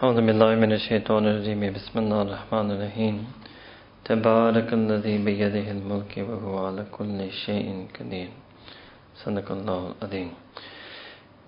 أعوذ بالله من الشيطان الرجيم بسم الله الرحمن الرحيم تبارك الذي بيده الملك وهو على كل شيء قدير صدق الله العظيم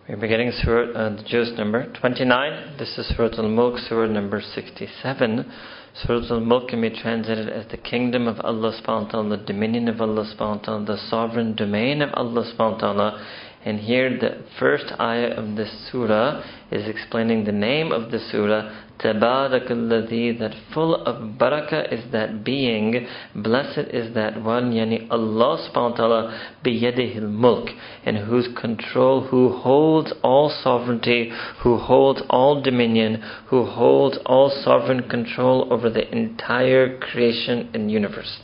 We're beginning Surah uh, the Juz number 29. This is Surah Al-Mulk, Surah number 67. Surah Al-Mulk can be translated as the kingdom of Allah subhanahu wa ta'ala, the dominion of Allah subhanahu wa ta'ala, the sovereign domain of Allah subhanahu wa ta'ala, and here the first ayah of this surah is explaining the name of the surah, Tabarakalladhi, that full of barakah is that being, blessed is that one, yani Allah subhanahu wa ta'ala, biyadihil mulk, in whose control, who holds all sovereignty, who holds all dominion, who holds all sovereign control over the entire creation and universe.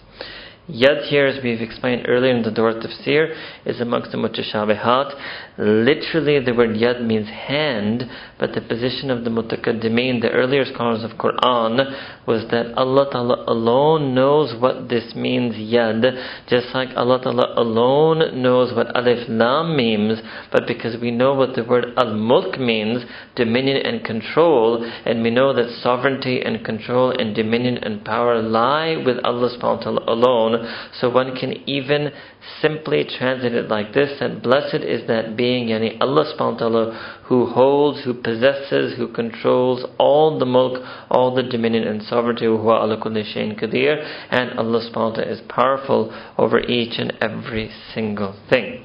Yad here, as we've explained earlier in the Dor Tafsir, is amongst the Mutashabihat. Literally, the word Yad means hand, but the position of the Mutakaddimin, the earlier scholars of Quran, was that Allah Ta'ala alone knows what this means, Yad, just like Allah Ta'ala alone knows what Alif Lam means, but because we know what the word Al-Mulk means, dominion and control, and we know that sovereignty and control and dominion and power lie with Allah subhanahu wa ta'ala alone, so one can even simply translate it like this that blessed is that being, yani Allah subhanahu wa ta'ala, who holds, who possesses, who controls all the mulk, all the dominion and sovereignty, huwa ala kulli shayin kadir, and Allah subhanahu wa ta'ala is powerful over each and every single thing.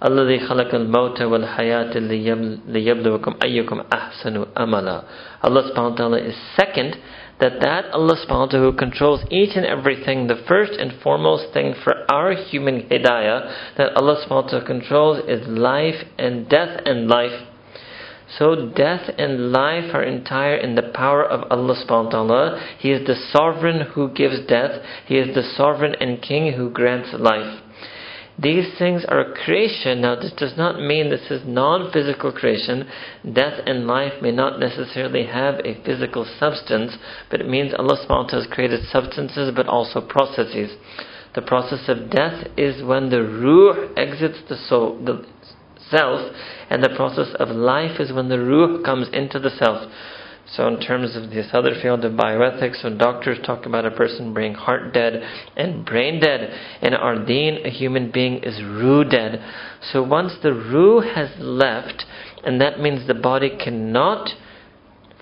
الذي خلق الموت والحياة ليبلوكم أيكم أحسن أملا Allah subhanahu wa ta'ala is second that that Allah subhanahu who controls each and everything, the first and foremost thing for our human hidayah that Allah subhanahu controls is life and death and life. So death and life are entire in the power of Allah subhanahu wa ta'ala. He is the sovereign who gives death. He is the sovereign and king who grants life. These things are creation. Now, this does not mean this is non physical creation. Death and life may not necessarily have a physical substance, but it means Allah subhanahu has created substances but also processes. The process of death is when the ruh exits the soul, the self, and the process of life is when the ruh comes into the self. So, in terms of this other field of bioethics, when doctors talk about a person being heart dead and brain dead, in our deen, a human being is ruh dead. So, once the ruh has left, and that means the body cannot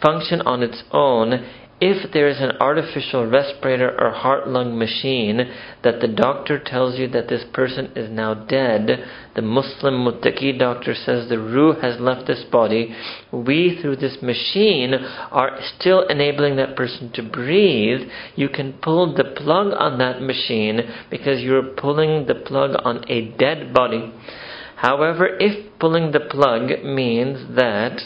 function on its own, if there is an artificial respirator or heart lung machine that the doctor tells you that this person is now dead, the Muslim muttaqi doctor says the ruh has left this body, we through this machine are still enabling that person to breathe. You can pull the plug on that machine because you're pulling the plug on a dead body. However, if pulling the plug means that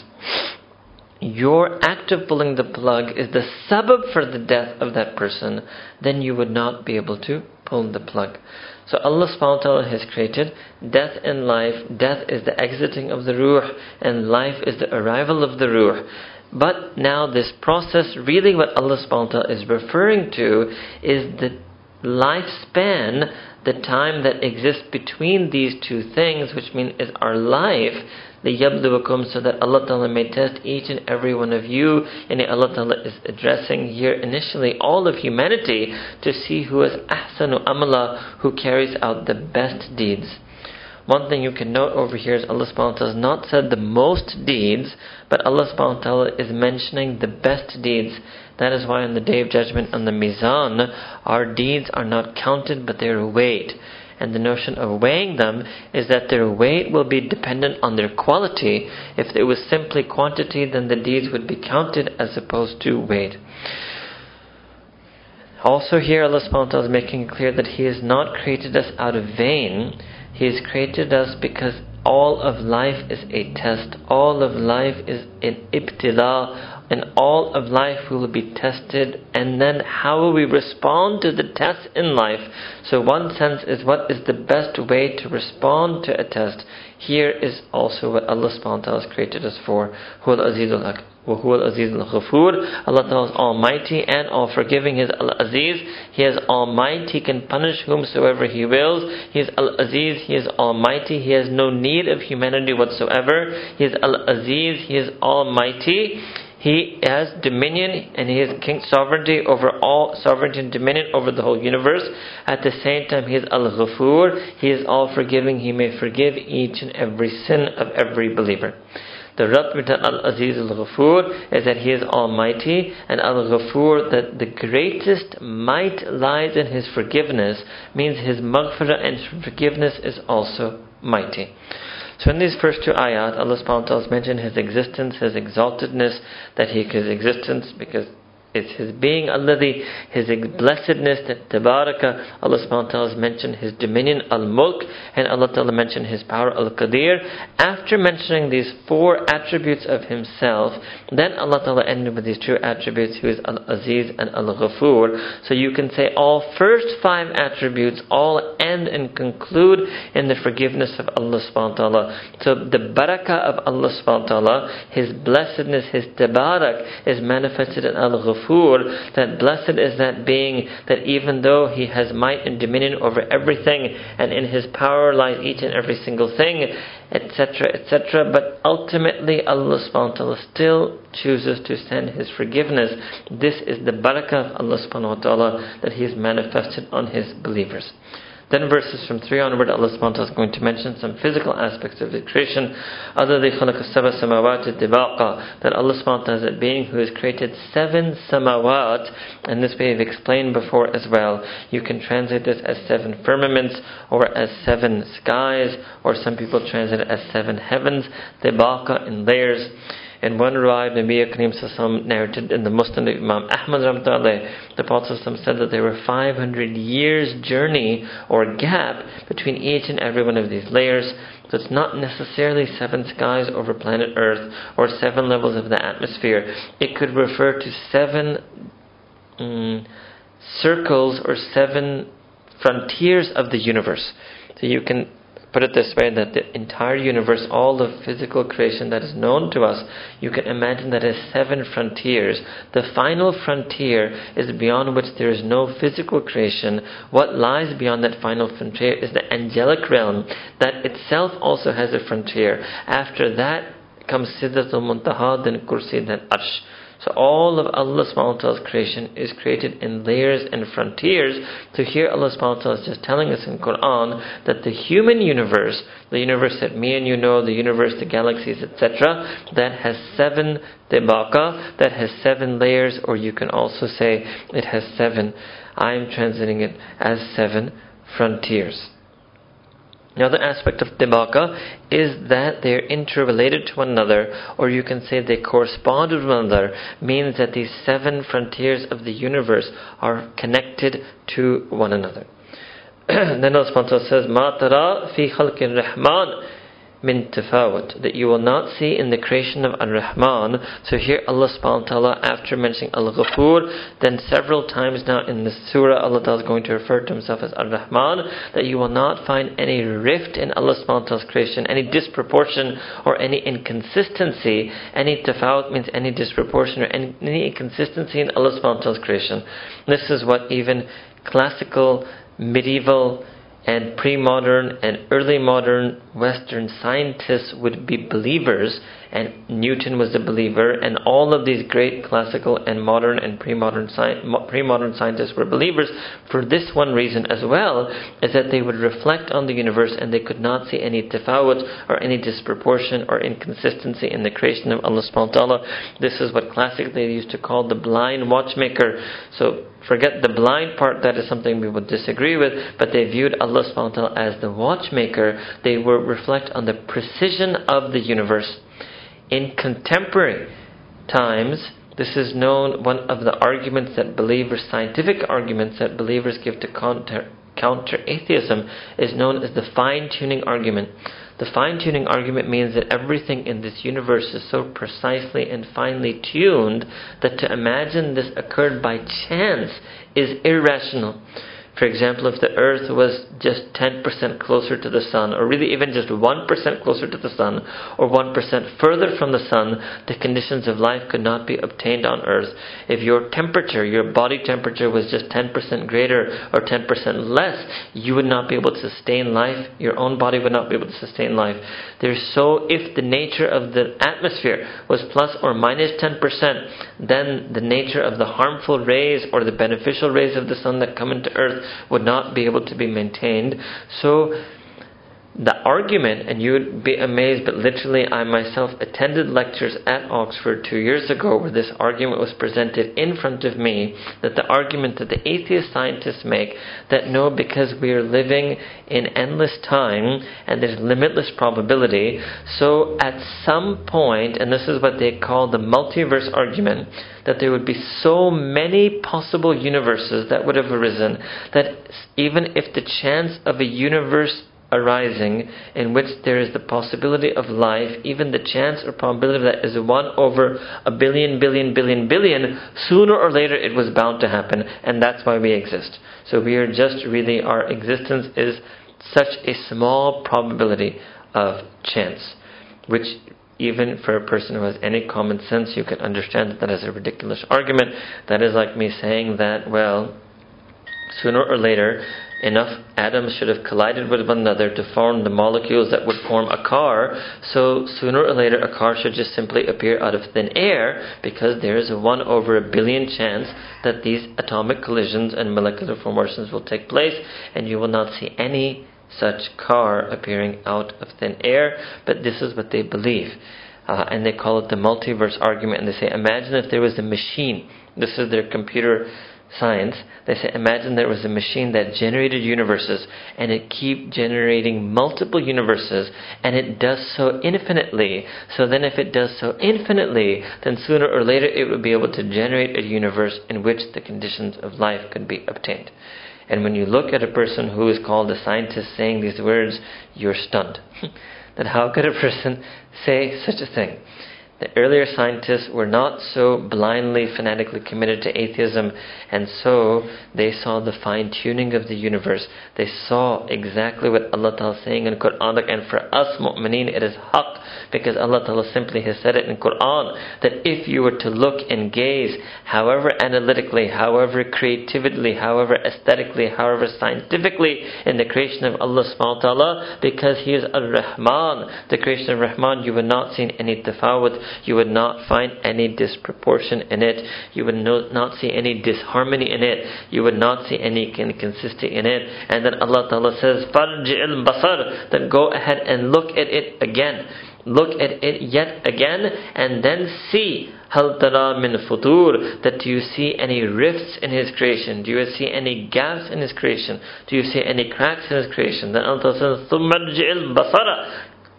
your act of pulling the plug is the sabab for the death of that person, then you would not be able to pull the plug. So Allah subhanahu wa ta'ala has created death and life. Death is the exiting of the ruh, and life is the arrival of the ruh. But now this process, really what Allah subhanahu wa ta'ala is referring to is the lifespan, the time that exists between these two things, which means is our life, liyabluwakum so that Allah Ta'ala may test each and every one of you. And Allah Ta'ala is addressing here initially all of humanity to see who is ahsanu amala, who carries out the best deeds. One thing you can note over here is Allah subhanahu wa ta'ala has not said the most deeds, but Allah subhanahu wa ta'ala is mentioning the best deeds. That is why on the day of judgment on the Mizan, our deeds are not counted but they are weighed and the notion of weighing them is that their weight will be dependent on their quality. If it was simply quantity, then the deeds would be counted as opposed to weight. Also, here Allah subhanahu is making clear that He has not created us out of vain. He has created us because all of life is a test. All of life is an ibtila, and all of life will be tested and then how will we respond to the tests in life so one sense is what is the best way to respond to a test here is also what Allah subhanahu wa ta'ala has created us for huwa al-azizul Aziz al-Ghafur. Allah Ta'ala is almighty and all forgiving. He is al-Aziz. He is almighty. He can punish whomsoever He wills. He is al-Aziz. He is almighty. He has no need of humanity whatsoever. He is al-Aziz. He is almighty. He has dominion and He has king sovereignty over all, sovereignty and dominion over the whole universe. At the same time, He is Al Ghafur. He is all forgiving. He may forgive each and every sin of every believer. The Rabb Al Aziz Al Ghafur is that He is Almighty, and Al Ghafur, that the greatest might lies in His forgiveness, means His maghfirah and forgiveness is also mighty. So in these first two ayat, Allah subhanahu wa ta'ala mentioned His existence, His exaltedness, that He His existence because it's His being, alladhi, His blessedness, that Tabaraka, Allah subhanahu wa ta'ala has mentioned His dominion, Al-Mulk, and Allah ta'ala mentioned His power, Al-Qadir. After mentioning these four attributes of Himself, then Allah ta'ala ended with these two attributes, who is Al-Aziz and Al-Ghafur. So you can say all first five attributes all end and conclude in the forgiveness of Allah subhanahu wa ta'ala. So the barakah of Allah subhanahu wa ta'ala, His blessedness, His Tabarak, is manifested in Al-Ghafur Ghafur, that blessed is that being that even though he has might and dominion over everything, and in his power lies each and every single thing, etc., etc., but ultimately Allah subhanahu wa ta'ala still chooses to send his forgiveness. This is the barakah of Allah subhanahu wa ta'ala that he has manifested on his believers. Then verses from 3 onward, Allah subhanahu wa ta'ala is going to mention some physical aspects of the creation. Other than khalaqa samawat dibaqa, that Allah subhanahu wa ta'ala is a being who has created seven samawat, and this we have explained before as well. You can translate this as seven firmaments, or as seven skies, or some people translate it as seven heavens, dibaqa in layers. In one riwayah, Nabi Sassam narrated in the Muslim Imam Ahmad Ramtallah, the Prophet said that there were 500 years journey or gap between each and every one of these layers. So it's not necessarily seven skies over planet Earth or seven levels of the atmosphere. It could refer to seven um, circles or seven frontiers of the universe. So you can put it this way that the entire universe, all the physical creation that is known to us, you can imagine that as seven frontiers. The final frontier is beyond which there is no physical creation. What lies beyond that final frontier is the angelic realm that itself also has a frontier. After that comes Sidratul Muntaha, then Kursi, then Arsh. So all of Allah subhanahu wa ta'ala's creation is created in layers and frontiers. So here Allah is just telling us in Quran that the human universe, the universe that me and you know, the universe, the galaxies, etc., that has seven debaka, that has seven layers, or you can also say it has seven. I'm translating it as seven frontiers. The other aspect of Dibaka is that they're interrelated to one another, or you can say they correspond with one another, means that these seven frontiers of the universe are connected to one another. then Allah says, "Ma tara fi khalqir rahman min tafawut, that you will not see in the creation of Ar-Rahman. So here Allah subhanahu wa ta'ala, after mentioning Al-Ghafur, then several times now in the surah, Allah ta'ala is going to refer to himself as Ar-Rahman, that you will not find any rift in Allah subhanahu wa ta'ala's creation, any disproportion or any inconsistency. Any tafawut means any disproportion or any, any inconsistency in Allah subhanahu wa ta'ala's creation. This is what even classical, medieval, and pre modern and early modern Western scientists would be believers, and Newton was a believer, and all of these great classical and modern and pre modern modern scientists were believers for this one reason as well, is that they would reflect on the universe and they could not see any tafawut or any disproportion or inconsistency in the creation of Allah subhanahu wa ta'ala. This is what classically they used to call the blind watchmaker. So forget the blind part, that is something we would disagree with, but they viewed Allah subhanahu wa ta'ala as the watchmaker. They would reflect on the precision of the universe. In contemporary times, this is known, one of the arguments that believers, scientific arguments that believers give to counter, counter atheism, is known as the fine tuning argument. The fine tuning argument means that everything in this universe is so precisely and finely tuned that to imagine this occurred by chance is irrational. For example, if the earth was just 10% closer to the sun, or really even just 1% closer to the sun, or 1% further from the sun, the conditions of life could not be obtained on earth. If your temperature, your body temperature was just 10% greater or 10% less, you would not be able to sustain life. Your own body would not be able to sustain life. There's so, if the nature of the atmosphere was plus or minus 10%, then the nature of the harmful rays or the beneficial rays of the sun that come into earth would not be able to be maintained. So the argument, and you would be amazed, but literally, I myself attended lectures at Oxford two years ago where this argument was presented in front of me. That the argument that the atheist scientists make that no, because we are living in endless time and there's limitless probability, so at some point, and this is what they call the multiverse argument, that there would be so many possible universes that would have arisen that even if the chance of a universe arising in which there is the possibility of life, even the chance or probability that is 1 over a billion, billion, billion, billion, sooner or later it was bound to happen, and that's why we exist. So we are just really, our existence is such a small probability of chance, which even for a person who has any common sense, you can understand that that is a ridiculous argument. That is like me saying that, well, sooner or later, enough atoms should have collided with one another to form the molecules that would form a car. So sooner or later, a car should just simply appear out of thin air because there is a one over a billion chance that these atomic collisions and molecular formations will take place, and you will not see any such car appearing out of thin air. But this is what they believe. Uh, and they call it the multiverse argument. And they say, imagine if there was a machine. This is their computer science, they say imagine there was a machine that generated universes and it keep generating multiple universes and it does so infinitely. So then if it does so infinitely, then sooner or later it would be able to generate a universe in which the conditions of life could be obtained. And when you look at a person who is called a scientist saying these words, you're stunned. that how could a person say such a thing? The earlier scientists were not so blindly, fanatically committed to atheism, and so they saw the fine tuning of the universe. They saw exactly what Allah Ta'ala is saying in Quran, and for us mu'mineen, it is haqq, because Allah Ta'ala simply has said it in Quran, that if you were to look and gaze, however analytically, however creatively, however aesthetically, however scientifically, in the creation of Allah subhanahu wa ta'ala, because He is Ar-Rahman, the creation of Rahman, you will not see any tafawut, you would not find any disproportion in it. You would no, not see any disharmony in it. You would not see any inconsistency in it. And then Allah Ta'ala says, فَرْجِعِ basar Then go ahead and look at it again. Look at it yet again and then see هل ترى من فطور that do you see any rifts in his creation do you see any gaps in his creation do you see any cracks in his creation then Allah says ثم ارجع البصر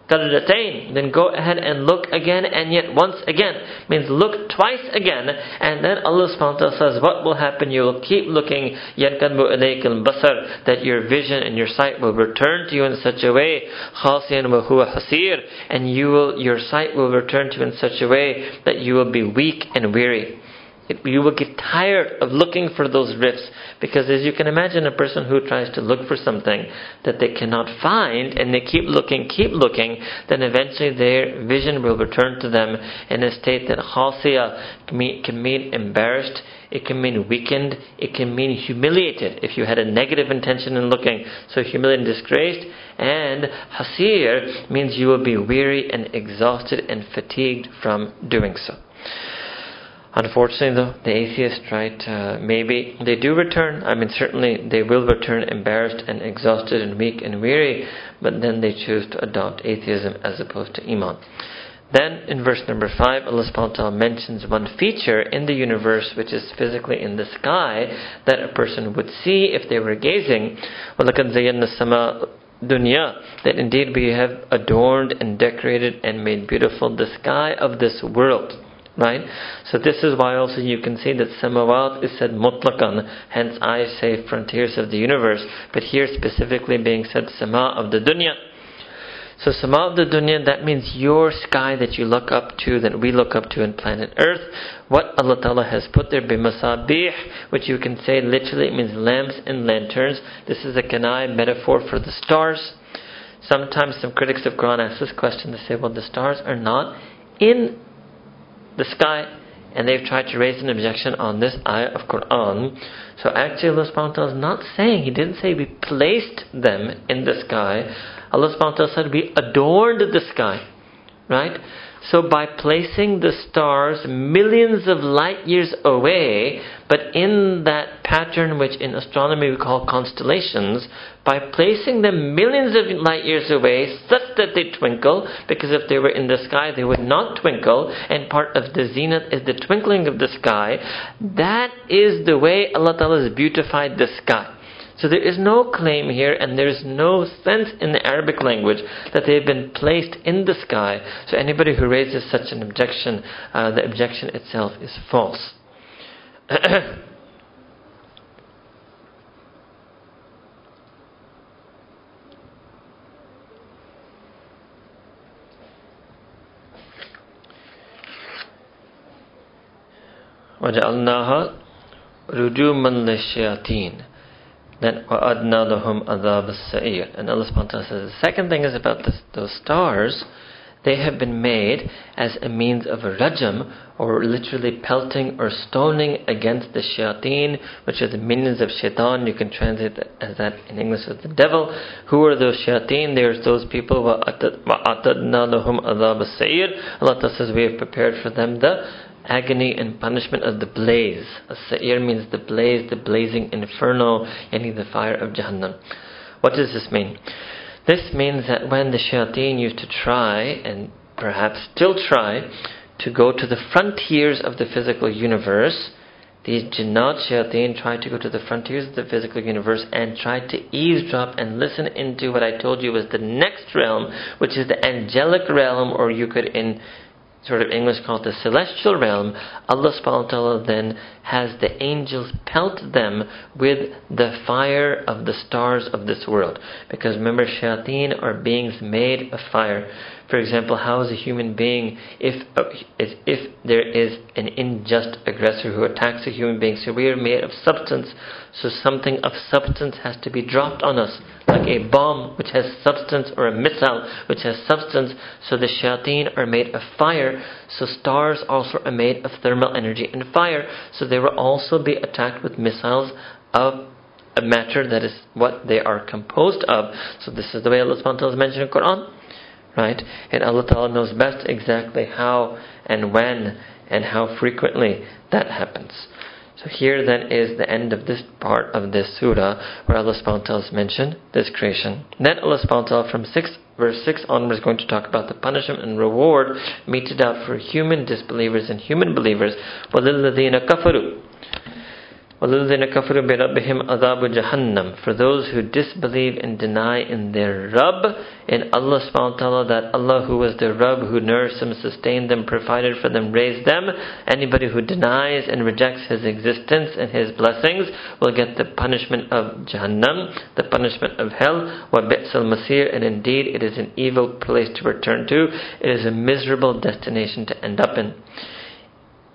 karratain, then go ahead and look again and yet once again. Means look twice again, and then Allah subhanahu wa ta'ala says, What will happen? You will keep looking, يَنْكَدْبُ إِلَيْكَ الْبَصَرِ That your vision and your sight will return to you in such a way, خَاسِيًا وَهُوَ حَسِيرٌ And you will, your sight will return to you in such a way that you will be weak and weary. It, you will get tired of looking for those rifts because, as you can imagine, a person who tries to look for something that they cannot find and they keep looking, keep looking, then eventually their vision will return to them in a state that khasiya can mean, can mean embarrassed, it can mean weakened, it can mean humiliated if you had a negative intention in looking. So humiliated and disgraced. And hasir means you will be weary and exhausted and fatigued from doing so. Unfortunately, though, the atheists try to, maybe they do return. I mean, certainly they will return embarrassed and exhausted and weak and weary, but then they choose to adopt atheism as opposed to Iman. Then, in verse number 5, Allah subhanahu wa ta'ala mentions one feature in the universe which is physically in the sky that a person would see if they were gazing. وَلَقَدْ زَيَّنَّا السَّمَاءَ dunya that indeed we have adorned and decorated and made beautiful the sky of this world Right? So this is why also you can see that samawat is said mutlakan, hence I say frontiers of the universe, but here specifically being said sama of the dunya. So Sama of the Dunya, that means your sky that you look up to, that we look up to in planet Earth. What Allah Ta'ala has put there, bimasabih, which you can say literally means lamps and lanterns. This is a kanai metaphor for the stars. Sometimes some critics of Quran ask this question. They say, well, the stars are not in the sky. And they've tried to raise an objection on this ayah of Quran. So actually Allah subhanahu wa ta'ala is not saying, He didn't say we placed them in the sky. Allah subhanahu wa ta'ala said we adorned the sky. Right? So by placing the stars millions of light years away, but in that pattern which in astronomy we call constellations, by placing them millions of light years away such that they twinkle, because if they were in the sky they would not twinkle, and part of the zenith is the twinkling of the sky, that is the way Allah Ta'ala has beautified the sky. So there is no claim here, and there is no sense in the Arabic language that they have been placed in the sky. So anybody who raises such an objection, uh, the objection itself is false. وجعلناها رجوما للشياطين then وَأَدْنَا لَهُمْ أَذَابَ السَّعِيرِ And Allah subhanahu wa ta'ala says, the second thing is about this, those stars, they have been made as a means of a rajam, or literally pelting or stoning against the shayateen, which are the minions of shaitan. You can translate that as that in English as the devil. Who are those shayateen? There's those people, وَأَتَدْنَا لَهُمْ أَذَابَ السَّعِيرِ Allah says, we have prepared for them the agony and punishment of the blaze. As-sa'ir means the blaze, the blazing inferno, yani the fire of Jahannam. What does this mean? This means that when the shayateen used to try, and perhaps still try, to go to the frontiers of the physical universe, these jinnat shayateen tried to go to the frontiers of the physical universe and tried to eavesdrop and listen into what I told you was the next realm, which is the angelic realm, or you could in sort of English called the celestial realm, Allah subhanahu wa ta'ala then has the angels pelt them with the fire of the stars of this world. Because remember, shayateen are beings made of fire. For example, how is a human being, if, uh, if there is an unjust aggressor who attacks a human being, so we are made of substance, so something of substance has to be dropped on us, like a bomb which has substance, or a missile which has substance, so the shayateen are made of fire, so stars also are made of thermal energy and fire, so they will also be attacked with missiles of a matter that is what they are composed of. So this is the way Allah ta'ala is mentioned in Quran right? And Allah Ta'ala knows best exactly how and when and how frequently that happens. So here then is the end of this part of this surah where Allah subhanahu wa ta'ala has mentioned this creation. Then Allah subhanahu wa ta'ala from six verse 6 onwards is going to talk about the punishment and reward meted out for human disbelievers and human believers. وَلِلَّذِينَ كَفَرُوا وَالَّذِينَ كَفَرُوا بِرَبِّهِمْ عَذَابُ جَهَنَّمْ For those who disbelieve and deny in their Rabb, in Allah subhanahu wa ta'ala, that Allah who was their Rabb, who nourished them, sustained them, provided for them, raised them, anybody who denies and rejects His existence and His blessings will get the punishment of Jahannam, the punishment of hell, وَبِئْسَ الْمَصِيرِ And indeed, it is an evil place to return to. It is a miserable destination to end up in.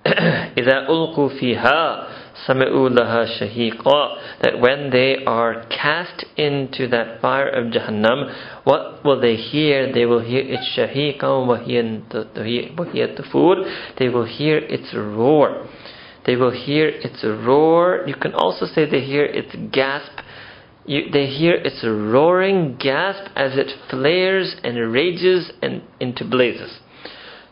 إِذَا أُلْقُوا فِيهَا that when they are cast into that fire of Jahannam, what will they hear? They will hear its shahiqa wa food. They will hear its roar. They will hear its roar. You can also say they hear its gasp. You, they hear its roaring gasp as it flares and rages and into blazes.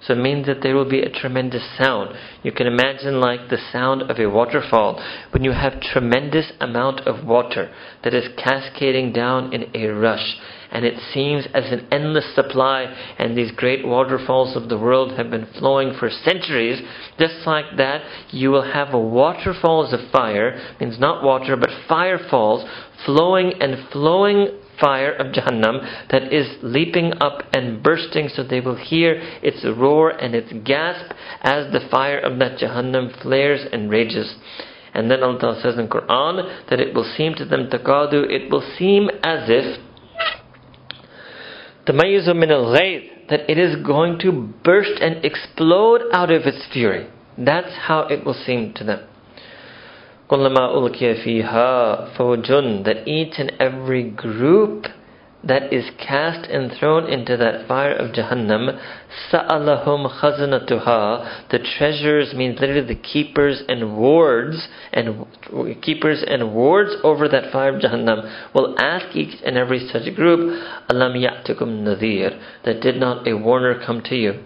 So it means that there will be a tremendous sound. You can imagine like the sound of a waterfall when you have tremendous amount of water that is cascading down in a rush and it seems as an endless supply and these great waterfalls of the world have been flowing for centuries just like that you will have a waterfalls of fire means not water but firefalls flowing and flowing fire of Jahannam that is leaping up and bursting so they will hear its roar and its gasp as the fire of that Jahannam flares and rages. And then Allah says in Quran that it will seem to them taqadu, it will seem as if Tamayyuzu min al that it is going to burst and explode out of its fury. That's how it will seem to them كُلَّمَا أُلْقِيَ فِيهَا فَوْجٌ That each and every group that is cast and thrown into that fire of Jahannam, sa'alahum khazanatuha, the treasures means literally the keepers and wards and keepers and wards over that fire of Jahannam will ask each and every such group, alam ya'tukum nadhir, that did not a warner come to you?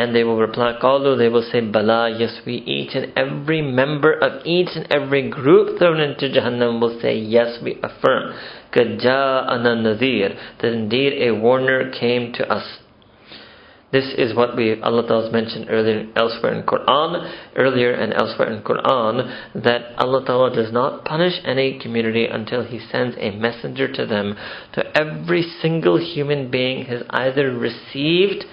And they will reply, Qalu, they will say, Bala, yes, we each and every member of each and every group thrown into Jahannam will say, Yes, we affirm. Kaja'ana nadir, that indeed a warner came to us. This is what we Allah Ta'ala mentioned earlier elsewhere in Quran, earlier and elsewhere in Quran, that Allah Ta'ala does not punish any community until He sends a messenger to them. To every single human being has either received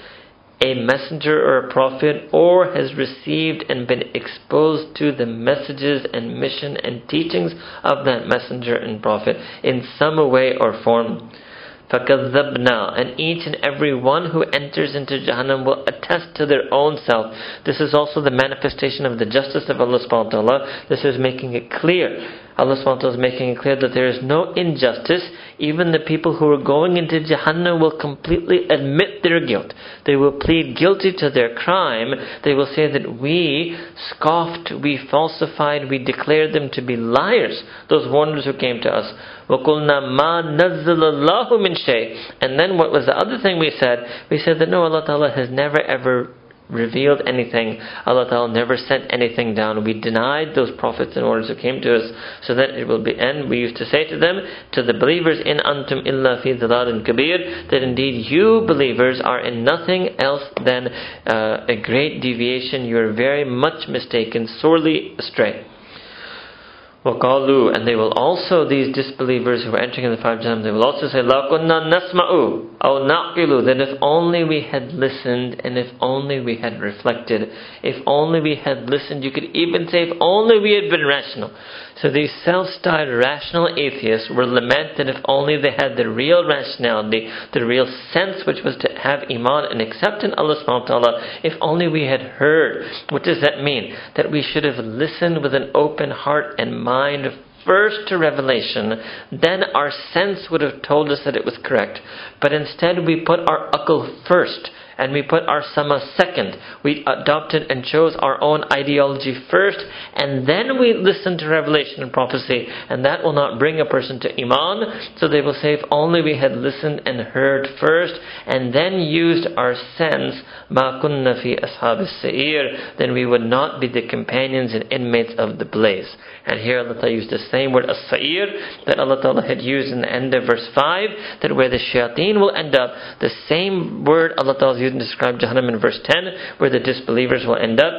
a messenger or a prophet or has received and been exposed to the messages and mission and teachings of that messenger and prophet in some way or form. فَكَذَّبْنَا And each and every one who enters into Jahannam will attest to their own self. This is also the manifestation of the justice of Allah subhanahu wa ta'ala. This is making it clear. Allah subhanahu wa ta'ala is making it clear that there is no injustice even the people who are going into Jahannam will completely admit their guilt. They will plead guilty to their crime. They will say that we scoffed, we falsified, we declared them to be liars, those warners who came to us. وَقُلْنَا مَا نَزَّلَ اللَّهُ مِنْ شَيْءٍ And then what was the other thing we said? We said that no, Allah Ta'ala has never ever revealed anything. Allah Ta'ala never sent anything down. We denied those prophets and orders who came to us so that it will be end. We used to say to them, to the believers, in antum illa fi dhalalin kabir, that indeed you believers are in nothing else than uh, a great deviation. You are very much mistaken, sorely astray. وَقَالُوا And they will also, these disbelievers who are entering in the fire of Jahannam, they will also say, لَا كُنَّا نَسْمَعُ أَوْ نَعْقِلُ That if only we had listened and if only we had reflected, if only we had listened, you could even say, if only we had been rational. So these self-styled rational atheists were lamented if only they had the real rationality, the real sense which was to have iman and accept in Allah subhanahu wa ta'ala, if only we had heard. What does that mean? That we should have listened with an open heart and mind first to revelation, then our sense would have told us that it was correct. But instead we put our akal first and we put our sama second. We adopted and chose our own ideology first, and then we listen to revelation and prophecy, and that will not bring a person to Iman. So they will say, if only we had listened and heard first, and then used our sense, ma kunna fi ashab sa'ir, then we would not be the companions and inmates of the blaze. And here Allah Ta'ala used the same word as-sa'ir that Allah Ta'ala had used in the end of verse 5, that where the shayateen will end up, the same word Allah Ta'ala used to describe Jahannam in verse 10, where the disbelievers will end up.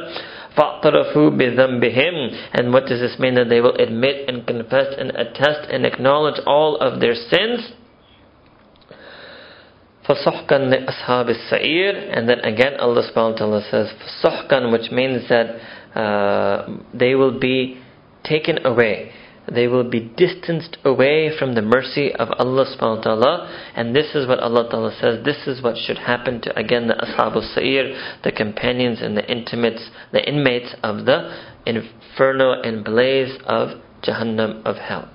فَاعْتَرَفُوا بِذَنْبِهِمْ And what does this mean? That they will admit and confess and attest and acknowledge all of their sins. فَصُحْكًا لِأَصْحَابِ السَّعِيرِ And then again Allah subhanahu wa ta'ala says فَصُحْكًا which means that uh, they will be taken away. They will be distanced away from the mercy of Allah subhanahu wa ta'ala. And this is what Allah ta'ala says, this is what should happen to again the Ashabul Sa'ir, the companions and the intimates, the inmates of the inferno and blaze of Jahannam of hell.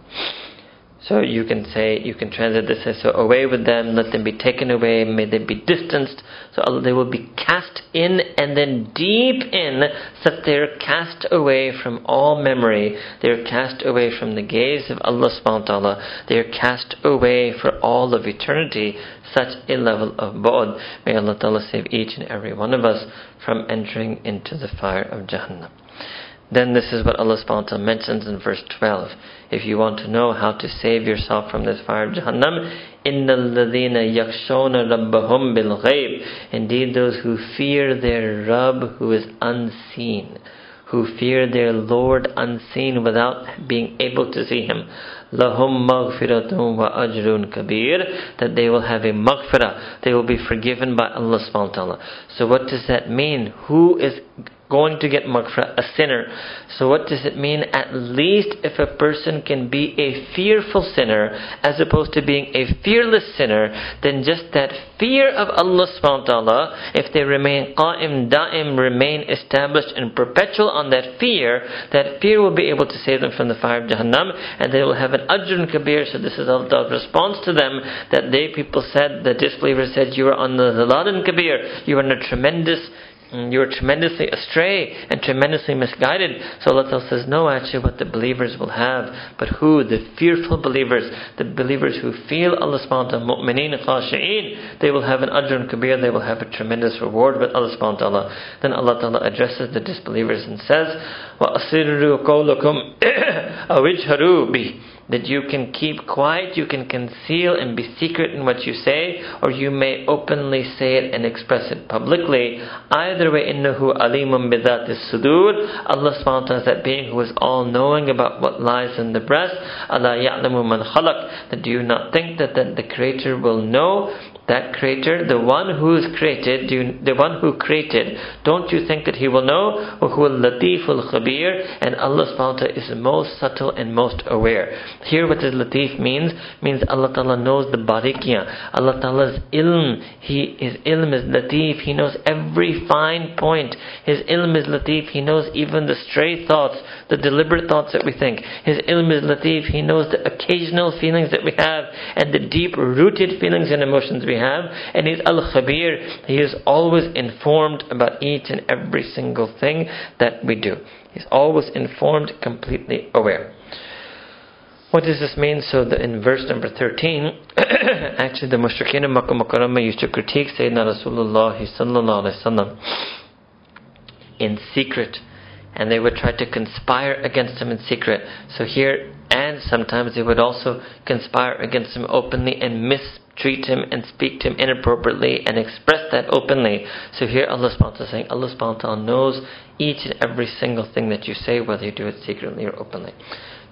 So you can say, you can translate this as, so away with them, let them be taken away, may they be distanced, so they will be cast in and then deep in, so that they're cast away from all memory, they're cast away from the gaze of Allah subhanahu wa ta'ala, they're cast away for all of eternity, such a level of bod. May Allah ta'ala save each and every one of us from entering into the fire of Jahannam. Then this is what Allah subhanahu wa ta'ala mentions in verse 12 If you want to know how to save yourself from this fire of Jahannam, إِنَّ الَّذِينَ يَخْشَوْنَ رَبَّهُمْ بِالْغَيْبِ Indeed, those who fear their Rabb who is unseen, who fear their Lord unseen without being able to see Him. لَهُمْ مَغْفِرَةٌ وَأَجْرٌ كَبِيرٌ That they will have a maghfirah, they will be forgiven by Allah subhanahu wa ta'ala. So what does that mean? Who is going to get maghfirah, a sinner. So what does it mean? At least if a person can be a fearful sinner as opposed to being a fearless sinner, then just that fear of Allah subhanahu wa ta'ala, if they remain qa'im, da'im, remain established and perpetual on that fear, that fear will be able to save them from the fire of Jahannam and they will have an ajrun kabir. So this is Allah's response to them that they people said, the disbelievers said, you are on the Zaladin kabir, you are in a tremendous Mm, you are tremendously astray and tremendously misguided. So Allah says, no, actually, what the believers will have, but who? The fearful believers, the believers who feel Allah subhanahu wa ta'ala, they will have an ajr kabir, they will have a tremendous reward with Allah subhanahu wa ta'ala. Then Allah ta'ala addresses the disbelievers and says, وَأَصِرُّوا قَوْلَكُمْ أَوِجْهَرُوا بِهِ that you can keep quiet, you can conceal and be secret in what you say, or you may openly say it and express it publicly. Either way, innahu alimun bidat sudur. Allah subhanahu wa ta'ala is that being who is all knowing about what lies in the breast. Allah ya'lamu man khalaq. That do you not think that, that the Creator will know that creator, the one who is created, the one who created, don't you think that he will know? Al Khabir, and Allah subhanahu wa ta'ala is most subtle and most aware. Here what does Latif means? Means Allah Ta'ala knows the barikiya. Allah Ta'ala's ilm, he, his ilm is Latif, he knows every fine point. His ilm is Latif, he knows even the stray thoughts, the deliberate thoughts that we think. His ilm is Latif, he knows the occasional feelings that we have and the deep rooted feelings and emotions we have. And He's Al Khabir, He is always informed about each and every single thing that we do. He's always informed, completely aware. What does this mean? So the, in verse number 13, actually the mushrikeen of Makkah Mukarramah used to critique Sayyidina Rasulullah sallallahu wasallam in secret and they would try to conspire against him in secret. So here, and sometimes they would also conspire against him openly and mistreat him and speak to him inappropriately and express that openly. So here Allah ta'ala is saying, Allah ta'ala knows each and every single thing that you say, whether you do it secretly or openly.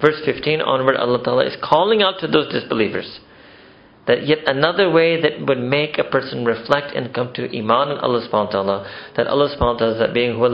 Verse 15 onward, Allah ta'ala is calling out to those disbelievers that yet another way that would make a person reflect and come to Iman in Allah subhanahu wa ta'ala, that Allah subhanahu wa ta'ala is that being who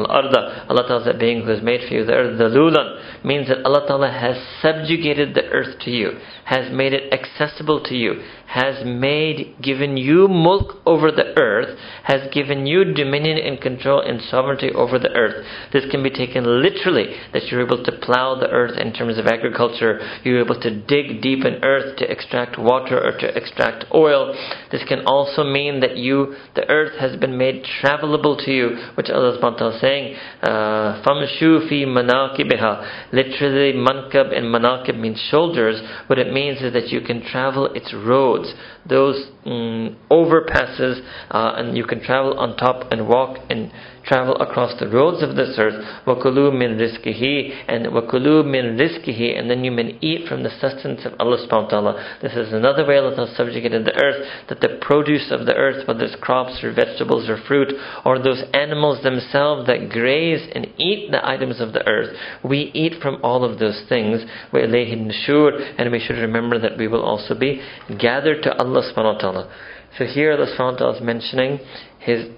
al-arda, Allah ta'ala is that being who has made for you the earth, the lulan, means that Allah ta'ala has subjugated the earth to you, has made it accessible to you, has made, given you mulk over the earth, has given you dominion and control and sovereignty over the earth. This can be taken literally, that you're able to plow the earth in terms of agriculture, you're able to dig deep in earth to extract water or to extract oil. This can also mean that you, the earth has been made travelable to you, which Allah subhanahu is saying, uh, Famshu fi manakibiha. Literally, mankab and manakib means shoulders. What it means is that you can travel its roads, those um, overpasses, uh, and you can travel on top and walk and travel across the roads of this earth. وَكُلُوا مِن رِزْقِهِ and وَكُلُوا مِن رِزْقِهِ and then you may eat from the sustenance of Allah subhanahu wa ta'ala. This is another way Allah has subjugated the earth, that the produce of the earth, whether it's crops or vegetables or fruit, or those animals themselves that graze and eat the items of the earth, we eat from all of those things. وَإِلَيْهِ النُّشُورِ and we should remember that we will also be gathered to Allah subhanahu wa ta'ala. So here Allah subhanahu wa ta'ala is mentioning His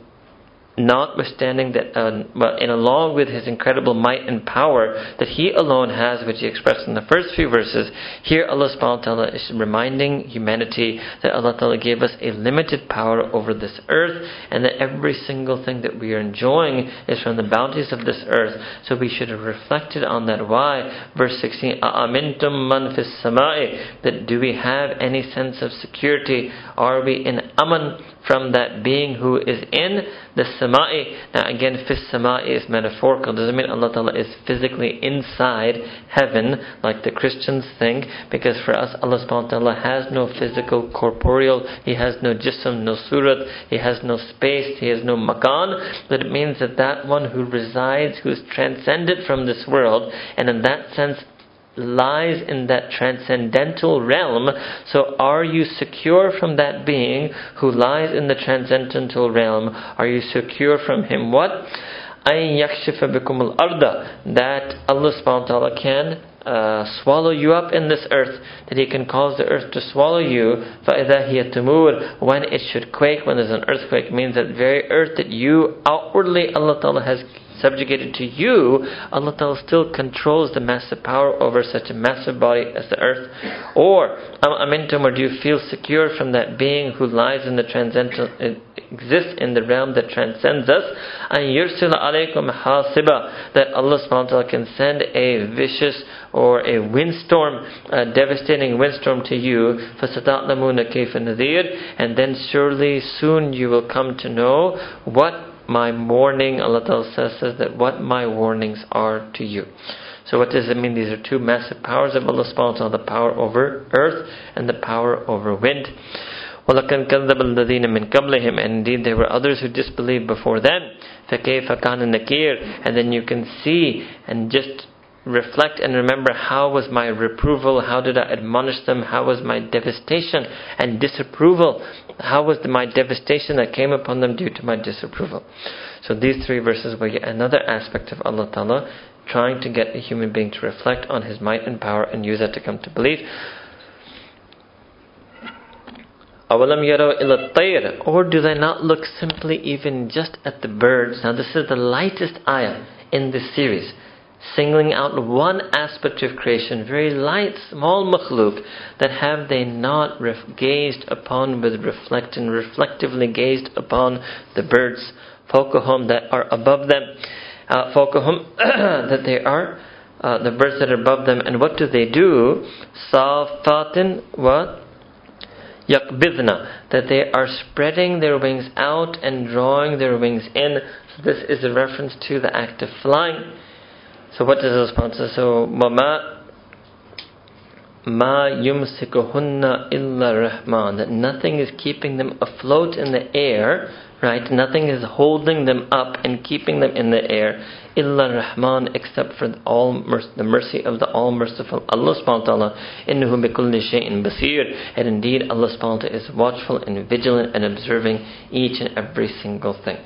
notwithstanding that, uh, but in along with his incredible might and power that he alone has, which he expressed in the first few verses, here Allah subhanahu wa ta'ala is reminding humanity that Allah ta'ala gave us a limited power over this earth and that every single thing that we are enjoying is from the bounties of this earth. So we should have reflected on that. Why? Verse 16, Amintum man fis samai, that do we have any sense of security? Are we in aman from that being who is in the sama'i. Now again, fis sama'i is metaphorical. Doesn't mean Allah Ta'ala is physically inside heaven like the Christians think, because for us Allah subhanahu wa ta'ala has no physical corporeal, He has no jism, no surat, He has no space, He has no makan, but it means that that one who resides, who is transcended from this world, and in that sense lies in that transcendental realm. So, are you secure from that being who lies in the transcendental realm? Are you secure from him? What? That Allah subhanahu wa ta'ala can uh, swallow you up in this earth, that He can cause the earth to swallow you. فَإِذَا هِيَ تَمُورُ When it should quake, when there's an earthquake, means that very earth that you outwardly Allah Ta'ala has subjugated to you, Allah Ta'ala still controls the massive power over such a massive body as the earth. Or, amintum, or do you feel secure from that being who lies in the transcendental, exists in the realm that transcends us? And yursila alaykum hasiba, that Allah subhanahu wa ta'ala can send a vicious or a windstorm, a devastating windstorm to you, فَسَتَعْلَمُونَ كَيْفَ نَذِيرٌ And then surely soon you will come to know what my warning, Allah Ta'ala says, says that what my warnings are to you. So what does it mean? These are two massive powers of Allah subhanahu wa ta'ala, the power over earth and the power over wind. وَلَكَنْ كَذَّبَ الَّذِينَ مِنْ قَبْلِهِمْ And indeed there were others who disbelieved before them. فَكَيْفَ كَانَ نَكِيرٌ And then you can see and just reflect and remember how was my reproval, how did I admonish them, how was my devastation and disapproval, how was the, my devastation that came upon them due to my disapproval. So these three verses were yet another aspect of Allah Ta'ala trying to get a human being to reflect on His might and power and use that to come to believe. أَوَلَمْ يَرَوْا إِلَى الطَّيْرِ Or do they not look simply even just at the birds? Now this is the lightest ayah in this series singling out one aspect of creation, very light, small makhluk, that have they not ref- gazed upon with reflect and reflectively gazed upon the birds, fokahum that are above them, uh, fokahum that they are, uh, the birds that are above them, and what do they do? Safatin, what? Yakbidna, that they are spreading their wings out and drawing their wings in. So this is a reference to the act of flying. So what does the response? So mama ma yumsikuhunna illa rahman that nothing is keeping them afloat in the air, right? Nothing is holding them up and keeping them in the air illa rahman except for the all the mercy of the all merciful Allah subhanahu wa ta'ala innahu bikulli shay'in basir and indeed Allah subhanahu wa ta'ala is watchful and vigilant and observing each and every single thing.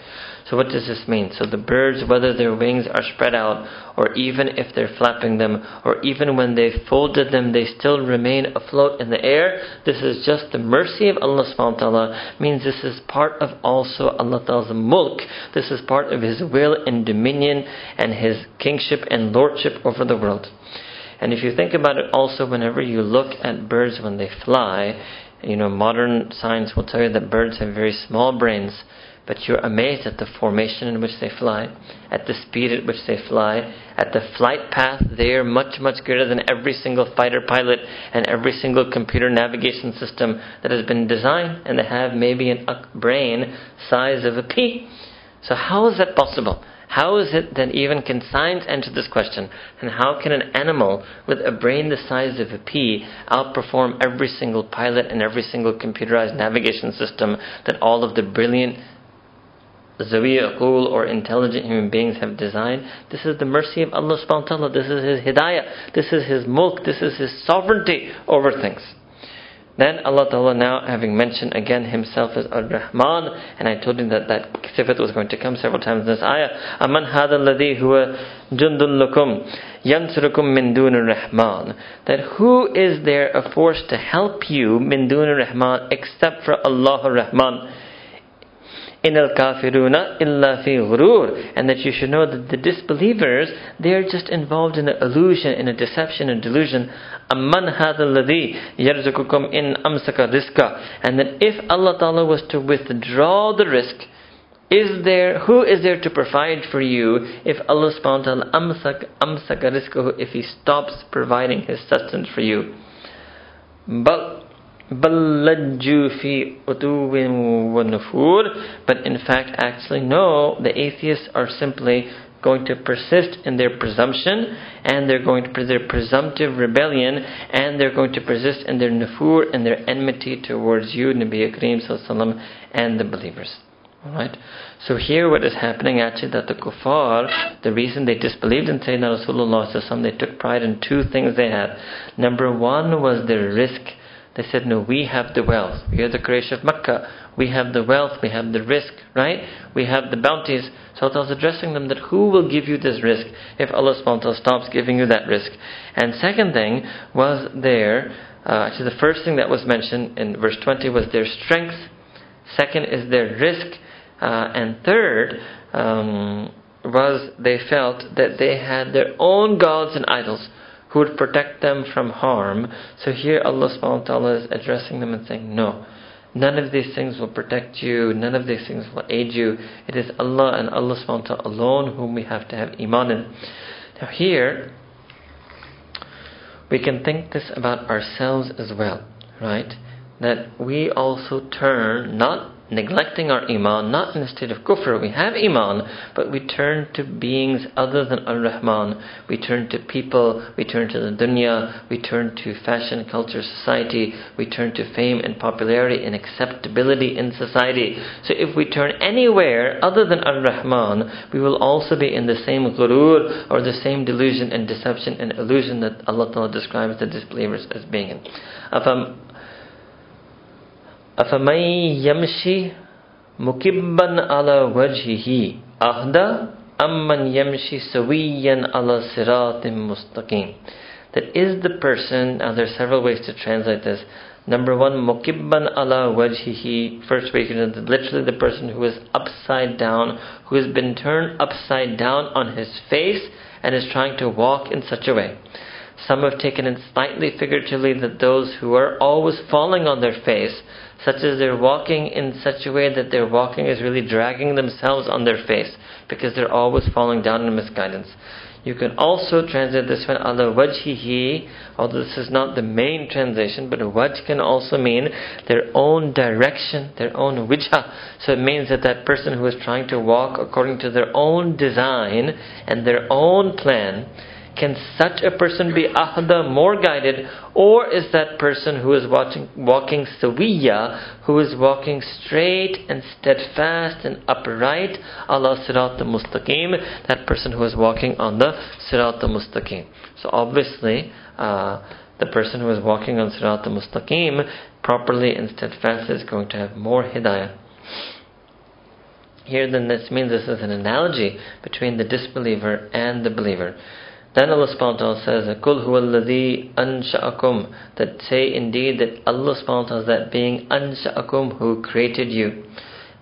So, what does this mean? So, the birds, whether their wings are spread out, or even if they're flapping them, or even when they've folded them, they still remain afloat in the air. This is just the mercy of Allah subhanahu wa ta'ala, means this is part of also Allah ta'ala's mulk. This is part of His will and dominion and His kingship and lordship over the world. And if you think about it also, whenever you look at birds when they fly, you know, modern science will tell you that birds have very small brains but you're amazed at the formation in which they fly, at the speed at which they fly, at the flight path. They're much, much greater than every single fighter pilot and every single computer navigation system that has been designed, and they have maybe a brain size of a pea. So, how is that possible? How is it that even can science answer this question? And how can an animal with a brain the size of a pea outperform every single pilot and every single computerized navigation system that all of the brilliant Zawi Aqul or intelligent human beings have designed. This is the mercy of Allah subhanahu wa ta'ala. This is His hidayah. This is His mulk. This is His sovereignty over things. Then Allah Ta'ala now having mentioned again Himself as Ar-Rahman, and I told you that that sifat was going to come several times in this ayah. Aman hada alladhi huwa jundun lakum yansurukum min dun rahman That who is there a force to help you min dun rahman except for Allah Ar-Rahman? In al kafiruna illa fi ghurur and that you should know that the disbelievers they are just involved in an illusion in a deception and delusion. amman hadha alladhi yarzuqukum in amsaka rizqa and that if Allah Ta'ala was to withdraw the rizq is there who is there to provide for you if Allah subhanahu wa ta'ala amsak amsaka rizqahu if he stops providing his sustenance for you? But but in fact, actually, no, the atheists are simply going to persist in their presumption and they're going to their presumptive rebellion and they're going to persist in their nufur and their enmity towards you, Nabi Kareem and the believers. Alright? So here what is happening actually that the kuffar, the reason they disbelieved in Sayyidina Rasulullah they took pride in two things they had. Number one was their rizq They said, No, we have the wealth. We are the Quraysh of Makkah. We have the wealth, we have the rizq, right? We have the bounties. So Allah was addressing them that who will give you this rizq if Allah subhanahu stops giving you that rizq? And second thing was their, uh, actually the first thing that was mentioned in verse 20 was their strength. Second is their rizq. Uh, and third, um, was they felt that they had their own gods and idols who would protect them from harm. So here Allah subhanahu wa ta'ala is addressing them and saying, No, none of these things will protect you, none of these things will aid you. It is Allah and Allah subhanahu wa ta'ala alone whom we have to have iman in. Now here we can think this about ourselves as well, right? That we also turn not neglecting our iman, not in a state of kufr. We have iman, but we turn to beings other than Ar Rahman. We turn to people, we turn to the dunya, we turn to fashion, culture, society, we turn to fame and popularity and acceptability in society. So if we turn anywhere other than Ar Rahman, we will also be in the same ghurur or the same delusion and deception and illusion that Allah Ta'ala describes the disbelievers as being in. أفمن يمشي مكبا على وجهه أهدى أم من يمشي سويا على صراط مستقيم That is the person, now there are several ways to translate this. Number one, mukibban ala wajhihi. First way you can literally the person who is upside down, who has been turned upside down on his face and is trying to walk in such a way. Some have taken it slightly figuratively that those who are always falling on their face, such as they're walking in such a way that their walking is really dragging themselves on their face because they're always falling down in misguidance. You can also translate this one ala wajhihi, although this is not the main translation, but a wajh can also mean their own direction, their own wijha. So it means that that person who is trying to walk according to their own design and their own plan can such a person be ahda, more guided, or is that person who is watching, walking sawiya, who is walking straight and steadfast and upright, Allah sirat mustaqim, that person who is walking on the sirat al mustaqim. So obviously, uh, the person who is walking on sirat al mustaqim properly and steadfast is going to have more hidayah. Here then this means this is an analogy between the disbeliever and the believer. Then Allah subhanahu wa ta'ala says, Kul huwa ansha'akum. That say indeed that Allah subhanahu wa ta'ala is that being ansha'akum who created you,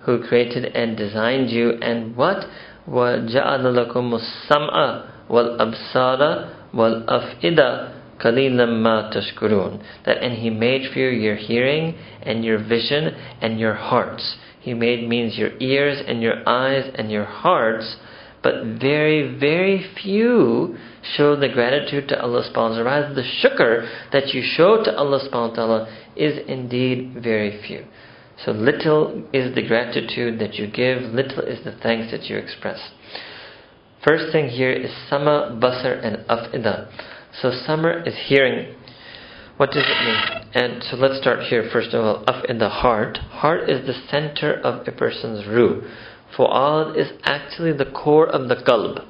who created and designed you, and what? وَجَعَلَ لَكُمُ السَّمْعَ وَالْأَبْصَارَ وَالْأَفْئِدَةَ قَلِيلًا مَا تَشْكُرُونَ That and He made for you your hearing and your vision and your hearts. He made means your ears and your eyes and your hearts, but very, very few show the gratitude to Allah subhanahu wa ta'ala. The shukr that you show to Allah subhanahu wa ta'ala is indeed very few. So little is the gratitude that you give, little is the thanks that you express. First thing here is sama, basar, and afida. So sama is hearing. What does it mean? And so let's start here first of all. Af in the heart. Heart is the center of a person's ruh. Fu'ad is actually the core of the qalb.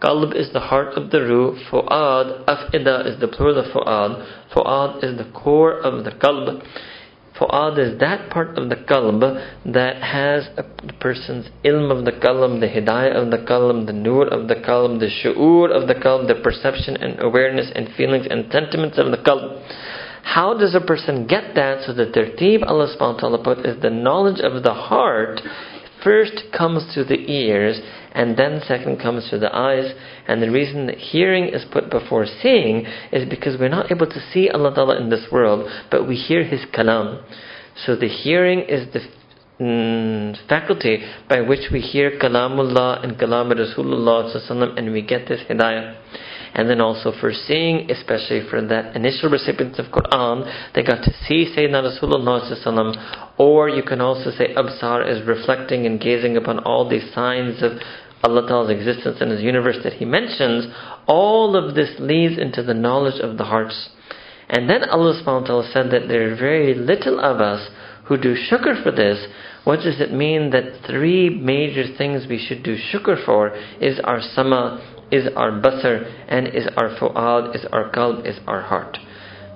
Qalb is the heart of the ruh. Fu'ad, af'ida is the plural of fu'ad. Fu'ad is the core of the qalb. Fu'ad is that part of the qalb that has a person's ilm of the qalb, the hidayah of the qalb, the nur of the qalb, the shu'ur of the qalb, the perception and awareness and feelings and sentiments of the qalb. How does a person get that so the team Allah ta'ala put is the knowledge of the heart first comes to the ears and then second comes through the eyes. And the reason that hearing is put before seeing is because we're not able to see Allah Ta'ala in this world, but we hear His kalam. So the hearing is the mm, faculty by which we hear kalamullah and kalam Rasulullah and we get this hidayah and then also for seeing, especially for that initial recipients of Quran, they got to see Sayyidina Rasulullah or you can also say Absar is reflecting and gazing upon all these signs of Allah Ta'ala's existence and His universe that He mentions, all of this leads into the knowledge of the hearts. And then Allah subhanahu wa ta'ala said that there are very little of us who do shukr for this. What does it mean that three major things we should do shukr for is our sama, is our basar, and is our fu'ad, is our qalb, is our heart.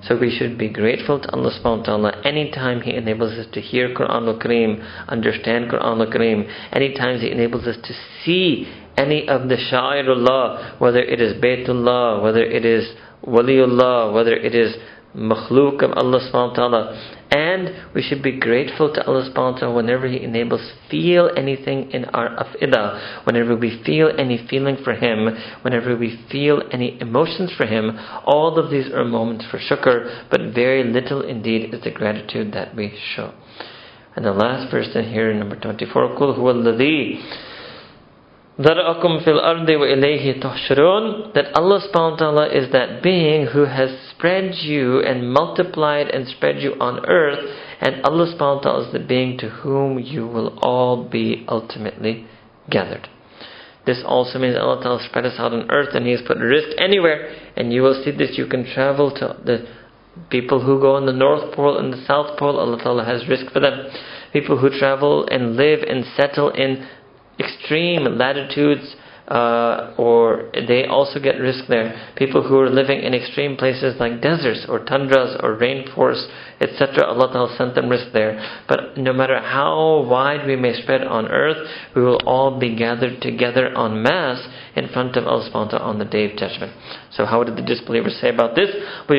So we should be grateful to Allah subhanahu wa ta'ala anytime He enables us to hear Quran al Kareem, understand Quran al Kareem, anytime He enables us to see any of the Sha'irullah, whether it is Baytullah, whether it is Waliullah, whether it is makhluk of Allah subhanahu wa ta'ala. And we should be grateful to Allah subhanahu wa ta'ala whenever He enables feel anything in our afidah, whenever we feel any feeling for Him, whenever we feel any emotions for Him. All of these are moments for shukr, but very little indeed is the gratitude that we show. And the last verse in here, number 24, قُلْ هُوَ الَّذِي that Allah subhanahu is that being who has spread you and multiplied and spread you on earth and Allah subhanahu is the being to whom you will all be ultimately gathered. This also means Allah Ta'ala spread us out on earth and He has put rizq anywhere and you will see this. You can travel to the people who go on the North Pole and the South Pole. Allah Ta'ala has rizq for them. People who travel and live and settle in extreme latitudes, uh, or they also get rizq there. People who are living in extreme places like deserts or tundras or rainforests, etc. Allah Ta'ala sent them rizq there. But no matter how wide we may spread on earth, we will all be gathered together en masse in front of Allah subhanahu on the day of judgment. So how did the disbelievers say about this? That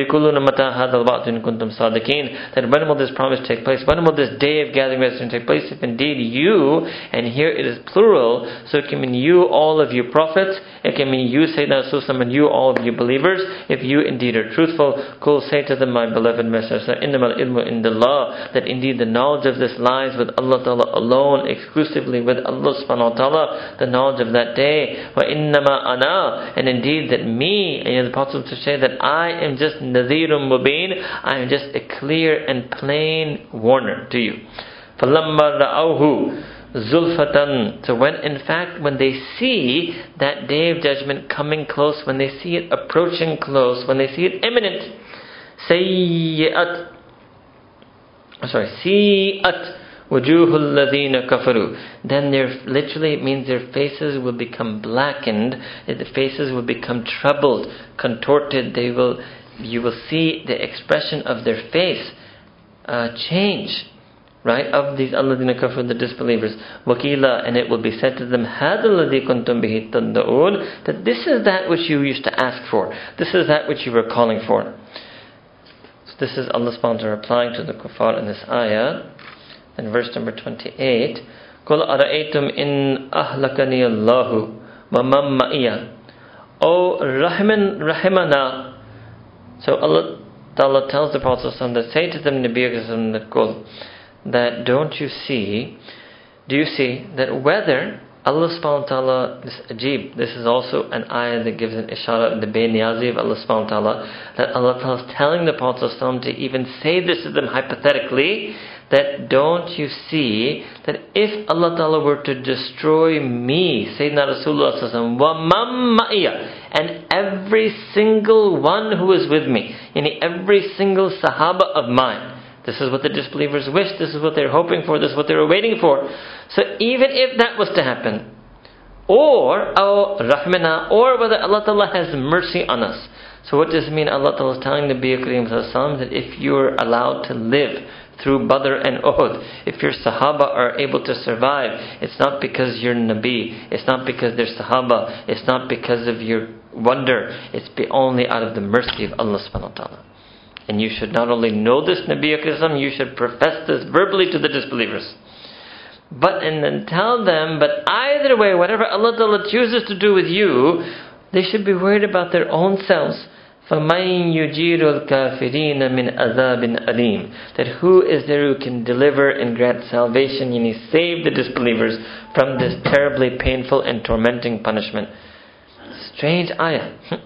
when will this promise take place? When will this day of gathering take place? If indeed you, and here it is plural, so it can mean you, all of you prophets, it can mean you, Sayyidina Rasulullah, and you, all of you believers, if you indeed are truthful, Kul say to them, my beloved messenger, innamal ilmu indallah, that indeed the knowledge of this lies with Allah Ta'ala alone, exclusively with Allah subhanahu wa ta'ala, the knowledge of that day. Wa innama ana, and indeed that me, and the Prophet to say that I am just nadhirum mubin, I am just a clear and plain warner to you. فَلَمَّا رَأَوْهُ zulfatan. So when in fact when they see that day of judgment coming close, when they see it approaching close, when they see it imminent, sayyi'at sorry, si'at ladina kafaru. Then their literally it means their faces will become blackened, the faces will become troubled, contorted. They will you will see the expression of their face uh, change right, of these alladina kafir, the disbelievers. Wakila, and it will be said to them, Hadalladhi kuntum bihi that this is that which you used to ask for. This is that which you were calling for. So this is Allah subhanahu wa replying to the kuffar in this ayah, in verse number 28. قُلْ أَرَأَيْتُمْ إِنْ أَهْلَكَنِيَ اللَّهُ وَمَنْ مَئِيَ O Rahman, Rahimana. So Allah Ta'ala tells the Prophet that say to them, Nabi that Qul, that don't you see, do you see that whether Allah subhanahu wa ta'ala, this ajib, this is also an ayah that gives an ishara the bayniyazi of Allah subhanahu wa ta'ala, that Allah is telling the Prophet to even say this to them hypothetically, that don't you see that if Allah ta'ala were to destroy me, Sayyidina Rasulullah sallallahu and every single one who is with me, yani every single sahaba of mine, this is what the disbelievers wish. This is what they're hoping for. This is what they're waiting for. So even if that was to happen, or oh, rahmana, or whether Allah Ta'ala has mercy on us. So what does it mean? Allah Ta'ala is telling the Kareem that if you're allowed to live through Badr and Uhud, if your Sahaba are able to survive, it's not because you're Nabi, it's not because they're Sahaba, it's not because of your wonder, it's only out of the mercy of Allah subhanahu wa ta'ala. And you should not only know this Nabi Akram, you should profess this verbally to the disbelievers. But and then tell them, but either way, whatever Allah Ta'ala chooses to do with you, they should be worried about their own selves. فَمَنْ يُجِيرُ الْكَافِرِينَ مِنْ أَذَابٍ أَلِيمٍ That who is there who can deliver and grant salvation, and he save the disbelievers from this terribly painful and tormenting punishment. Strange ayah.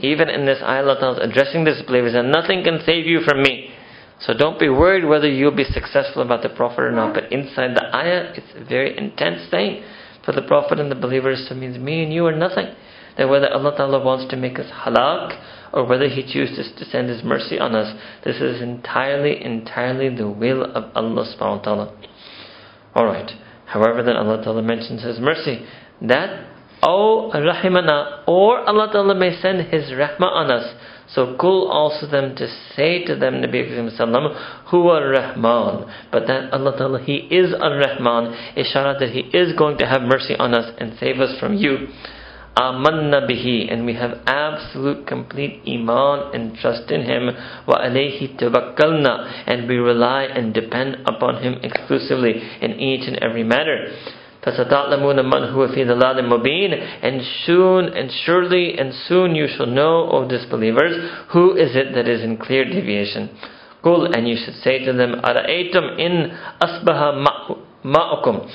Even in this ayah, Allah is addressing the disbelievers, and nothing can save you from me. So don't be worried whether you'll be successful about the Prophet or not. But inside the ayah, it's a very intense thing for the Prophet and the believers. So it means me and you are nothing. That whether Allah Ta'ala wants to make us halak or whether He chooses to send His mercy on us, this is entirely, entirely the will of Allah subhanahu wa ta'ala. Alright. However, then Allah Ta'ala mentions His mercy. That Oh Rahimana, or Allah Ta'ala may send His Rahmah on us. So Kul also them to say to them, Nabi Sallam, who are Rahman. But that Allah Ta'ala, He is Ar Rahman, ishara that He is going to have mercy on us and save us from you. Amanna bihi, and we have absolute complete iman and trust in Him. Wa alayhi tawakkalna, and we rely and depend upon Him exclusively in each and every matter. فَسَتَعْلَمُونَ مَنْ هُوَ فِي ضَلَالٍ مُبِينٍ And soon and surely and soon you shall know, O disbelievers, who is it that is in clear deviation. قُل And you should say to them, أَرَأَيْتُمْ إِنْ أَصْبَحَ مَاءُكُمْ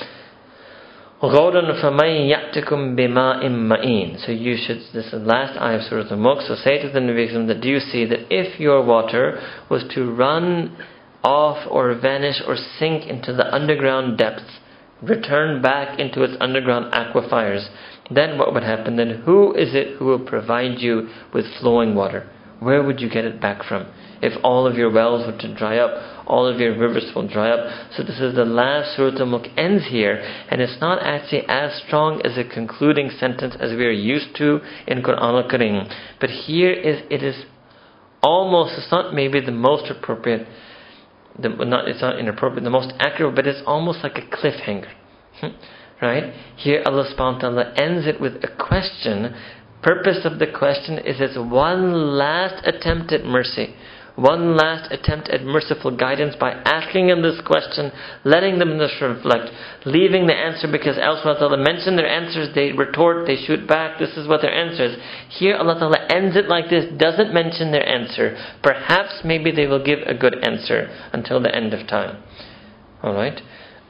غَوْرًا فَمَنْ يَأْتِكُمْ بِمَاءٍ مَئِينٍ So you should, this is the last ayah of Surah Al-Mulk, so say to the Nabi that do you see that if your water was to run off or vanish or sink into the underground depths, return back into its underground aquifers, then what would happen? Then who is it who will provide you with flowing water? Where would you get it back from? If all of your wells were to dry up, all of your rivers will dry up. So this is the last Surah Al-Mulk ends here, and it's not actually as strong as a concluding sentence as we are used to in Quran al-Karim. But here is it is almost it's not maybe the most appropriate the, not, it's not inappropriate, the most accurate, but it's almost like a cliffhanger. Hmm? right? Here Allah subhanahu wa ta'ala ends it with a question. Purpose of the question is it's one last attempt at mercy one last attempt at merciful guidance by asking them this question, letting them reflect, leaving the answer because elsewhere Allah mentioned their answers, they retort, they shoot back, this is what their answer is. Here Allah Ta'ala ends it like this, doesn't mention their answer. Perhaps maybe they will give a good answer until the end of time. Alright?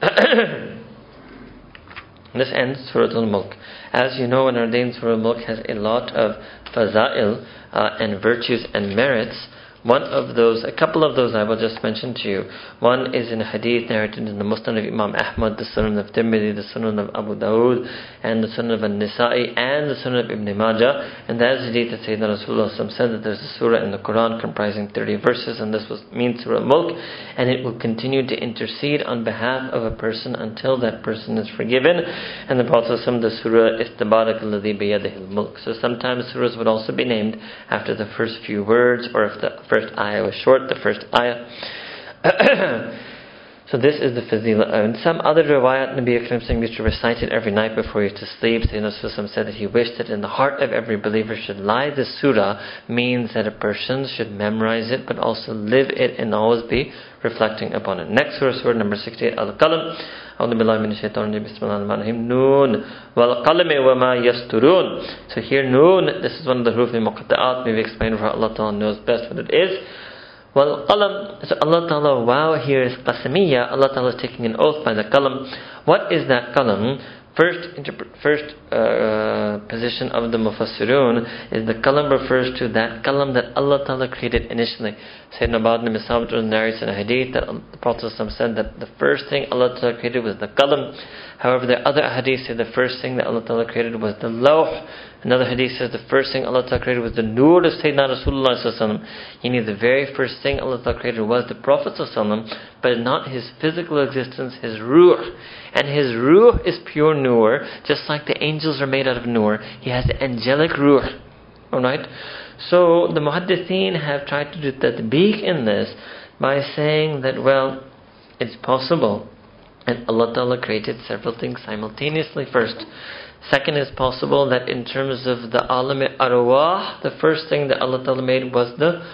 this ends Surah Al-Mulk. As you know, an ordained Surah Al-Mulk has a lot of faza'il uh, and virtues and merits. One of those, a couple of those I will just mention to you. One is in hadith narrated in the Musnad of Imam Ahmad, the Sunan of Tirmidhi, the Sunan of Abu Dawood, and the Sunan of An-Nasa'i, and the Sunan of Ibn Majah. And that is the hadith that Sayyidina Rasulullah said that there's a surah in the Quran comprising 30 verses, and this was means Surah Mulk, and it will continue to intercede on behalf of a person until that person is forgiven. And the Prophet the surah is Tabarak alladhi biyadihil mulk. So sometimes surahs would also be named after the first few words, or if the first ayah was short, the first ayah. so this is the fazila. And some other riwayat, Nabi Akram used to recite it every night before he used to sleep. Sayyidina said that he wished that in the heart of every believer should lie this surah, means that a person should memorize it, but also live it and always be reflecting upon it. Next surah, surah number 68, Al-Qalam. أعوذ بالله من الشيطان الرجيم بسم الله الرحمن الرحيم نون والقلم وما يسترون so here noon this is one of the huruf muqatta'at maybe explain for Allah Ta'ala knows best what it is والقلم so Allah Ta'ala wow here is qasamiyya Allah Ta'ala is taking an oath by the qalam what is that qalam First, first uh, position of the Mufassirun is the kalam refers to that kalam that Allah Ta'ala created initially. Sayyidina Ubada ibn Samit narrates in a hadith that the Prophet said that the first thing Allah Ta'ala created was the kalam. However, the other hadith say the first thing that Allah Ta'ala created was the lawh. Another hadith says the first thing Allah Ta'ala created was the nur of Sayyidina Rasulullah Meaning the very first thing Allah Ta'ala created was the Prophet but not his physical existence, his ruh. And his ruh is pure nur, just like the angels are made out of nur. He has angelic ruh. Alright? So the muhaddithin have tried to do the big in this by saying that, well, it's possible. And Allah Ta'ala created several things simultaneously first. Second is possible that in terms of the alam arwah, the first thing that Allah Ta'ala made was the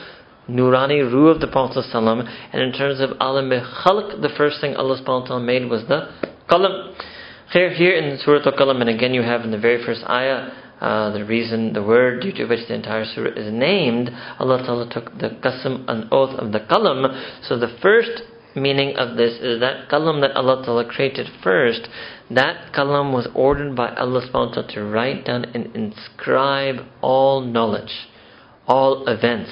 nurani ruh of the Prophet and in terms of alam khalq, the first thing Allah Ta'ala made was the qalam. Here, here in Surah Al-Qalam, and again you have in the very first ayah, uh, the reason, the word due to which the entire surah is named, Allah Ta'ala took the qasam, an oath of the qalam. So the first meaning of this is that kalam that Allah Ta'ala created first, that kalam was ordered by Allah subhanahu to write down and inscribe all knowledge, all events,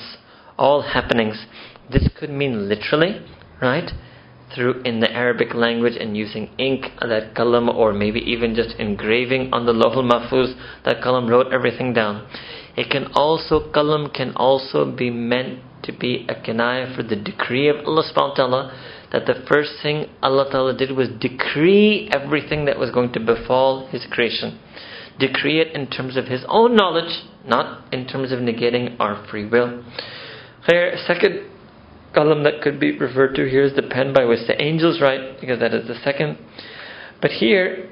all happenings. This could mean literally, right? Through in the Arabic language and using ink, that kalam, or maybe even just engraving on the Lohul Mahfuz, that kalam wrote everything down. It can also, kalam can also be meant to be a kinaya for the decree of Allah subhanahu wa ta'ala that the first thing Allah Ta'ala did was decree everything that was going to befall His creation. decree it in terms of His own knowledge, not in terms of negating our free will. Here, second qalam that could be referred to here is the pen by which the angels write, because that is the second. But here,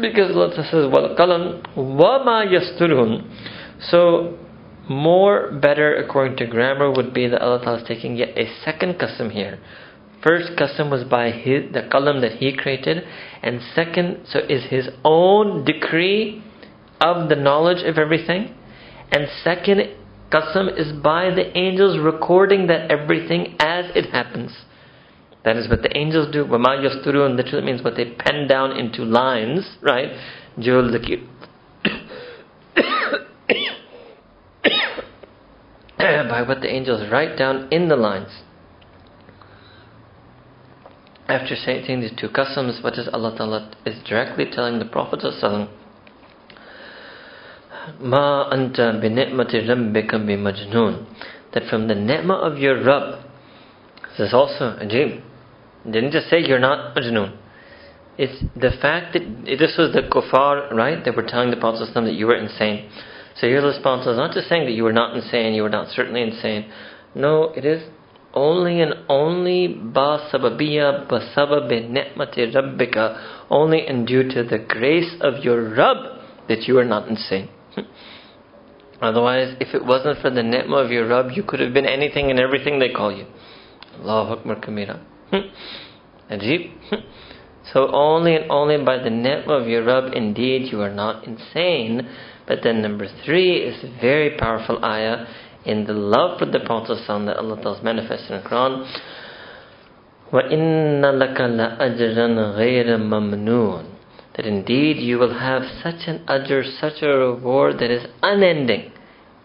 because Allah says, "Well, kalam wama yasturun," so more better according to grammar would be that Allah is taking yet a second qasam here. First qasam was by his, the kalam that he created, and second, so is his own decree of the knowledge of everything, and second qasam is by the angels recording that everything as it happens. That is what the angels do. Wama yasturun literally means what they pen down into lines, right? Jul by what the angels write down in the lines. After saying these two qasams, what is Allah Ta'ala is directly telling the Prophet Ma anta bi rabbika bi majnun that from the ni'mah of your Rabb this is also ajib didn't just say you're not majnun it's the fact that this was the kuffar right they were telling the Prophet that you were insane so your response is not just saying that you were not insane, you were not certainly insane. No, it is only and only ba sababiya ba sababi ni'mati rabbika, only and due to the grace of your Rabb that you are not insane. Otherwise, if it wasn't for the ni'mah of your Rabb, you could have been anything and everything they call you. Allahu Akbar Kamira. Ajib. So only and only by the ni'mah of your Rabb, indeed, you are not insane. But then number three is a very powerful ayah in the love for the Prophet that Allah Ta'ala manifests in the Quran. وَإِنَّ لَكَ لَأَجْرًا غَيْرَ مَمْنُونَ that indeed you will have such an ajr, such a reward that is unending,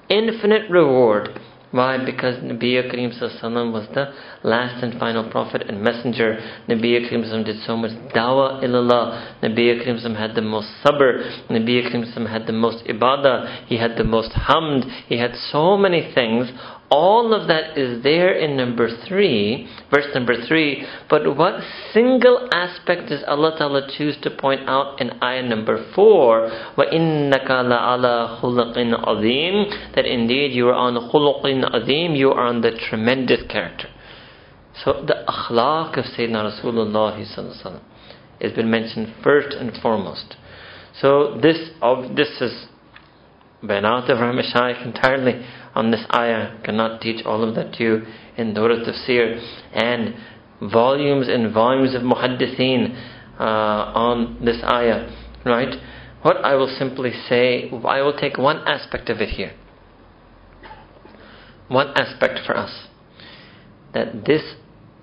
infinite reward why? Because Nabi Kareem was the last and final prophet and messenger. Nabi Kareem did so much dawah ilallah. Nabi Kareem had the most sabr. Nabi Kareem had the most ibadah. He had the most hamd. He had so many things All of that is there in number three, verse number three. But what single aspect does Allah Ta'ala choose to point out in ayah number four? وَإِنَّكَ لَعَلَى خُلُقٍ عَظِيمٍ That indeed you are on khuluqin azim, you are on the tremendous character. So the akhlaq of Sayyidina Rasulullah has been mentioned first and foremost. So this of this is Banat of Ramashayikh entirely on this ayah. Cannot teach all of that to you in Dawrat Tafsir and volumes and volumes of muhaddithin uh, on this ayah. Right? What I will simply say, I will take one aspect of it here. One aspect for us. That this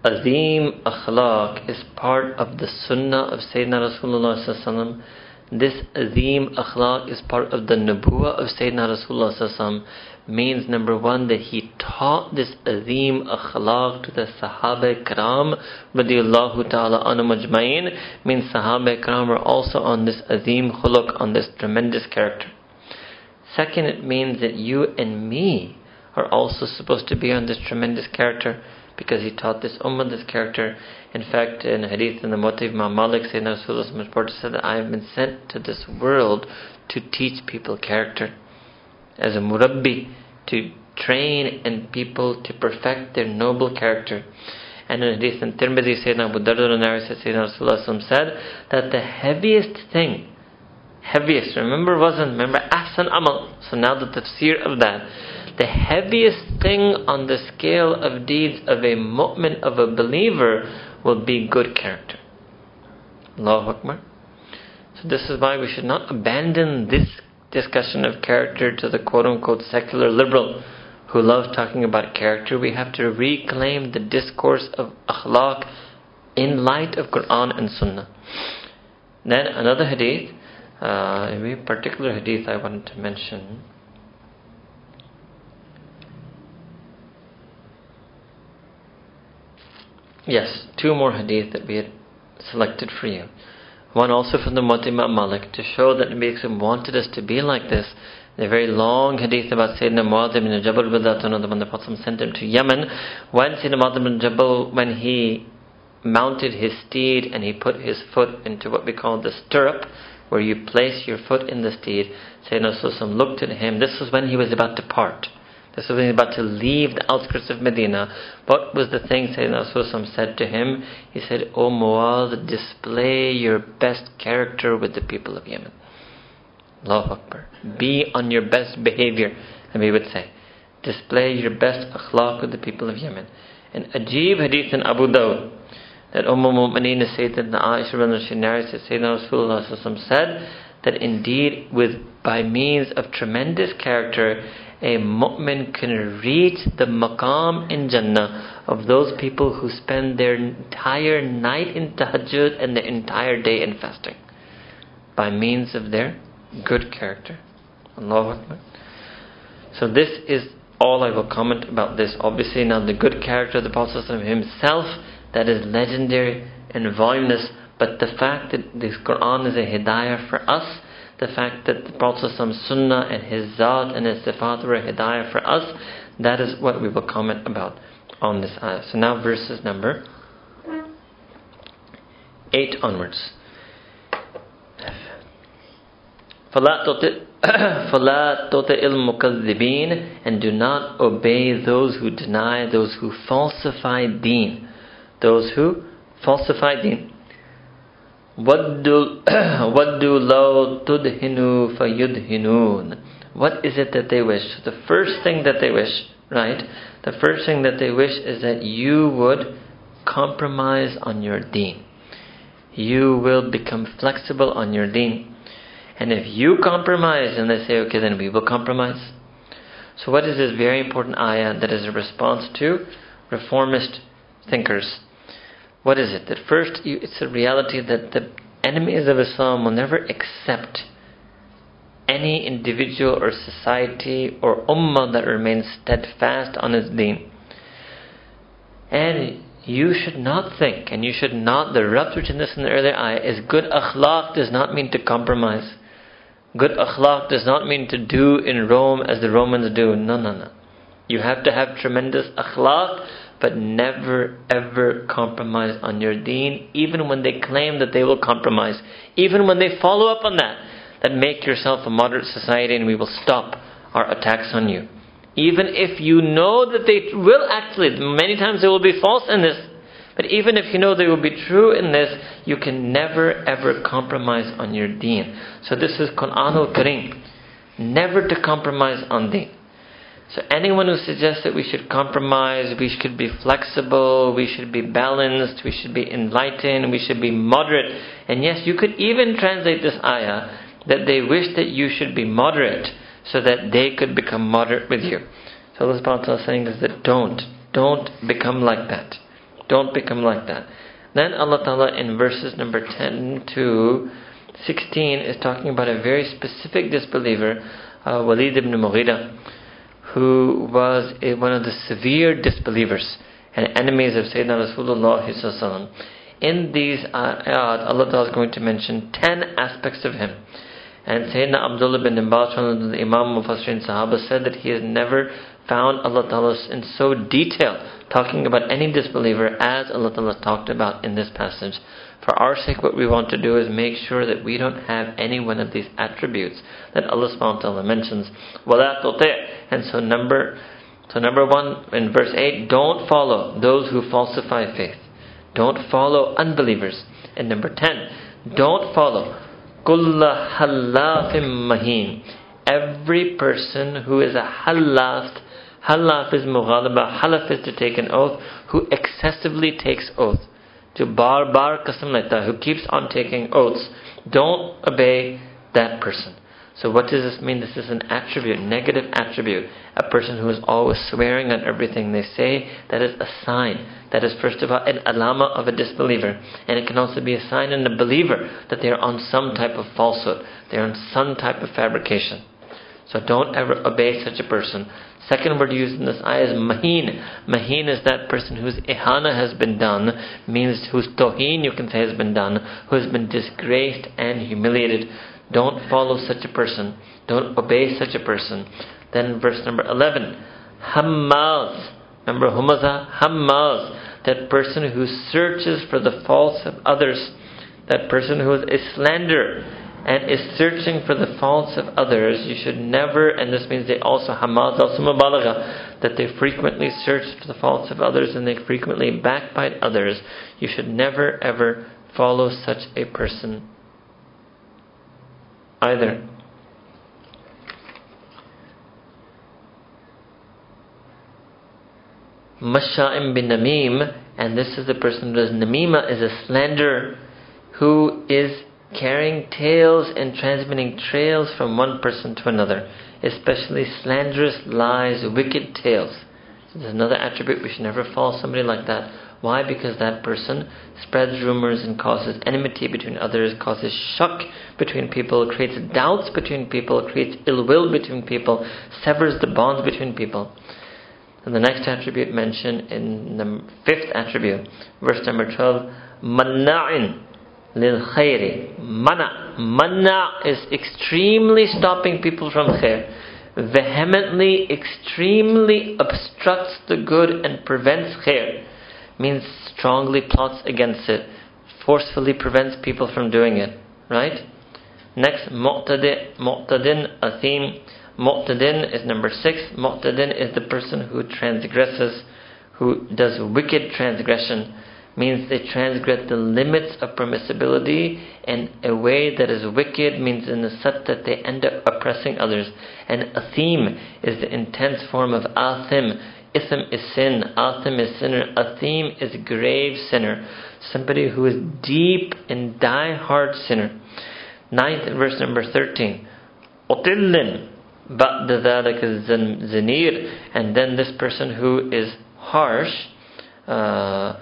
azim akhlaq is part of the sunnah of Sayyidina Rasulullah this azim akhlaq is part of the nubuwa of Sayyidina Rasulullah means number one that he taught this azim akhlaq to the Sahaba Ikram radiyallahu ta'ala anhum ajma'in means Sahaba Ikram are also on this azim khuluq, on this tremendous character. Second, it means that you and me are also supposed to be on this tremendous character because he taught this ummah this character. In fact, in hadith in the Muwatta Imam Malik Sayyidina Rasulullah said that I have been sent to this world to teach people character. As a murabbi, to train and people to perfect their noble character. And in hadith in Tirmidhi, Sayyidina Abu Darda Sayyidina Rasulullah said that the heaviest thing, heaviest, remember wasn't, remember ahsan amal. So now the tafsir of that the heaviest thing on the scale of deeds of a mu'min, of a believer, will be good character. Allahu Akbar. So this is why we should not abandon this discussion of character to the quote unquote secular liberal who love talking about character. We have to reclaim the discourse of akhlaq in light of Quran and Sunnah. Then another hadith, uh, a particular hadith I wanted to mention. Yes, two more hadith that we had selected for you. One also from the Mutima Malik to show that Nabi wanted us to be like this. The very long hadith about Sayyidina Muadh ibn Jabal when the Prophet sent him to Yemen. When Sayyidina Muadh ibn Jabal, when he mounted his steed and he put his foot into what we call the stirrup, where you place your foot in the steed. Sayyidina Rasulullah looked at him. This was when he was about to part. He was about to leave the outskirts of Medina. What was the thing Sayyidina Rasulullah said to him? He said, O Muaz, display your best character with the people of Yemen. Allahu Akbar. Be on your best behavior, and we would say. Display your best akhlaq with the people of Yemen. And Ajib hadith in Abu Dawud that Umm Mu'mineen Sayyidina Aisha she narrates that Sayyidina Rasulullah said that indeed with by means of tremendous character a mu'min can reach the maqam in Jannah of those people who spend their entire night in tahajjud and their entire day in fasting by means of their good character. Allahu Akbar. So this is all I will comment about this. Obviously, now the good character of the Prophet himself, that is legendary and voluminous, but the fact that this Quran is a hidayah for us, the fact that the Prophet's sunnah and his zat and his sifat were a hidayah for us, that is what we will comment about on this ayah. So now verses number 8 onwards. فَلَا تُطِعِ الْمُكَذِّبِينَ And do not obey those who deny, those who falsify deen. Those who falsify deen. وَدُّوا لَوْ تُدْهِنُوا فَيُدْهِنُونَ What is it that they wish? The first thing that they wish, right? The first thing that they wish is that you would compromise on your deen. You will become flexible on your deen. And if you compromise, and they say, okay, then we will compromise. So, what is this very important ayah that is a response to reformist thinkers? What is it? That first, you, it's a reality that the enemies of Islam will never accept any individual or society or ummah that remains steadfast on its deen. And you should not think, and you should not, the rub in this in the earlier ayah is good akhlaq does not mean to compromise. Good akhlaq does not mean to do in Rome as the Romans do. No, no, no. You have to have tremendous akhlaq, but never ever compromise on your deen, even when they claim that they will compromise. Even when they follow up on that, that make yourself a moderate society and we will stop our attacks on you. Even if you know that they will actually, many times they will be false in this, but even if you know they will be true in this, you can never ever compromise on your deen. So this is Quran al Kareem. Never to compromise on deen. So anyone who suggests that we should compromise, we should be flexible, we should be balanced, we should be enlightened, we should be moderate. And yes, you could even translate this ayah that they wish that you should be moderate so that they could become moderate with you. So Allah subhanahu is saying is that don't, don't become like that. Don't become like that. Then Allah Ta'ala in verses number 10 to 16 is talking about a very specific disbeliever, uh, Walid ibn Mughira, who was a, one of the severe disbelievers and enemies of Sayyidina Rasulullah. In these uh, ayat, Allah Ta'ala is going to mention 10 aspects of him. And Sayyidina Abdullah bin Abbas, of the Imam Mufassirin Sahaba, said that he has never found Allah Ta'ala in so detail talking about any disbeliever as Allah Ta'ala talked about in this passage. For our sake, what we want to do is make sure that we don't have any one of these attributes that Allah subhanahu wa ta'ala mentions. And so number so number one in verse eight, don't follow those who falsify faith. Don't follow unbelievers. And number ten, don't follow kulla halafim. Every person who is a halaf Halaf is mughalaba, halaf is to take an oath, who excessively takes oath. To bar bar qasam who keeps on taking oaths. Don't obey that person. So what does this mean? This is an attribute, negative attribute. A person who is always swearing on everything they say, that is a sign. That is first of all an alama of a disbeliever. And it can also be a sign in a believer that they are on some type of falsehood. They are on some type of fabrication. So don't ever obey such a person. Second word used in this ayah is mahin. Mahin is that person whose ihana has been done, means whose tohin you can say has been done, who has been disgraced and humiliated. Don't follow such a person. Don't obey such a person. Then verse number 11. Hammaz. Remember humaza? Hammaz. That person who searches for the faults of others. That person who is a slanderer and is searching for the faults of others, you should never, and this means they also hamad also that they frequently search for the faults of others and they frequently backbite others. You should never ever follow such a person either. Masha'im bin Namim, and this is the person who does Namima, is a slanderer who is carrying tales and transmitting trails from one person to another, especially slanderous lies, wicked tales. There's another attribute we should never follow somebody like that. Why? Because that person spreads rumors and causes enmity between others, causes shock between people, creates doubts between people, creates ill will between people, severs the bonds between people. And the next attribute mentioned in the fifth attribute, verse number 12, Manna'in lil khayri. Mana. Mana is extremely stopping people from khair. Vehemently, extremely obstructs the good and prevents khair. Means strongly plots against it. Forcefully prevents people from doing it. Right? Next, mu'tadi, mu'tadin, athim. Mu'tadin is number six. Mu'tadin is the person who transgresses, who does wicked transgression means they transgress the limits of permissibility in a way that is wicked, means in the such that they end up oppressing others. And athim is the intense form of athim. Ithm is sin, athim is sinner, athim is grave sinner. Somebody who is deep and die-hard sinner. Ninth verse number 13. Otillin, بعد ذلك الزنير and then this person who is harsh uh,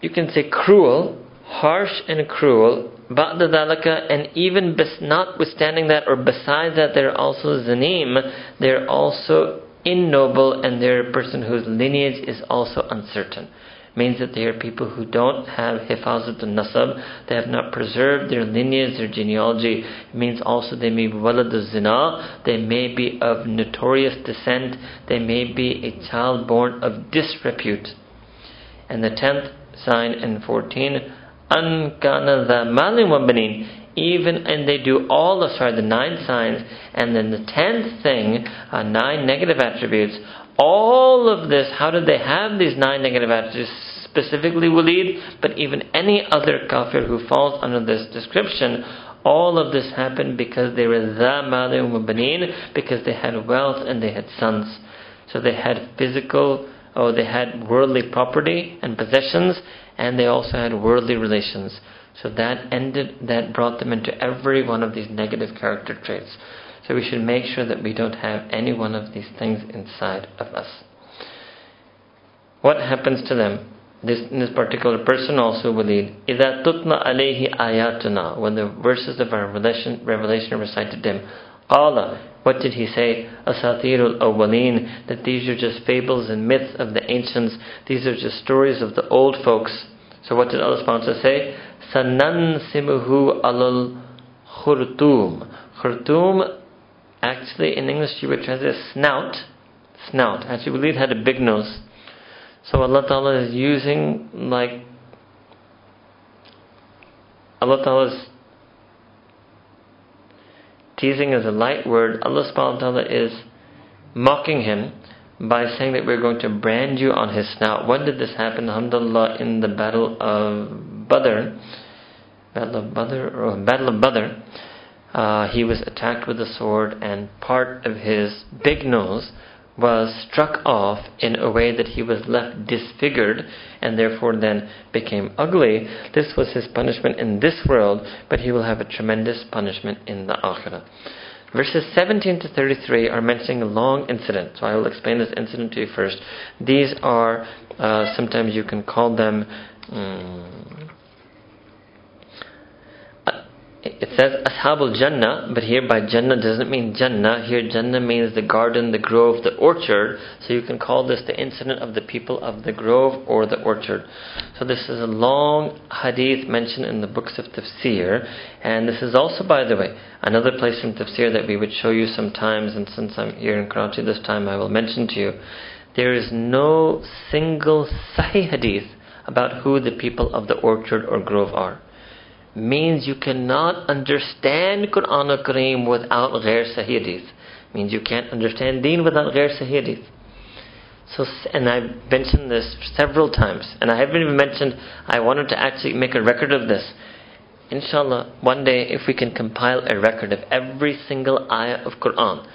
you can say cruel, harsh and cruel, بعد ذلك, and even bes- notwithstanding that or besides that they're also zanim, they're also ignoble and they're a person whose lineage is also uncertain. Means that they are people who don't have hifazat al nasab, they have not preserved their lineage, their genealogy. It means also they may be walad zina, they may be of notorious descent, they may be a child born of disrepute. And the tenth sign and 14 ankana malin wa even and they do all the sorry the nine signs and then the tenth thing uh, nine negative attributes all of this how did they have these nine negative attributes specifically Walid but even any other kafir who falls under this description all of this happened because they were the malin because they had wealth and they had sons so they had physical oh, they had worldly property and possessions, and they also had worldly relations. So that ended, that brought them into every one of these negative character traits. So we should make sure that we don't have any one of these things inside of us. What happens to them? This, this particular person also will lead. إِذَا تُتْنَا عَلَيْهِ آيَاتُنَا When the verses of our revelation, revelation are recited to him. Allah what did he say? Asatirul awwaleen, that these are just fables and myths of the ancients. These are just stories of the old folks. So what did Allah subhanahu say? Sanansimuhu alal khurtum. Khurtum, actually in English you would translate snout. Snout. Actually, Walid had a big nose. So Allah Ta'ala is using like Allah Ta'ala is teasing is a light word, Allah subhanahu wa ta'ala is mocking him by saying that we're going to brand you on his snout. When did this happen? Alhamdulillah, in the battle of Badr, Battle of Badr, or Battle of Badr, uh, he was attacked with a sword, and part of his big nose was struck off in a way that he was left disfigured and therefore then became ugly. This was his punishment in this world, but he will have a tremendous punishment in the akhirah. Verses 17 to 33 are mentioning a long incident, so I will explain this incident to you first. These are, uh, sometimes you can call them. Um, it says Ashabul Jannah, but here by Jannah doesn't mean Jannah. Here Jannah means the garden, the grove, the orchard. So you can call this the incident of the people of the grove or the orchard. So this is a long hadith mentioned in the books of tafsir. And this is also, by the way, another place in tafsir that we would show you sometimes. And since I'm here in Karachi this time, I will mention to you. There is no single sahih hadith about who the people of the orchard or grove are means you cannot understand Quran al Kareem without ghair sahih Means you can't understand deen without ghair sahih So, and I've mentioned this several times, and I haven't even mentioned, I wanted to actually make a record of this. Inshallah, one day if we can compile a record of every single ayah of Quran,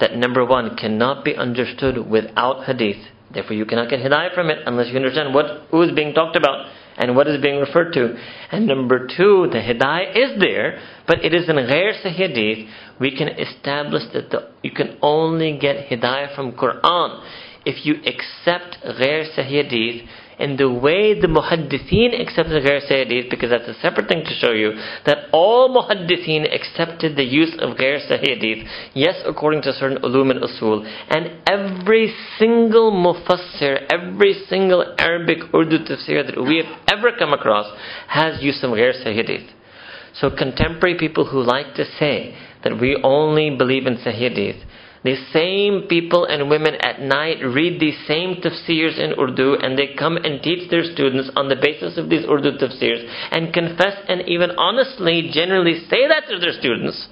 that number one cannot be understood without hadith. Therefore, you cannot get hidayah from it unless you understand what who is being talked about and what is being referred to. And number two, the hidayah is there, but it is in ghair hadith. We can establish that the, you can only get hidayah from Quran if you accept ghair hadith in the way the muhaddithin accepted ghair hadith, because that's a separate thing to show you, that all muhaddithin accepted the use of ghair hadith, yes, according to certain ulum and usul, and every single mufassir, every single Arabic Urdu tafsir that we have ever come across has use of ghair hadith. So contemporary people who like to say that we only believe in Sahih the same people and women at night read these same tafsirs in Urdu and they come and teach their students on the basis of these Urdu tafsirs and confess and even honestly generally say that to their students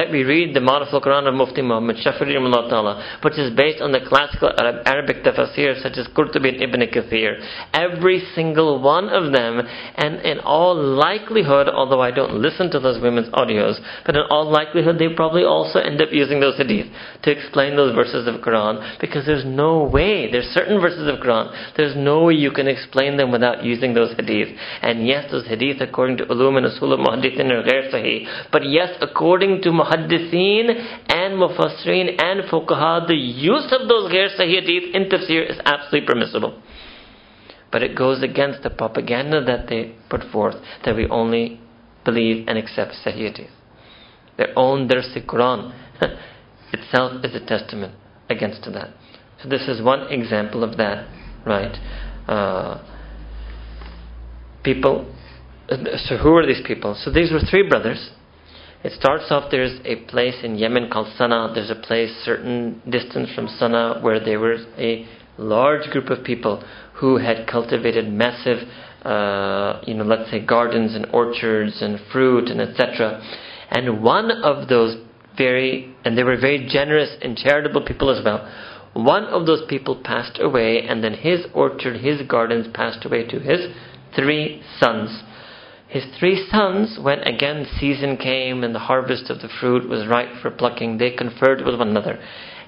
that we read the Ma'rif Quran of Mufti Muhammad Shafi'i ta'ala, which is based on the classical Arab, Arabic tafsir such as Qurtubi and Ibn Kathir. Every single one of them, and in all likelihood, although I don't listen to those women's audios, but in all likelihood they probably also end up using those hadith to explain those verses of Quran because there's no way, there's certain verses of Quran, there's no way you can explain them without using those hadith. And yes, those hadith according to ulum and usul of muhaddithin are sahih, but yes, according to muhaddithin and mufassirin and fuqaha, the use of those ghair sahih hadith in tafsir is absolutely permissible. But it goes against the propaganda that they put forth that we only believe and accept sahih hadith. Their own Dars Quran itself is a testament against that. So this is one example of that, right? Uh, people. So who are these people? So these were three brothers it starts off there's a place in Yemen called Sana'a. There's a place certain distance from Sana'a where there was a large group of people who had cultivated massive, uh, you know, let's say gardens and orchards and fruit and etc. And one of those very, and they were very generous and charitable people as well. One of those people passed away, and then his orchard, his gardens passed away to his three sons. His three sons, when again season came and the harvest of the fruit was ripe for plucking, they conferred with one another.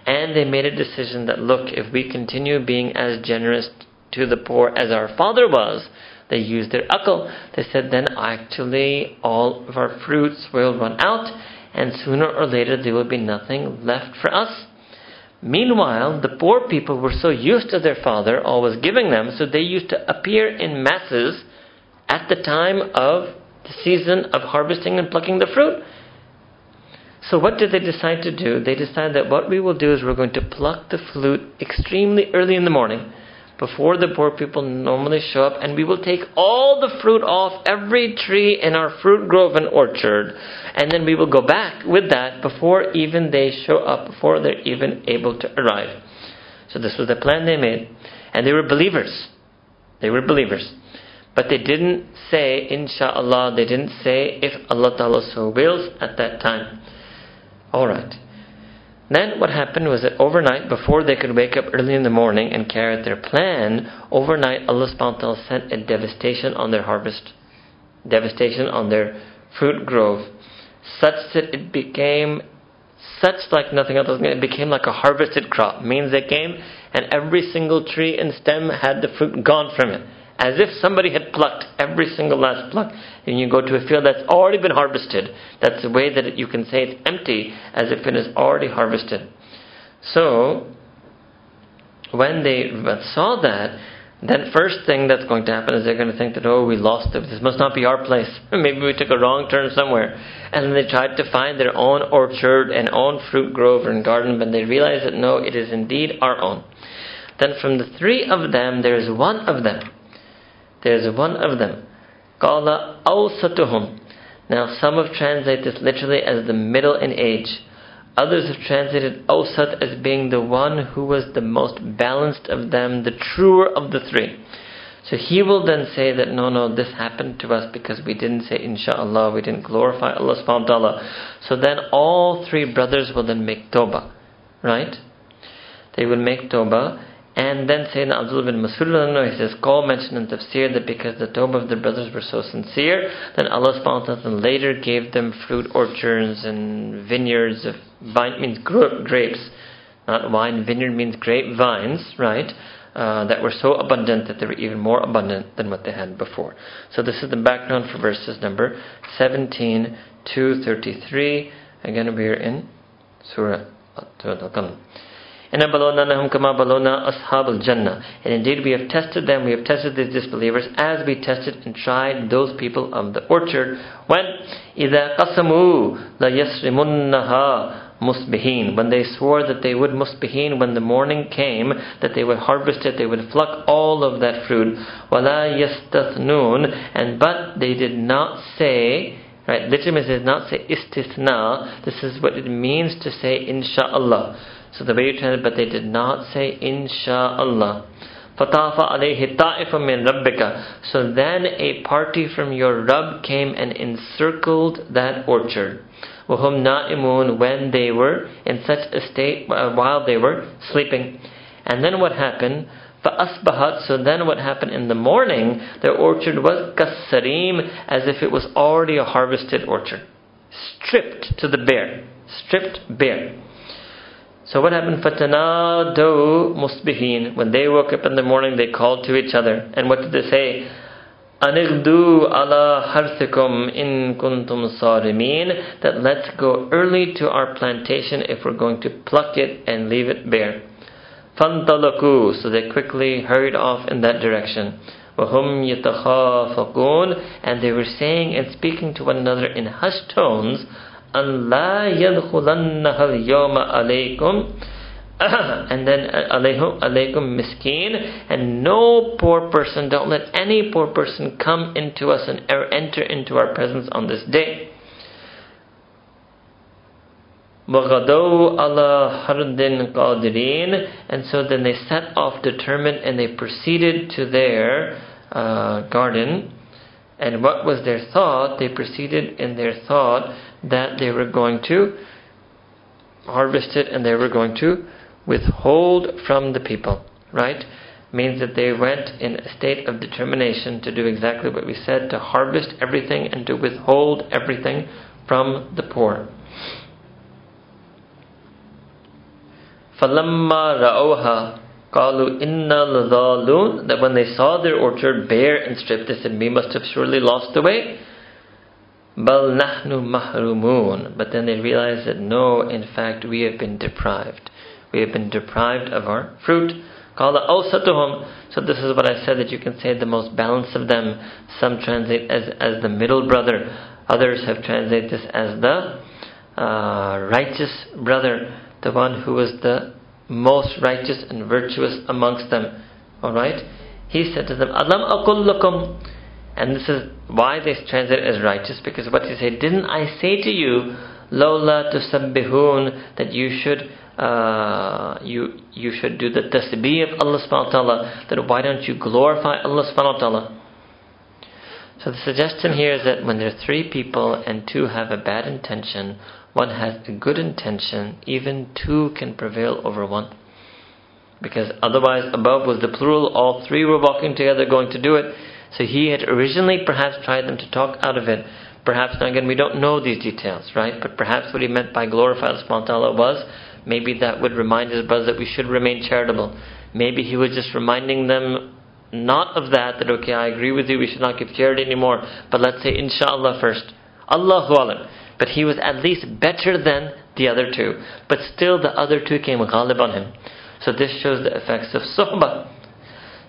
And they made a decision that, look, if we continue being as generous to the poor as our father was, they used their akal. They said, then actually all of our fruits will run out, and sooner or later there will be nothing left for us. Meanwhile, the poor people were so used to their father always giving them, so they used to appear in masses at the time of the season of harvesting and plucking the fruit. So, what did they decide to do? They decided that what we will do is we're going to pluck the fruit extremely early in the morning before the poor people normally show up, and we will take all the fruit off every tree in our fruit grove and orchard, and then we will go back with that before even they show up, before they're even able to arrive. So, this was the plan they made, and they were believers. They were believers. But they didn't say, inshallah, they didn't say, if Allah Ta'ala so wills at that time. Alright. Then what happened was that overnight, before they could wake up early in the morning and carry out their plan, overnight Allah subhanahu wa ta'ala sent a devastation on their harvest. Devastation on their fruit grove. Such that it became such like nothing else. It became like a harvested crop. Means they came and every single tree and stem had the fruit gone from it as if somebody had plucked every single last pluck. And you go to a field that's already been harvested. That's the way that you can say it's empty, as if it is already harvested. So, when they saw that, then first thing that's going to happen is they're going to think that, oh, we lost it. This must not be our place. Maybe we took a wrong turn somewhere. And then they tried to find their own orchard and own fruit grove and garden, but they realized that no, it is indeed our own. Then from the three of them, there is one of them there's one of them. Qala awsatuhum. Now some have translated this literally as the middle in age. Others have translated awsat as being the one who was the most balanced of them, the truer of the three. So he will then say that no, no, this happened to us because we didn't say inshallah, we didn't glorify Allah subhanahu wa ta'ala. So then all three brothers will then make tawbah, right? They will make tawbah and then Sayyidina Abdullah bin Masud, he says, Call mentioned in tafsir that because the tawbah of the brothers were so sincere, then Allah subhanahu wa later gave them fruit orchards and vineyards of vine means grapes, not wine, vineyard means grape vines, right? Uh, that were so abundant that they were even more abundant than what they had before. So this is the background for verses number 17 to 33. Again, we are in Surah Al-Qalam. And indeed we have tested them, we have tested these disbelievers as we tested and tried those people of the orchard when إِذَا قَسَمُوا لَيَسْرِمُنَّهَا musbihin. When they swore that they would musbihin, when the morning came, that they would harvest it, they would pluck all of that fruit. Wala yastathnun. And but they did not say, right, literally did not say istithna. This is what it means to say inshallah. So the way you translate, but they did not say insha'Allah. فَطَافَ عَلَيْهِ طَائِفٌ مِّن رَبِّكَ So then a party from your Rabb came and encircled that orchard. وَهُمْ نَائِمُونَ When they were in such a state uh, while they were sleeping. And then what happened? فَأَصْبَحَتْ So then what happened in the morning? Their orchard was kasarim, as if it was already a harvested orchard. Stripped to the bare. Stripped bare. So what happened? Fatanadu musbihin. When they woke up in the morning, they called to each other. And what did they say? Anigdu ala harthikum in kuntum sarimin. That let's go early to our plantation if we're going to pluck it and leave it bare. Fantalaku. So they quickly hurried off in that direction. Wahum yatakhafaqun. And they were saying and speaking to one another in hushed tones. أن لا يدخلنها اليوم عليكم and then alayhum alaykum miskin and no poor person don't let any poor person come into us and enter into our presence on this day وَغَدَوْا عَلَى حَرْدٍ قَادِرِينَ And so then they set off determined and they proceeded to their uh, garden. And what was their thought? They proceeded in their thought that they were going to harvest it and they were going to withhold from the people, right? Means that they went in a state of determination to do exactly what we said to harvest everything and to withhold everything from the poor. فَلَمَّا رَأَوْهَا قَالُوا إِنَّا لَضَالُونَ That when they saw their orchard bare and stripped, they said, We must have surely lost the way. Bal nahnu mahrumun. But then they realize that no, in fact, we have been deprived. We have been deprived of our fruit. Qala awsatuhum. So this is what I said that you can say the most balanced of them. Some translate as, as the middle brother. Others have translated this as the uh, righteous brother, the one who was the most righteous and virtuous amongst them. Alright? He said to them, Alam aqul lakum and this is why they translate as righteous, because what he said, didn't I say to you, Lola tusabbihun, that you should uh, you you should do the tasbih of Allah subhanahu wa ta'ala, that why don't you glorify Allah subhanahu wa ta'ala? So the suggestion here is that when there are three people and two have a bad intention, one has a good intention, even two can prevail over one. Because otherwise, above was the plural, all three were walking together going to do it. So he had originally perhaps tried them to talk out of it. Perhaps, now again, we don't know these details, right? But perhaps what he meant by glorify Allah was maybe that would remind his brothers that we should remain charitable. Maybe he was just reminding them not of that, that okay, I agree with you, we should not give charity anymore, but let's say inshallah first. Allahu Alam. But he was at least better than the other two. But still the other two came with ghalib on him. So this shows the effects of suhbah.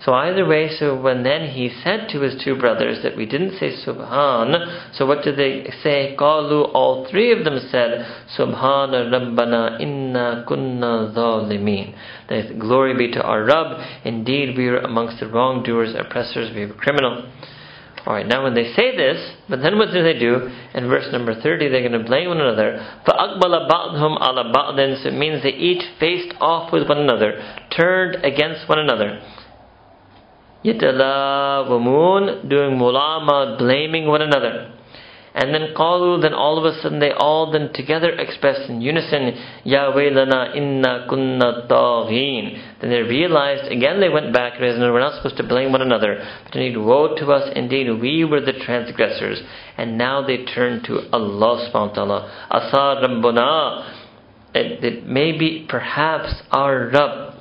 So either way, so when then he said to his two brothers that we didn't say Subhan, so what did they say? Qalu, all three of them said, Subhana Rabbana inna kunna zalimin. That glory be to our Rabb, indeed we are amongst the wrongdoers, oppressors, we were criminal. Alright, now when they say this, but then what do they do? In verse number 30, they're going to blame one another. فَأَقْبَلَ بَعْضْهُمْ عَلَى بَعْضٍ So it means they each faced off with one another, turned against one another. يَتَلَاوَمُونَ Doing mulama, blaming one another. And then qalu, then all of a sudden they all then together expressed in unison, Ya waylana inna kunna taghin. Then they realized, again they went back, realized, no, we're not supposed to blame one another. But indeed, woe to us, indeed, we were the transgressors. And now they turn to Allah subhanahu wa ta'ala. Asa rabbuna. It, it may be perhaps our Rabb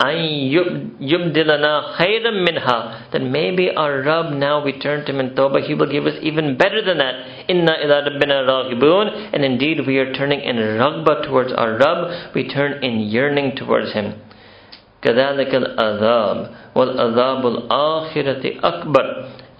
yubdilana khayram minha then maybe our Rabb now we turn to him in Tawbah he will give us even better than that inna ila rabbina raghibun and indeed we are turning in raghba towards our Rabb we turn in yearning towards him كذلك العذاب والعذاب الآخرة أكبر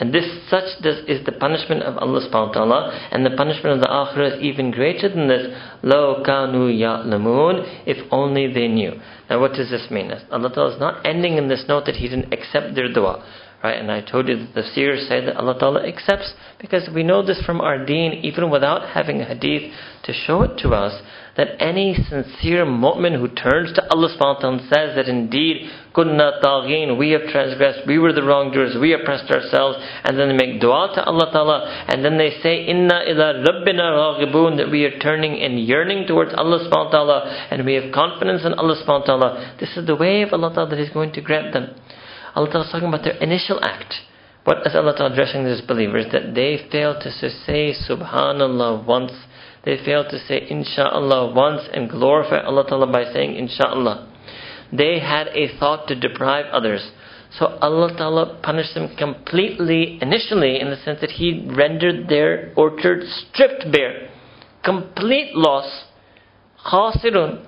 and this such this is the punishment of Allah subhanahu wa ta'ala, and the punishment of the akhirah is even greater than this. Lo kanu ya'lamun, if only they knew. Now what does this mean? Allah Ta'ala is not ending in this note that He didn't accept their dua. Right? And I told you that the seers say that Allah Ta'ala accepts because we know this from our deen, even without having a hadith to show it to us, that any sincere mu'min who turns to Allah subhanahu wa ta'ala says that indeed, kunna taghin, we have transgressed, we were the wrongdoers, we oppressed ourselves, and then they make dua to Allah Ta'ala, and then they say, inna ila rabbina raghibun, that we are turning and yearning towards Allah subhanahu wa ta'ala, and we have confidence in Allah subhanahu wa ta'ala. This is the way of Allah Ta'ala that He's going to grant them. Allah Ta'ala is talking about their initial act. What is Allah Ta'ala addressing these believers? That they fail to say Subhanallah once, they fail to say Insha'Allah once and glorify Allah Ta'ala by saying Insha'Allah. They had a thought to deprive others. So Allah Ta'ala punished them completely initially in the sense that He rendered their orchard stripped bare. Complete loss. Khasirun.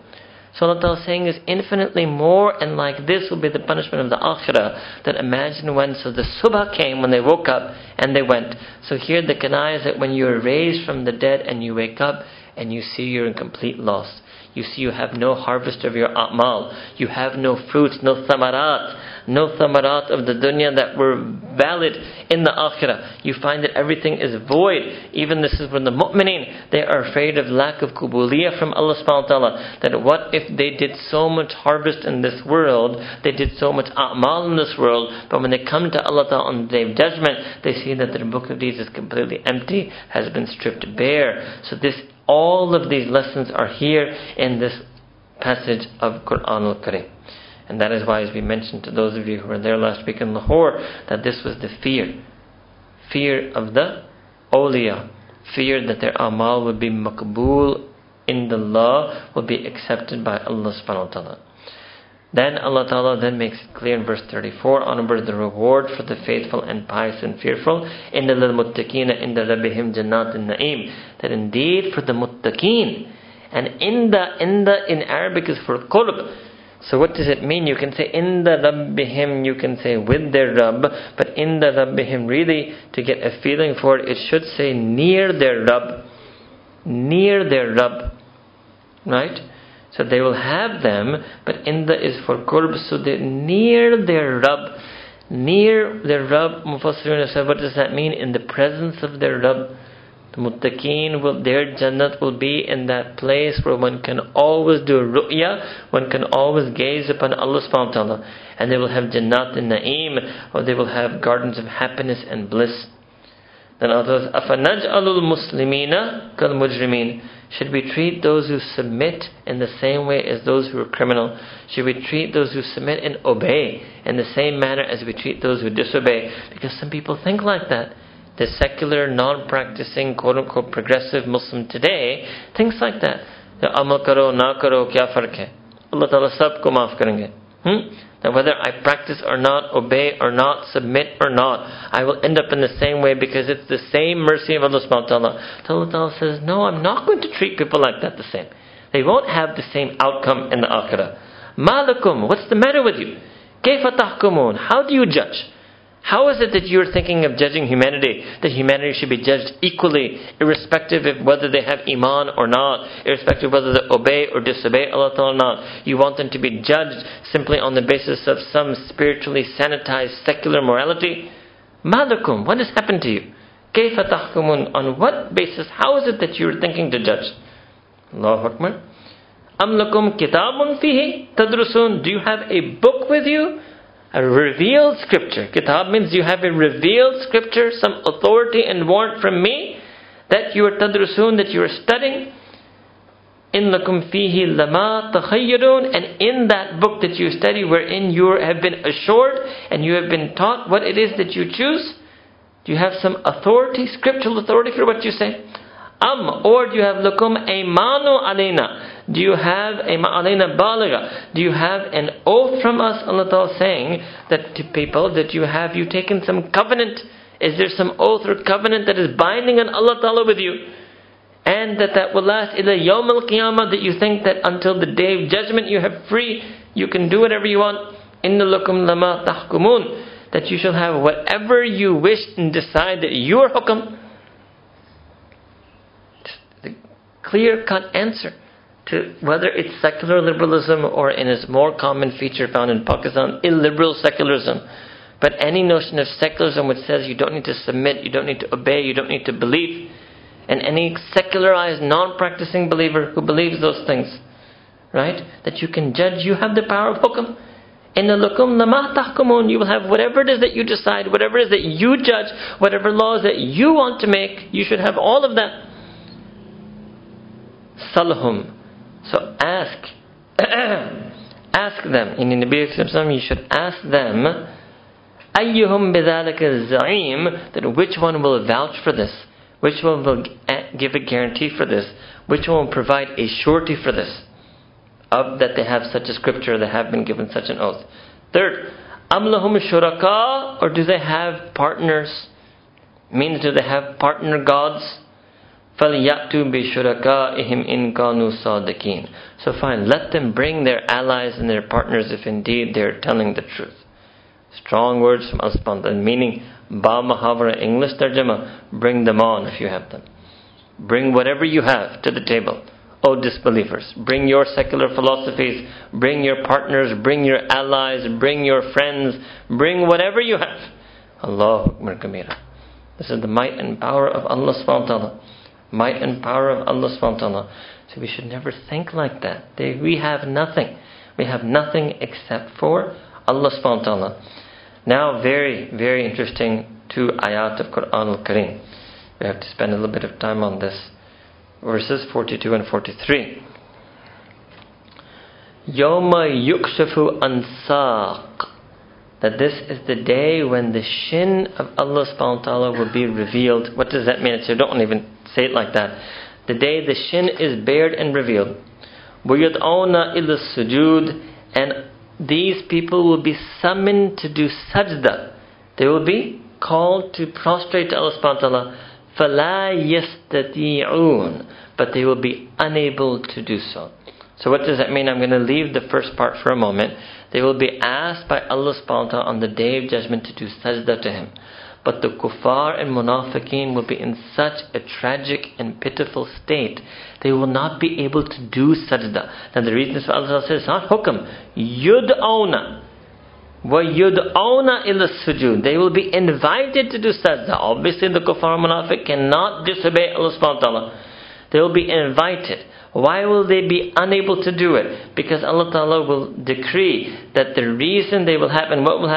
So Allah is saying is infinitely more, and like this will be the punishment of the akhirah. That imagine when, so the subha came when they woke up and they went. So here the kanai is that when you are raised from the dead and you wake up and you see you're in complete loss. You see you have no harvest of your a'mal. You have no fruits, no thamarat no thamarat of the dunya that were valid in the akhirah. You find that everything is void. Even this is when the mu'mineen, they are afraid of lack of kubuliyah from Allah subhanahu wa ta'ala. That what if they did so much harvest in this world, they did so much a'mal in this world, but when they come to Allah ta'ala on the day of judgment, they see that their book of deeds is completely empty, has been stripped bare. So this all of these lessons are here in this passage of Quran al-Karim. And that is why, as we mentioned to those of you who were there last week in Lahore, that this was the fear. Fear of the awliya. Fear that their amal would be makbul in the law, would be accepted by Allah subhanahu wa ta'ala. Then Allah Ta'ala then makes it clear in verse 34 onward the reward for the faithful and pious and fearful in the muttaqina in the rabbihim jannat na'im that indeed for the muttaqeen and in the in the in Arabic is for qurb so what does it mean? You can say in the Rabbihim, you can say with their Rabb, but in the Rabbihim, really, to get a feeling for it, it should say near their Rabb. Near their Rabb. Right? So they will have them, but in the is for qurb, so they're near their Rabb. Near their Rabb, Mufassirun said, what does that mean? In the presence of their Rabb. The muttaqeen will, their jannat will be in that place where one can always do ru'ya, one can always gaze upon Allah subhanahu wa ta'ala. And they will have jannat in na'im, or they will have gardens of happiness and bliss. Then others, أَفَنَجْعَلُ الْمُسْلِمِينَ كَالْمُجْرِمِينَ Should we treat those who submit in the same way as those who are criminal? Should we treat those who submit and obey in the same manner as we treat those who disobey? Because some people think like that the secular, non-practicing, quote-unquote progressive Muslim today thinks like that. Amal karo, na karo, kya fark hai? Allah Ta'ala sabko maaf karenge. Hmm? That whether I practice or not, obey or not, submit or not, I will end up in the same way because it's the same mercy of Allah subhanahu wa ta'ala. Ta'ala says, no, I'm not going to treat people like that the same. They won't have the same outcome in the akhirah. Malakum, what's the matter with you? Kayfa tahkumun? How do you judge? How is it that you're thinking of judging humanity? That humanity should be judged equally, irrespective of whether they have iman or not, irrespective of whether they obey or disobey Allah Ta'ala or not. You want them to be judged simply on the basis of some spiritually sanitized secular morality? Malakum, what has happened to you? Kayfa on what basis? How is it that you're thinking to judge? Allahu Akbar. Am lakum kitabun fihi tadrusun, do you have a book with you? A revealed scripture. Kitab means you have a revealed scripture, some authority and warrant from me that you are tadrusun, that you are studying. In lakum fihi lama takhayyarun, and in that book that you study, wherein you have been assured and you have been taught what it is that you choose, do you have some authority, scriptural authority for what you say? Am, or do you have lakum aymanu alayna? Do you have a ma'alina balaga? Do you have an oath from us, Allah Ta'ala, saying that to people that you have you taken some covenant? Is there some oath or covenant that is binding on Allah Ta'ala with you? And that that will last ila yawm al qiyamah that you think that until the day of judgment you have free, you can do whatever you want. Inna lakum lama tahkumun. That you shall have whatever you wish and decide that your hukam. The clear cut answer to whether it's secular liberalism or in its more common feature found in Pakistan, illiberal secularism. But any notion of secularism which says you don't need to submit, you don't need to obey, you don't need to believe, and any secularized, non practicing believer who believes those things, right? That you can judge, you have the power of hukum. In the lukum lama tahkumun, you will have whatever it is that you decide, whatever it is that you judge, whatever laws that you want to make, you should have all of that. Salhum. So ask, ask them. In the Nabi you should ask them, Ayyuhum bidhalika za'im, that which one will vouch for this? Which one will give a guarantee for this? Which one will provide a surety for this? Of that they have such a scripture, they have been given such an oath. Third, amlahum shuraka, or do they have partners? Means do they have partner gods? فَلْيَأْتُوا بِشُرَكَائِهِمْ إِنْ كَانُوا صَادِقِينَ So fine, let them bring their allies and their partners if indeed they are telling the truth. Strong words from Allah meaning Ba Mahavara English Tarjama, bring them on if you have them. Bring whatever you have to the table. O disbelievers, bring your secular philosophies, bring your partners, bring your allies, bring your friends, bring whatever you have. Allah Akbar Kabira. This is the might and power of Allah subhanahu wa ta'ala might and power of Allah subhanahu wa ta'ala. So we should never think like that. We have nothing. We have nothing except for Allah subhanahu wa ta'ala. Now, very, very interesting two ayat of Quran al Kareem. We have to spend a little bit of time on this. Verses 42 and 43. Yoma yukshafu ansaq That this is the day when the shin of Allah subhanahu wa ta'ala will be revealed. What does that mean? So don't even Say it like that. The day the shin is bared and revealed. وَيَدْعَوْنَ إِلَى السُّجُودِ And these people will be summoned to do sajda. They will be called to prostrate to Allah subhanahu wa ta'ala. فَلَا يَسْتَطِيعُونَ But they will be unable to do so. So what does that mean? I'm going to leave the first part for a moment. They will be asked by Allah subhanahu wa ta'ala on the day of judgment to do sajda to Him. But the kuffar and munafiqeen will be in such a tragic and pitiful state, they will not be able to do sajda. Now the reason is Allah says, not hukam, yud'awna. وَيُدْعَوْنَ إِلَى السُّجُودِ They will be invited to do sajda. Obviously the kuffar munafiq cannot disobey Allah subhanahu wa ta'ala. They will be invited. Why will they be unable to do it? Because Allah Ta'ala will decree that the reason they will have, and what will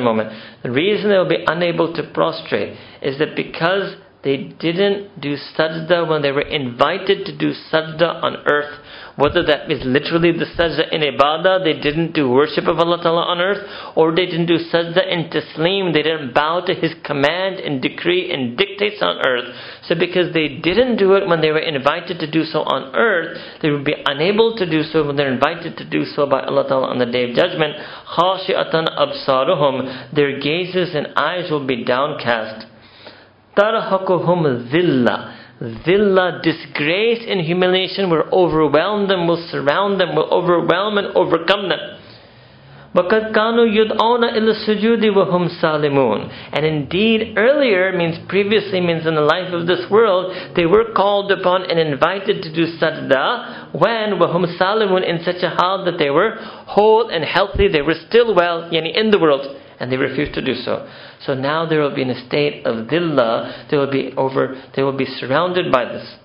moment. The reason they will be unable to prostrate is that because they didn't do sajda when they were invited to do sajda on earth, whether that is literally the sajda in ibadah, they didn't do worship of Allah Ta'ala on earth, or they didn't do sajda in taslim, they didn't bow to His command and decree and dictates on earth. So because they didn't do it when they were invited to do so on earth, they would be unable to do so when they're invited to do so by Allah Ta'ala on the day of judgment. Khashi'atan absaruhum, their gazes and eyes will be downcast. Tarhaquhum zillah Zillah, disgrace and humiliation will overwhelm them, will surround them, will overwhelm and overcome them. وَقَدْ كَانُوا يُدْعَوْنَ إِلَى السُّجُودِ وَهُمْ سَالِمُونَ And indeed, earlier means previously means in the life of this world, they were called upon and invited to do sajda when وَهُمْ سَالِمُونَ in such a hal that they were whole and healthy, they were still well, yani in the world, and they refused to do so. So now they will be in a state of dhillah, they will be over, they will be surrounded by this.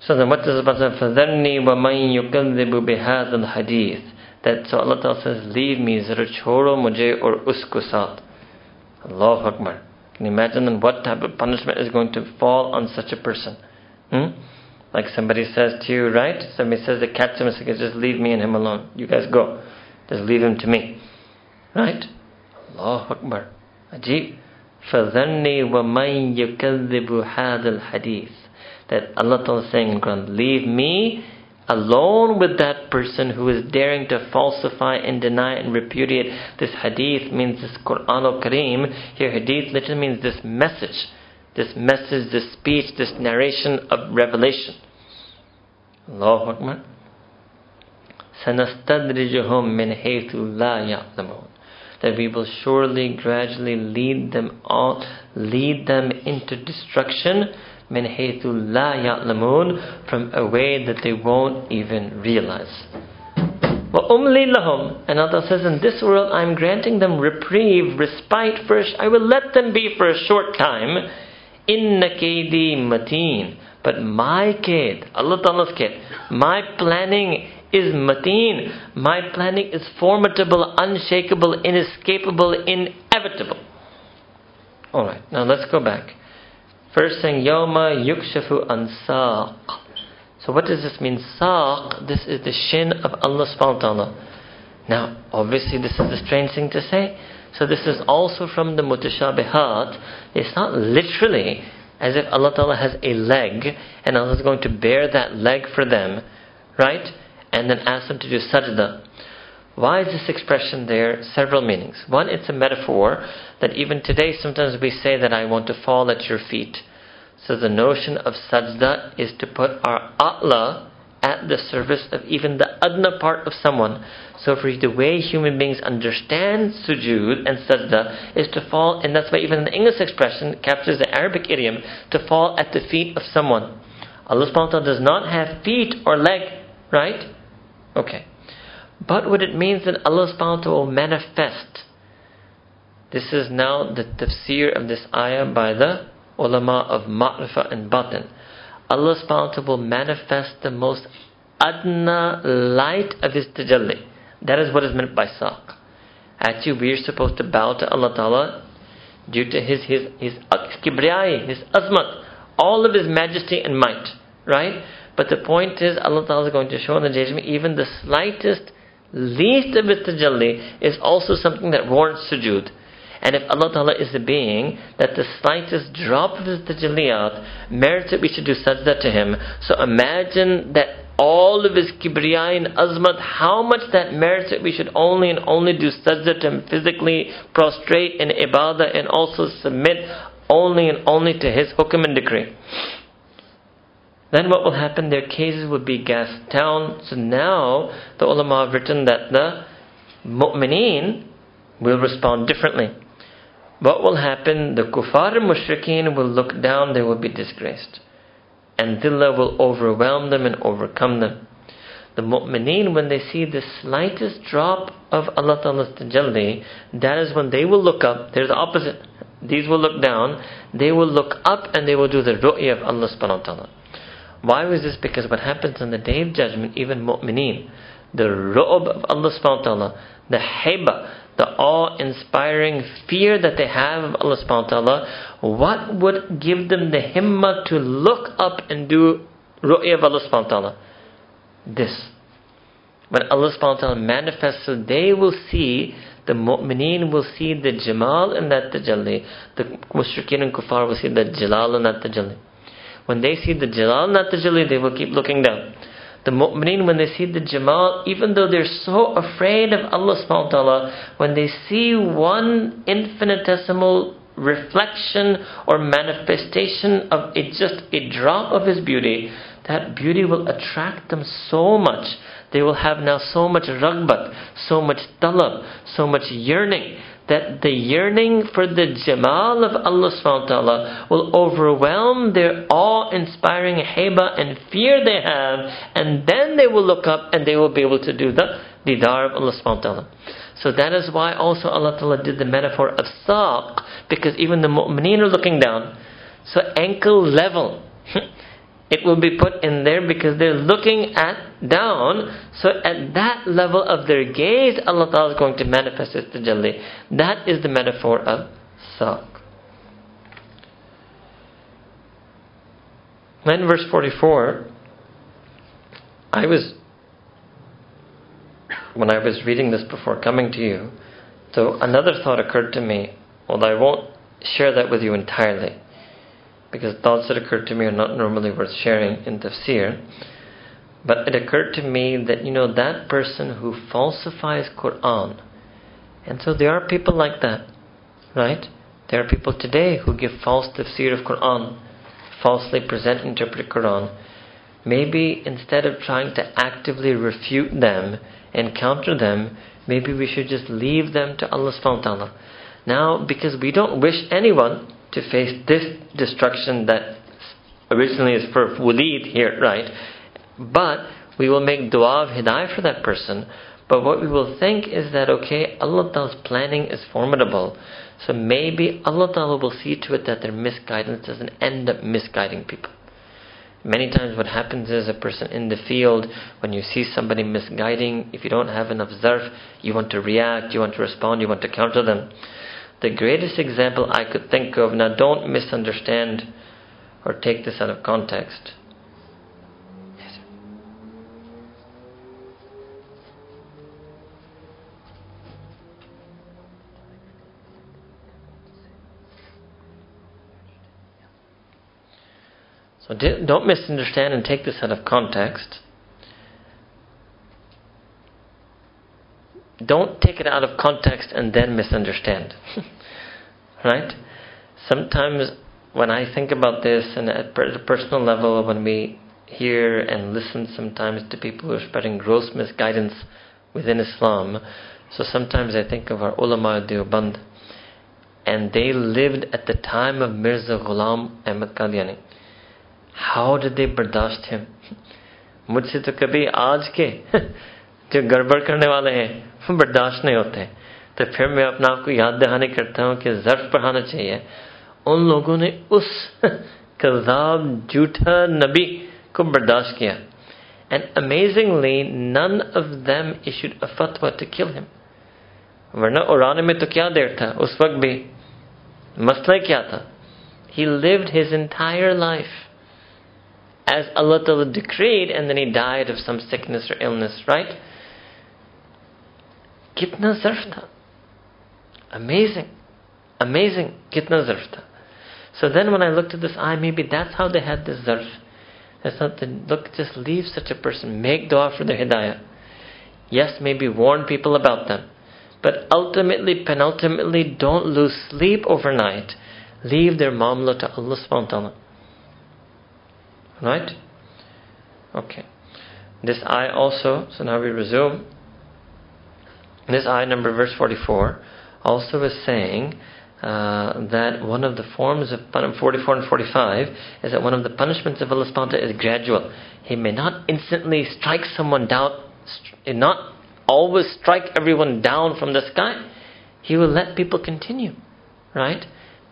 So then what does the Prophet say? فَذَرْنِي وَمَنْ يُكَذِّبُ بِهَذَا الْحَدِيثِ That so Allah Ta'ala says, Leave me, zara choro mujhe or usko saath. Allahu Akbar. Can you imagine then what type of punishment is going to fall on such a person? Hmm? Like somebody says to you, right? Somebody says, the cat to him, just leave me and him alone. You guys go. Just leave him to me. Right? Allahu Akbar. Ajib. فَذَرْنِي وَمَنْ يُكَذِّبُ هَذَا الْحَدِيثِ That Allah Ta'ala is saying in Quran, leave me alone with that person who is daring to falsify and deny and repudiate this hadith means this Quran al-Kareem. Here hadith literally means this message. This message, this speech, this narration of revelation. Allahu Akbar. سَنَسْتَدْرِجُهُمْ مِنْ حَيْثُ لَا يَعْلَمُونَ that we will surely gradually lead them all, lead them into destruction min haythu la ya'lamun from a way that they won't even realize. وَأُمْلِي لَهُمْ And Allah says, in this world I'm granting them reprieve, respite first. I will let them be for a short time. Inna kaydi mateen. But my kid, Allah Ta'ala's kid, my planning is mateen. My planning is formidable, unshakable, inescapable, inevitable. Alright, now let's go back. First thing, Yoma yukshafu an saq. So what does this mean? Saq, this is the shin of Allah subhanahu wa ta'ala. Now, obviously this is a strange thing to say. So this is also from the mutashabihat. It's not literally as if Allah Ta'ala has a leg and Allah is going to bear that leg for them, right? And then ask them to do sajda. Why is this expression there? Several meanings. One, it's a metaphor that even today sometimes we say that I want to fall at your feet. So the notion of sajda is to put our atla at the service of even the adna part of someone. So for the way human beings understand sujood and sajda is to fall, and that's why even the English expression captures the Arabic idiom, to fall at the feet of someone. Allah subhanahu wa ta'ala does not have feet or leg, right? Okay. But what it means that Allah subhanahu will manifest. This is now the tafsir of this ayah by the ulama of ma'rifa and batin. Allah subhanahu will manifest the most adna light of His tajalli. That is what is meant by saq. Actually, we are supposed to bow to Allah Ta'ala due to His His His, his kibriyai, His azmat, all of His majesty and might. Right? But the point is, Allah Ta'ala is going to show in the judgment, even the slightest, least of its tajalli is also something that warrants sujood. And if Allah Ta'ala is a being, that the slightest drop of his tajalliyat merits that we should do sajda to him. So imagine that all of his kibriyai and azmat, how much that merits that we should only and only do sajda to him physically, prostrate in ibadah, and also submit only and only to his hukum and decree then what will happen? Their cases would be gassed down. So now the ulama have written that the mu'mineen will respond differently. What will happen? The kuffar mushrikeen will look down, they will be disgraced. And dhillah will overwhelm them and overcome them. The mu'mineen, when they see the slightest drop of Allah Ta'ala's tajalli, that is when they will look up. There's the opposite. These will look down, they will look up and they will do the ru'ya of Allah subhanahu wa ta'ala. Why was this? Because what happens on the day of judgment, even mu'mineen, the ru'ub of Allah subhanahu wa ta'ala, the heba, the awe-inspiring fear that they have of Allah subhanahu wa ta'ala, what would give them the himma to look up and do ru'ya of Allah subhanahu wa ta'ala? This. When Allah subhanahu wa ta'ala manifests, so they will see, the mu'mineen will see the jamal in that tajalli, the mushrikeen and kuffar will see the jalal in that tajalli. When they see the Jalal, not the Jalil, they will keep looking down. The mu'mineen, when they see the Jamal, even though they're so afraid of Allah subhanahu wa ta'ala, when they see one infinitesimal reflection or manifestation of it, just a drop of His beauty, that beauty will attract them so much. They will have now so much ragbat, so much talab, so much yearning that the yearning for the Jamal of Allah subhanahu wa ta'ala will overwhelm their awe-inspiring heba and fear they have, and then they will look up and they will be able to do the didar of Allah subhanahu wa ta'ala. So that is why also Allah ta'ala did the metaphor of saq, because even the mu'mineen are looking down. So ankle level It will be put in there because they're looking at down. So at that level of their gaze, Allah Ta'ala is going to manifest His tajalli. That is the metaphor of saq. Then verse 44, I was, when I was reading this before coming to you, so another thought occurred to me, although I won't share that with you entirely, because thoughts that occur to me are not normally worth sharing in tafsir. But it occurred to me that, you know, that person who falsifies Quran, and so there are people like that, right? There are people today who give false tafsir of Quran falsely present interpret Quran, maybe instead of trying to actively refute them and counter them, maybe we should just leave them to Allah subhanahu wa ta'ala. Now, because we don't wish anyone to face this destruction that originally is for Walid here, right? But we will make dua of hidayah for that person. But what we will think is that, okay, Allah Ta'ala's planning is formidable. So maybe Allah Ta'ala will see to it that their misguidance doesn't end up misguiding people. Many times what happens is a person in the field, when you see somebody misguiding, if you don't have enough zarf, you want to react, you want to respond, you want to counter them. The greatest example I could think of, now don't misunderstand or take this out of context. So don't misunderstand and take this out of context. Don't take it out of context and then misunderstand. right? Sometimes when I think about this and at a personal level, when we hear and listen sometimes to people who are spreading gross misguidance within Islam, so sometimes I think of our ulama Deoband, and they lived at the time of Mirza Ghulam Ahmad Qadiani. How did they बर्दाश्त him मुझसे तो कभी आज के जो गड़बड़ करने वाले हैं वो बर्दाश्त नहीं होते तो फिर मैं अपना आपको याद दहानी करता हूँ कि जर्फ पढ़ाना चाहिए उन लोगों ने उस कजाब झूठा नबी को बर्दाश्त किया and amazingly none of them issued a फतवा टू किल हिम वरना उड़ाने में तो क्या देर था उस वक्त भी मसला क्या था ही lived his entire life as Allah Ta'ala decreed, and then he died of some sickness or Kitna zarf Amazing. Amazing. Kitna zarf So then when I looked at this eye, maybe that's how they had this zarf. not thought, look, just leave such a person. Make dua for their hidayah. Yes, maybe warn people about them. But ultimately, penultimately, don't lose sleep overnight. Leave their mamla to Allah subhanahu wa ta'ala. Right? Okay. This eye also, so now we resume. This eye number, verse 44, also is saying uh, that one of the forms of 44 and 45 is that one of the punishments of Allah is gradual. He may not instantly strike someone down, not always strike everyone down from the sky. He will let people continue, right?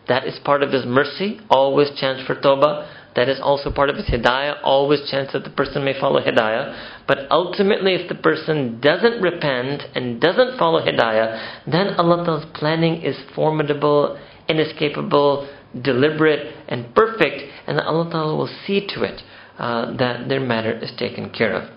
That is part of His mercy. Always chance for tawbah that is also part of his hidayah. Always chance that the person may follow hidayah. But ultimately, if the person doesn't repent and doesn't follow hidayah, then Allah Ta'ala's planning is formidable, inescapable, deliberate, and perfect, and Allah Ta'ala will see to it uh, that their matter is taken care of.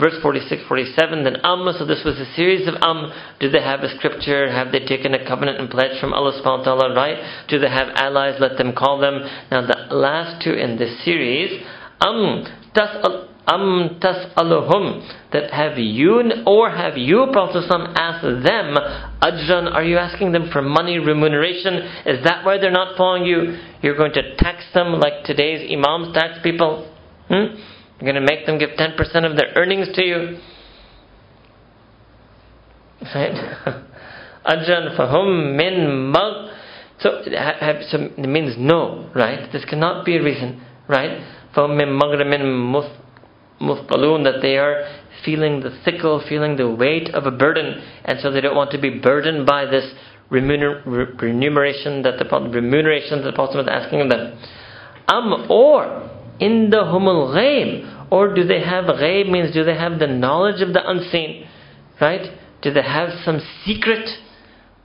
Verse 46, 47, then Am, so this was a series of Am. Do they have a scripture? Have they taken a covenant and pledge from Allah subhanahu wa ta'ala, right? Do they have allies? Let them call them. Now the last two in this series, Am, tas am tas'aluhum that have you or have you Prophet asked them ajran are you asking them for money remuneration is that why they're not following you you're going to tax them like today's imams tax people hmm? You're going to make them give 10% of their earnings to you. Right? Ajran fahum min mag. So, so it means no, right? This cannot be a reason, right? Fahum min magramin muthqalun, that they are feeling the thickle, feeling the weight of a burden, and so they don't want to be burdened by this remuneration that the remuneration that the Prophet was asking of them. Um, or in the humul ghaib? Or do they have ghaib means do they have the knowledge of the unseen? Right? Do they have some secret?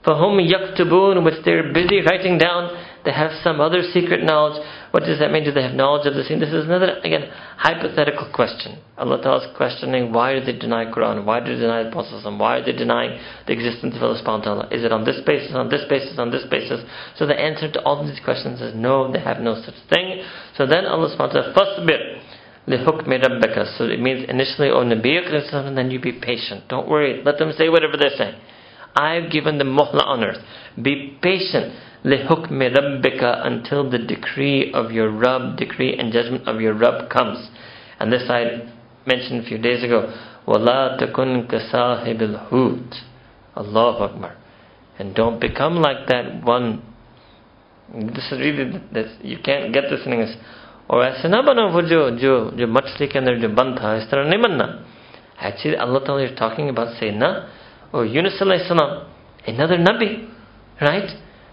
For whom yaktubun, which they're busy writing down, they have some other secret knowledge. What does that mean? Do they have knowledge of the seen? This is another, again, hypothetical question. Allah Ta'ala is questioning why do they deny Quran? Why do they deny the Prophet? Why are they denying the existence of Allah subhanahu wa ta'ala? Is it on this basis, on this basis, on this basis? So the answer to all of these questions is no, they have no such thing. So then Allah subhanahu wa ta'ala, فَصْبِرْ لِحُكْمِ رَبِّكَ So it means initially, O Nabi and then you be patient. Don't worry. Let them say whatever they're saying. I've given them muhla on earth. Be patient. لِحُكْمِ رَبِّكَ Until the decree of your Rabb, decree and judgment of your Rabb comes. And this I mentioned a few days ago. وَلَا تَكُنْ كَصَاحِبِ الْحُوتِ Allahu Akbar. And don't become like that one. This is really, this, you can't get this in English. और ऐसे ना बनो वो जो जो जो मछली के अंदर जो बंद था इस तरह नहीं बनना Actually, Allah Ta'ala is talking about Sayyidina or oh, Yunus salam, another Nabi, right?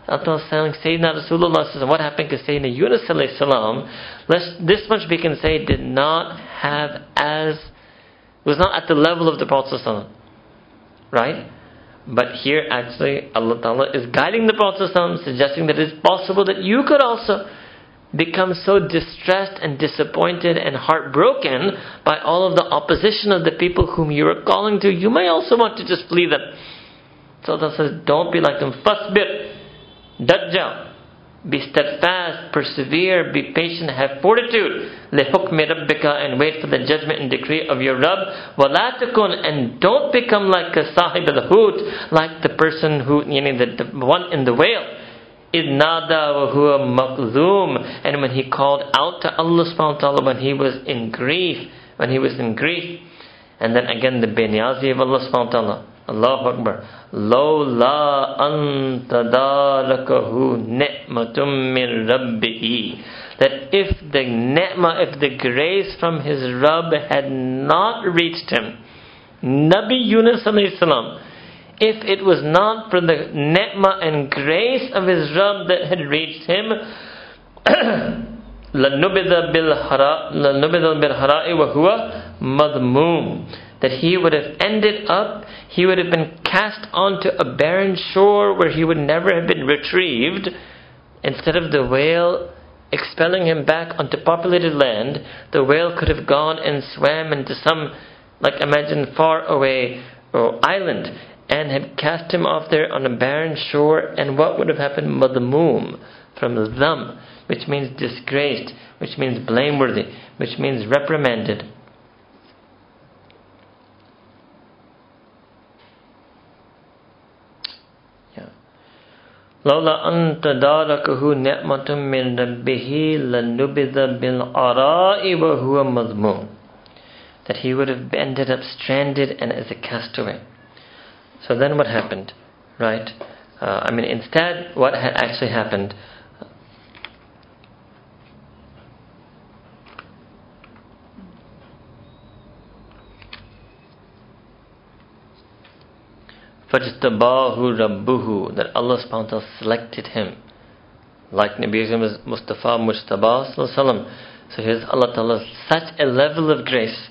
Saying Sayyidina Rasulullah what happened to Sayyidina Yunus salam, this much we can say did not have as, was not at the level of the Prophet right? But here actually Allah Ta'ala is guiding the Prophet suggesting that it is possible that you could also become so distressed and disappointed and heartbroken by all of the opposition of the people whom you are calling to, you may also want to just flee them. So Allah says, don't be like them. Fasbir, dajjal. Be steadfast, persevere, be patient, have fortitude. لِحُكْمِ رَبِّكَ And wait for the judgment and decree of your Rabb. وَلَا تَكُنْ And don't become like a sahib al-hut, like the person who, you know, the, the one in the whale idnada wa huwa maqzoom. And when he called out to Allah subhanahu wa ta'ala when he was in grief, when he was in grief. And then again the benyazi of Allah subhanahu wa ta'ala. Allahu Akbar. Lo la antadarakahu ni'matum min rabbihi. That if the ni'mah, if the grace from his Rabb had not reached him, Nabi Yunus alayhi salam, if it was not for the ni'mah and grace of his Rabb that had reached him, لَنُبِذَ بِالْحَرَاءِ وَهُوَ مَضْمُومٌ that he would have ended up, he would have been cast onto a barren shore where he would never have been retrieved. Instead of the whale expelling him back onto populated land, the whale could have gone and swam into some, like imagine, far away or uh, island and had cast him off there on a barren shore, and what would have happened? Madmum, from them, which means disgraced, which means blameworthy, which means reprimanded. لولا أن تداركه نعمة من ربه لنبذ بالعراء وهو مذموم that he would have ended up stranded and as a castaway. So then what happened? Right? Uh, I mean, instead, what had actually happened? فَجْتَبَاهُ رَبُّهُ That Allah subhanahu wa ta'ala selected him. Like Nabi Mustafa Mujtaba So here's Allah ta'ala such a level of grace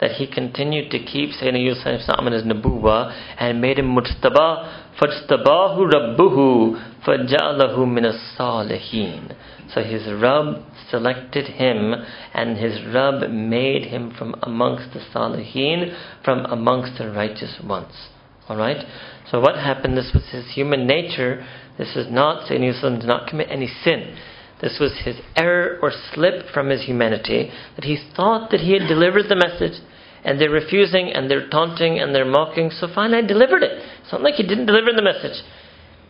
that he continued to keep Sayyidina Yusuf in his nabuwa and made him mujtaba fajtabahu rabbuhu faja'alahu min as-salihin so his Rabb selected him and his Rabb made him from amongst the salihin from amongst the righteous ones alright so what happened this was his human nature this is not Sayyidina Yusuf did not commit any sin this was his error or slip from his humanity that he thought that he had delivered the message and they're refusing and they're taunting and they're mocking. So fine, I delivered it. It's not like he didn't deliver the message.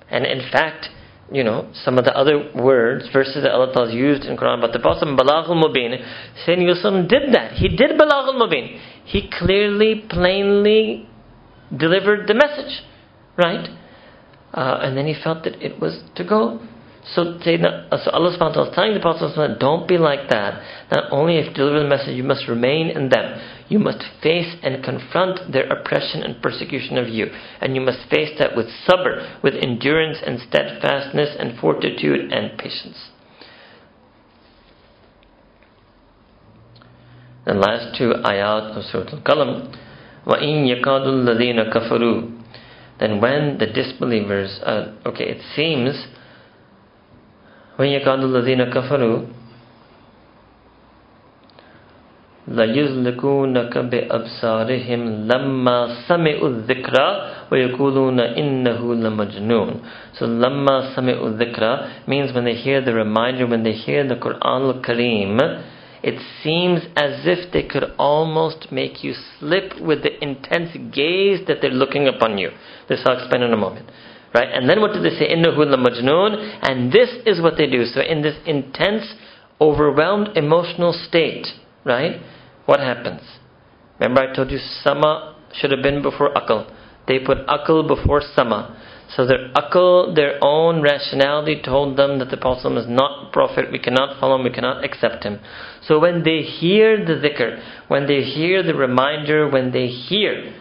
And in fact, you know, some of the other words, verses that Allah has used in Quran, but the Prophet Balaghul Mubin, Sayyidina Yusuf did that. He did Balaghul Mubin. He clearly, plainly delivered the message. Right? Uh, and then he felt that it was to go. So, so Allah subhanahu wa ta'ala is telling the Prophet, don't be like that. Not only if you deliver the message, you must remain in them. You must face and confront their oppression and persecution of you. And you must face that with sabr, with endurance and steadfastness and fortitude and patience. the last two ayat of Surah Al-Qalam, وَإِن يَكَادُ الَّذِينَ كَفَرُوا Then when the disbelievers, uh, okay, it seems, وَإِن يَكَادُ الَّذِينَ كَفَرُوا لَيُزْلِقُونَكَ بِأَبْصَارِهِمْ لَمَّا سَمِعُوا الذِّكْرَ وَيَقُولُونَ إِنَّهُ لَمَجْنُونَ So لَمَّا سَمِعُوا الذِّكْرَ means when they hear the reminder, when they hear the Quran al-Kareem, it seems as if they could almost make you slip with the intense gaze that they're looking upon you. This I'll explain in a moment. Right? And then what do they say? إِنَّهُ لَمَجْنُونَ And this is what they do. So in this intense, overwhelmed emotional state, right? What happens? Remember I told you sama should have been before akal. They put akal before sama. So their akal, their own rationality told them that the Prophet is not prophet, we cannot follow him, we cannot accept him. So when they hear the dhikr, when they hear the reminder, when they hear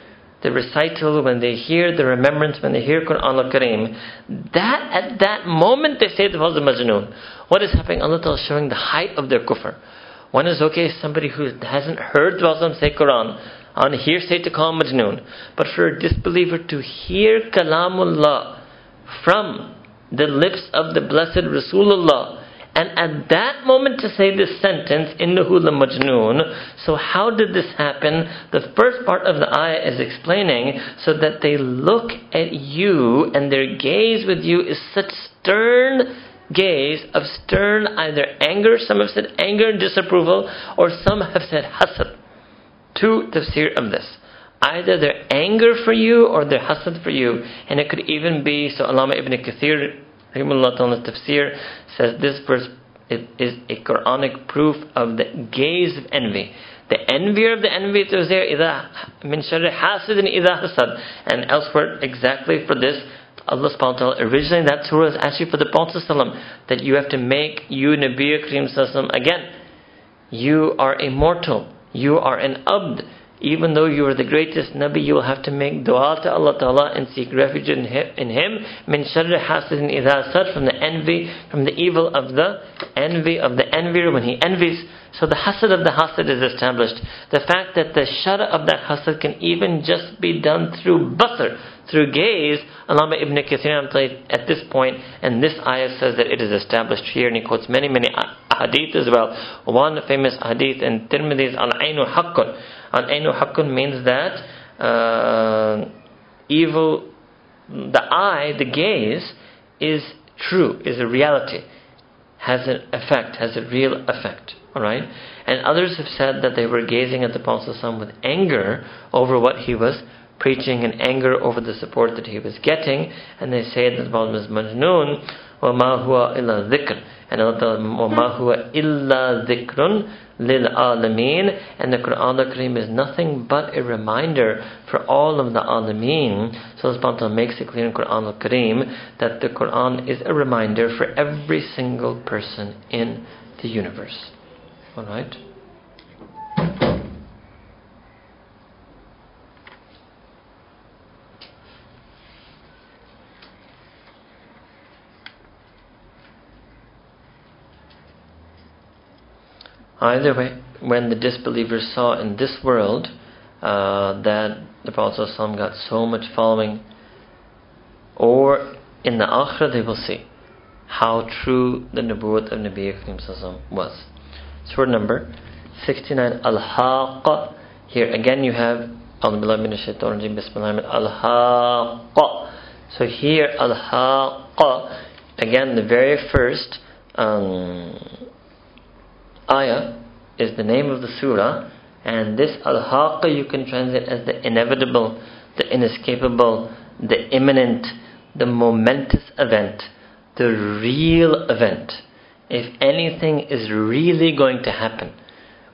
the recital, when they hear the remembrance, when they hear Quran al-Kareem, that at that moment they say the Prophet Majnoon. What is happening? Allah is showing the height of their kufr. One is okay, somebody who hasn't heard the Prophet say Quran, on hearsay to call Majnoon. But for a disbeliever to hear Kalamullah from the lips of the blessed Rasulullah, and at that moment to say this sentence, Innahu la Majnoon. So how did this happen? The first part of the ayah is explaining so that they look at you and their gaze with you is such stern gaze of stern either anger, some have said anger and disapproval, or some have said hasad. Two tafsir of this. Either their anger for you or their hasad for you. And it could even be, so Allama ibn Kathir, Rahimullah Ta'ala tafsir, says this verse it is a Quranic proof of the gaze of envy. The envier of the envy is there, إِذَا مِنْ شَرِّ حَاسِدٍ إِذَا حَسَدٍ And elsewhere, exactly for this, Allah subhanahu wa ta'ala, originally that surah is actually for the Prophet that you have to make you Nabi Kareem again. You are immortal. You are an abd. Even though you are the greatest Nabi, you will have to make dua to Allah Ta'ala and seek refuge in Him. Min sharri hasidin idha sad, from the envy, from the evil of the envy of the envier when he envies. So the hasad of the hasad is established. The fact that the shara of that hasad can even just be done through basar, through gaze, Allama ibn Kathir at this point, and this ayah says that it is established here, and he quotes many, many hadith as well. One famous hadith in Tirmidhi is Al-Ainu Haqqun. Al-Ainu Haqqun means that uh, evil, the eye, the gaze, is true, is a reality, has an effect, has a real effect. Alright? And others have said that they were gazing at the Prophet with anger over what he was preaching and anger over the support that he was getting, and they say that the Prophet was Majnoon, وَمَا هُوَ إِلَّا ذِكْرٌ and Allah وَمَا هُوَ إِلَّا ذِكْرٌ لِلْعَالَمِينَ and the Quran al-Kareem is nothing but a reminder for all of the alameen. So Allah subhanahu makes it clear in Quran al-Kareem that the Quran is a reminder for every single person in the universe. Alright? Either way, when the disbelievers saw in this world uh, that the Prophet ﷺ got so much following, or in the Akhirah they will see how true the Nubuwwat of Nabi Karim was. Surah number 69, Al-Haqqa. Here again you have Al-Haqqa. So here Al-Haqqa, again the very first um, ayah is the name of the surah, and this al-haqqa you can translate as the inevitable, the inescapable, the imminent, the momentous event, the real event. If anything is really going to happen,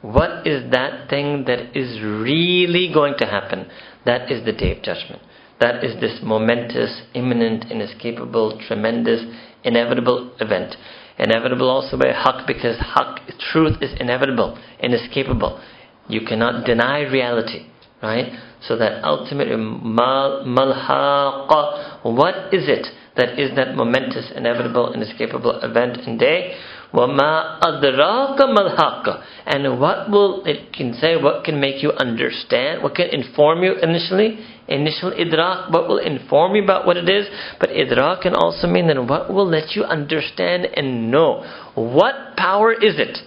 what is that thing that is really going to happen? That is the day of judgment. That is this momentous, imminent, inescapable, tremendous, inevitable event. Inevitable also by haq because haq, truth is inevitable, inescapable. You cannot deny reality, right? So that ultimate mal malhaqa, what is it that is that momentous, inevitable, inescapable event and day? وَمَا أَدْرَاكَ مَلْحَقَ And what will it can say, what can make you understand, what can inform you initially? Initial idrak, what will inform you about what it is? But idrak can also mean that what will let you understand and know. What power is it?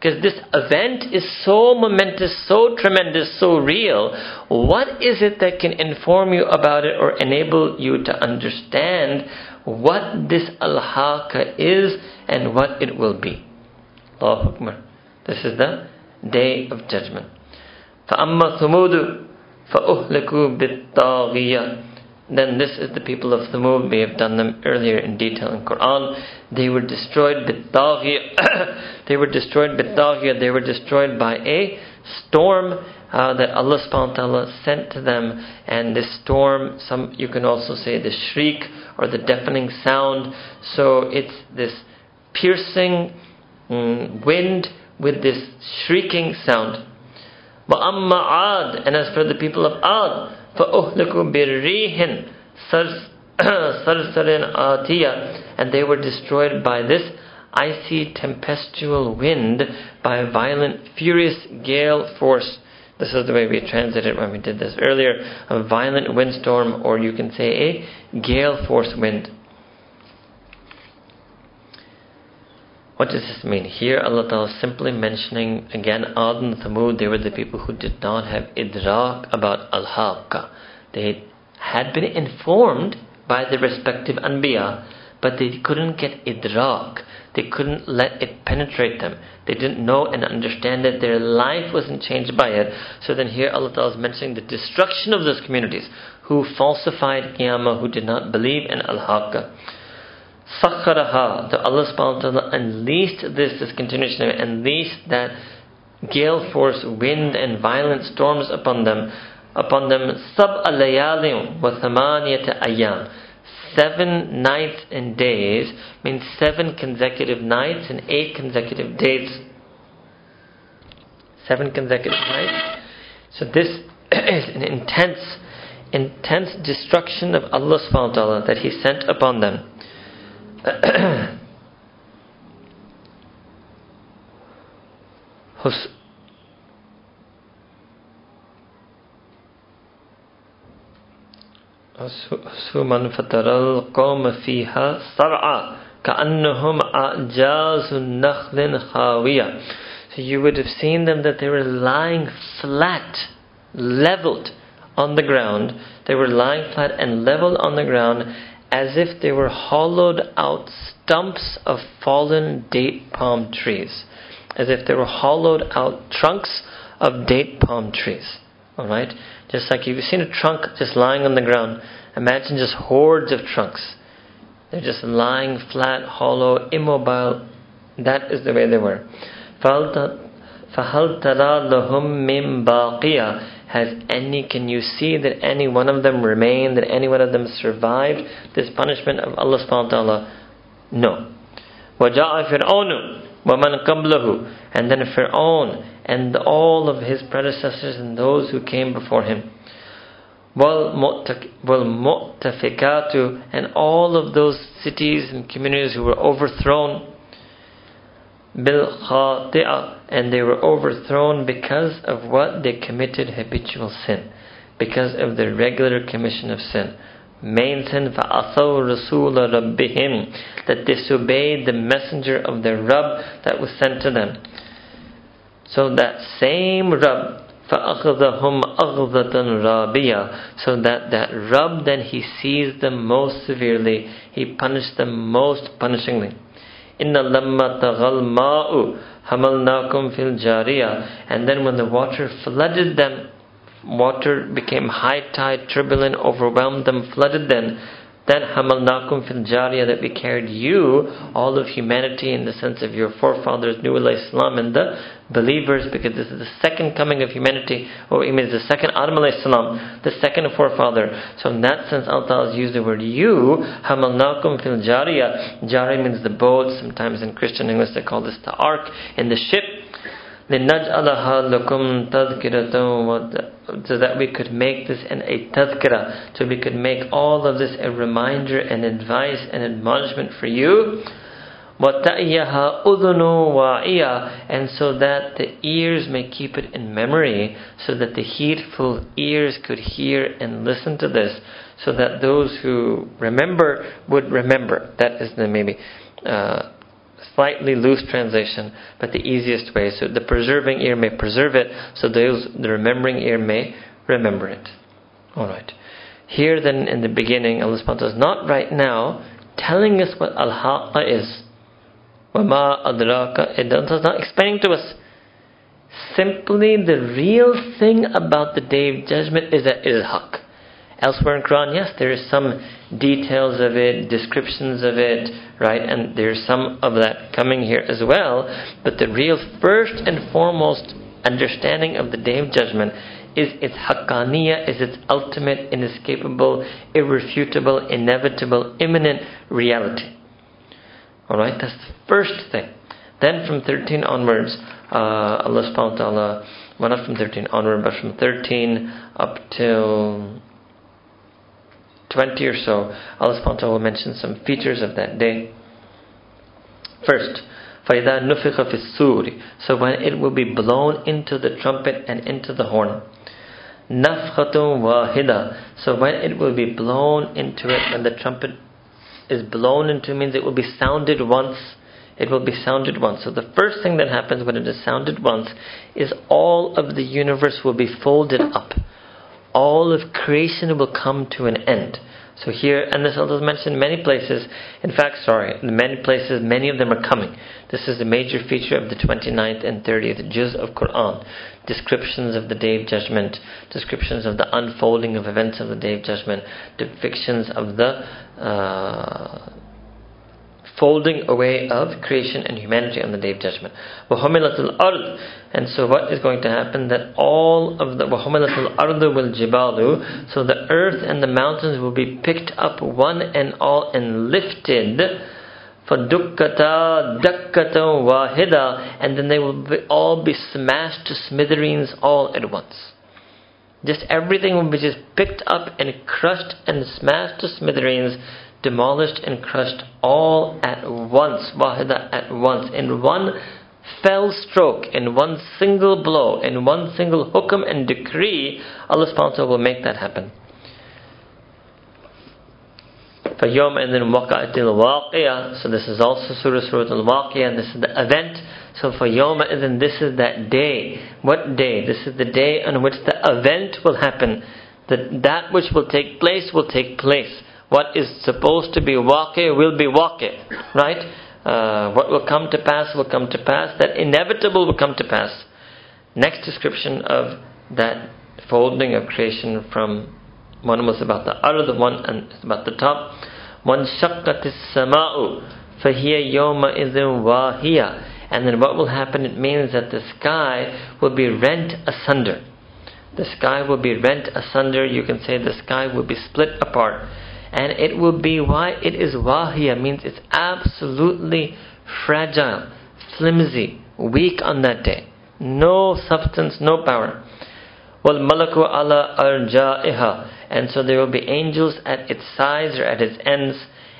Because this event is so momentous, so tremendous, so real. What is it that can inform you about it or enable you to understand what this al-haqa is and what it will be? Allahu Akbar. This is the day of judgment. فَأَمَّا ثُمُودُ فَأُهْلِكُوا بِالطَّاغِيَةِ then this is the people of Thamud. We have done them earlier in detail in Quran. They were destroyed bitaghiyah. they were destroyed bitaghiyah. They were destroyed by a storm uh, that Allah subhanahu wa ta'ala sent to them. And this storm, some you can also say the shriek or the deafening sound. So it's this piercing mm, wind with this shrieking sound. وَأَمَّا عَادٍ And as for the people of Ad, فَأُهْلِكُوا بِالرِّيحٍ صَرْصَرٍ آتِيَةٍ And they were destroyed by this icy tempestual wind, by a violent, furious gale force. This is the way we translated when we did this earlier. A violent windstorm, or you can say a gale force wind. What does this mean? Here Allah Ta'ala is simply mentioning again Ad and Thamud, they were the people who did not have idrak about al-haqqa. They had been informed by the respective anbiya, but they couldn't get idrak. They couldn't let it penetrate them. They didn't know and understand that their life wasn't changed by it. So then here Allah Ta'ala is mentioning the destruction of those communities who falsified Qiyamah, who did not believe in al-haqqa. Sakharaha, that Allah subhanahu wa ta'ala unleashed this, this continuation, unleashed that gale force, wind and violent storms upon them, upon them, sab alayalim wa thamaniyata. Seven nights and days means seven consecutive nights and eight consecutive days. Seven consecutive nights. So this is an intense, intense destruction of Allah subhanahu wa ta'ala that He sent upon them. حسوما فترى القوم فيها صرعى كأنهم أعجاز نخل خاوية So you would have seen them that they were lying flat, leveled on the ground. They were lying flat and leveled on the ground as if they were hollowed out stumps of fallen date palm trees, as if they were hollowed out trunks of date palm trees. Alright? Just like you've seen a trunk just lying on the ground, imagine just hordes of trunks. They're just lying flat, hollow, immobile. That is the way they were. فَهَلْ تَرَى لَهُم مِّن بَاقِيَةٍ has any, can you see that any one of them remained, that any one of them survived this punishment of Allah subhanahu wa ta'ala? No. وَجَاءَ فِرْعَوْنُ وَمَنْ قَبْلَهُ And then Fir'aun and all of his predecessors and those who came before him. وَالْمُؤْتَفِكَاتُ And all of those cities and communities who were overthrown bil khati'ah and they were overthrown because of what they committed habitual sin because of the regular commission of sin main sin فَأَصَوْ رَسُولَ رَبِّهِمْ that disobeyed the messenger of their Rabb that was sent to them so that same Rabb فَأَخَذَهُمْ أَغْذَةً رَابِيًا So that that Rabb then he seized them most severely he punished them most punishingly Inna lamma ma'u hamalnakum fil jariya. And then when the water flooded them, water became high tide, turbulent, overwhelmed them, flooded them. Then hamalnakum fil jariya that we carried you, all of humanity in the sense of your forefathers, Nuh Islam, and the believers, because this is the second coming of humanity, or it means the second Adam Islam, the second forefather. So in that sense, Allah has used the word you, hamalnakum fil jariya. Jari means the boat. Sometimes in Christian English they call this the ark and the ship. لِنَجْعَلَهَا لَكُمْ تَذْكِرَةً So that we could make this an a tazkira, so we could make all of this a reminder and advice and admonishment for you. وَتَأْيَهَا أُذُنُ وَعِيَا And so that the ears may keep it in memory, so that the heedful ears could hear and listen to this, so that those who remember would remember. That is the maybe uh, slightly loose translation, but the easiest way. So the preserving ear may preserve it, so those the remembering ear may remember it. All right. Here then in the beginning, Allah subhanahu is not right now telling us what al-haqqa is. Wama adraka, it does not explaining to us. Simply the real thing about the day of judgment is that it is haqq. Elsewhere in Quran, yes, there is some details of it, descriptions of it, right? And there's some of that coming here as well. But the real first and foremost understanding of the day of judgment is its haqqaniya, is its ultimate, inescapable, irrefutable, inevitable, imminent reality. Alright, that's the first thing. Then from 13 onwards, uh, Allah subhanahu wa ta'ala, well not from 13 onward, but from 13 up till 20 or so, Allah subhanahu wa ta'ala will mention some features of that day. First, فَإِذَا نُفِخَ فِي السُّورِ So when it will be blown into the trumpet and into the horn. نَفْخَةٌ وَاحِدَةٌ So when it will be blown into it, when the trumpet is blown into means it will be sounded once. It will be sounded once. So the first thing that happens when it is sounded once is all of the universe will be folded up. All of creation will come to an end. So here, and this is mentioned in many places. In fact, sorry, in many places, many of them are coming. This is a major feature of the 29th and 30th juz of Quran. Descriptions of the Day of Judgment, descriptions of the unfolding of events of the Day of Judgment, depictions of the uh, folding away of creation and humanity on the day of judgment. And so what is going to happen that all of the وَحُمِلَتِ الْأَرْضُ وَالْجِبَالُ So the earth and the mountains will be picked up one and all and lifted فَدُكَّتَا دَكَّةً وَاحِدًا And then they will be, all be smashed to smithereens all at once. Just everything will be just picked up and crushed and smashed to smithereens demolished and crushed all at once, wahida at once, in one fell stroke, in one single blow, in one single hukam and decree, Allah subhanahu wa ta'ala will make that happen. فَيَوْمَ إِذٍ وَقَعَتِ الْوَاقِيَةِ So this is also Surah Surah Al-Waqiyah, and this is the event. So for Yom Idin, this is that day. What day? This is the day on which the event will happen. That that which will take place will take place what is supposed to be waqi will be waqi, right? Uh, what will come to pass will come to pass. That inevitable will come to pass. Next description of that folding of creation from one was about the other, one and about the top. One shaqqatis sama'u fahiya yawma idhin wahiya. And then what will happen? It means that the sky will be rent asunder. The sky will be rent asunder. You can say the sky will be split apart and it will be why it is wahiya means it's absolutely fragile, flimsy, weak on that day. No substance, no power. Well, malaku ala arja'iha. And so there will be angels at its sides or at its ends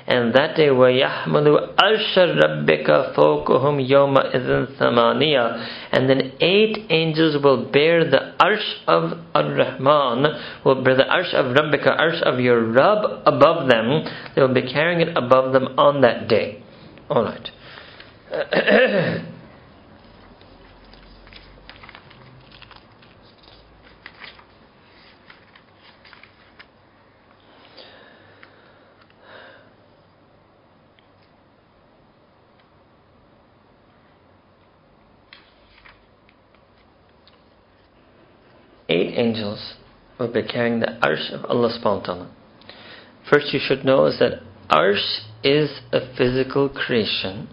and that day, وَيَحْمَلُ أَرْشَ رَبِّكَ فَوْقُهُمْ يَوْمَ إِذٍ ثَمَانِيَةً And then eight angels will bear the arsh of Ar-Rahman, will bear the arsh of Rabbika, arsh of your Rabb above them. They will be carrying it above them on that day. Alright. eight angels will be carrying the arsh of Allah subhanahu. First you should know is that arsh is a physical creation.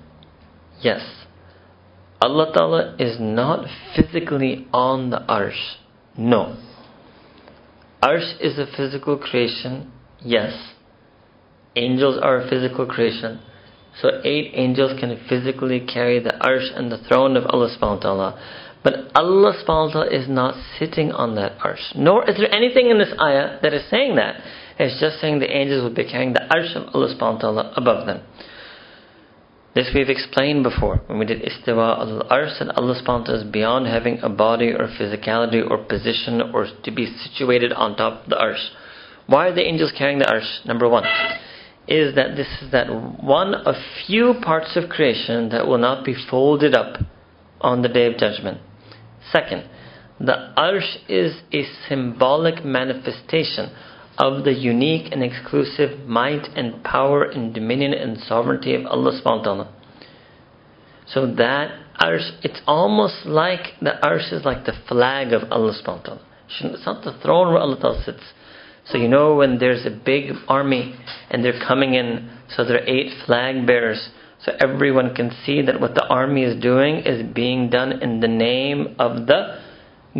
Yes. Allah ta'ala is not physically on the arsh. No. Arsh is a physical creation. Yes. Angels are a physical creation. So eight angels can physically carry the arsh and the throne of Allah subhanahu wa ta'ala. But Allah subhanahu is not sitting on that arsh. Nor is there anything in this ayah that is saying that. It's just saying the angels will be carrying the arsh of Allah subhanahu above them. This we've explained before when we did istiwa al arsh and Allah subhanahu is beyond having a body or physicality or position or to be situated on top of the arsh. Why are the angels carrying the arsh? Number one is that this is that one of few parts of creation that will not be folded up on the day of judgment. Second, the arsh is a symbolic manifestation of the unique and exclusive might and power and dominion and sovereignty of Allah subhanahu wa ta'ala. So that arsh, it's almost like the arsh is like the flag of Allah subhanahu wa ta'ala. It's not the throne where Allah ta'ala sits. So you know when there's a big army and they're coming in, so there are eight flag bearers. So everyone can see that what the army is doing is being done in the name of the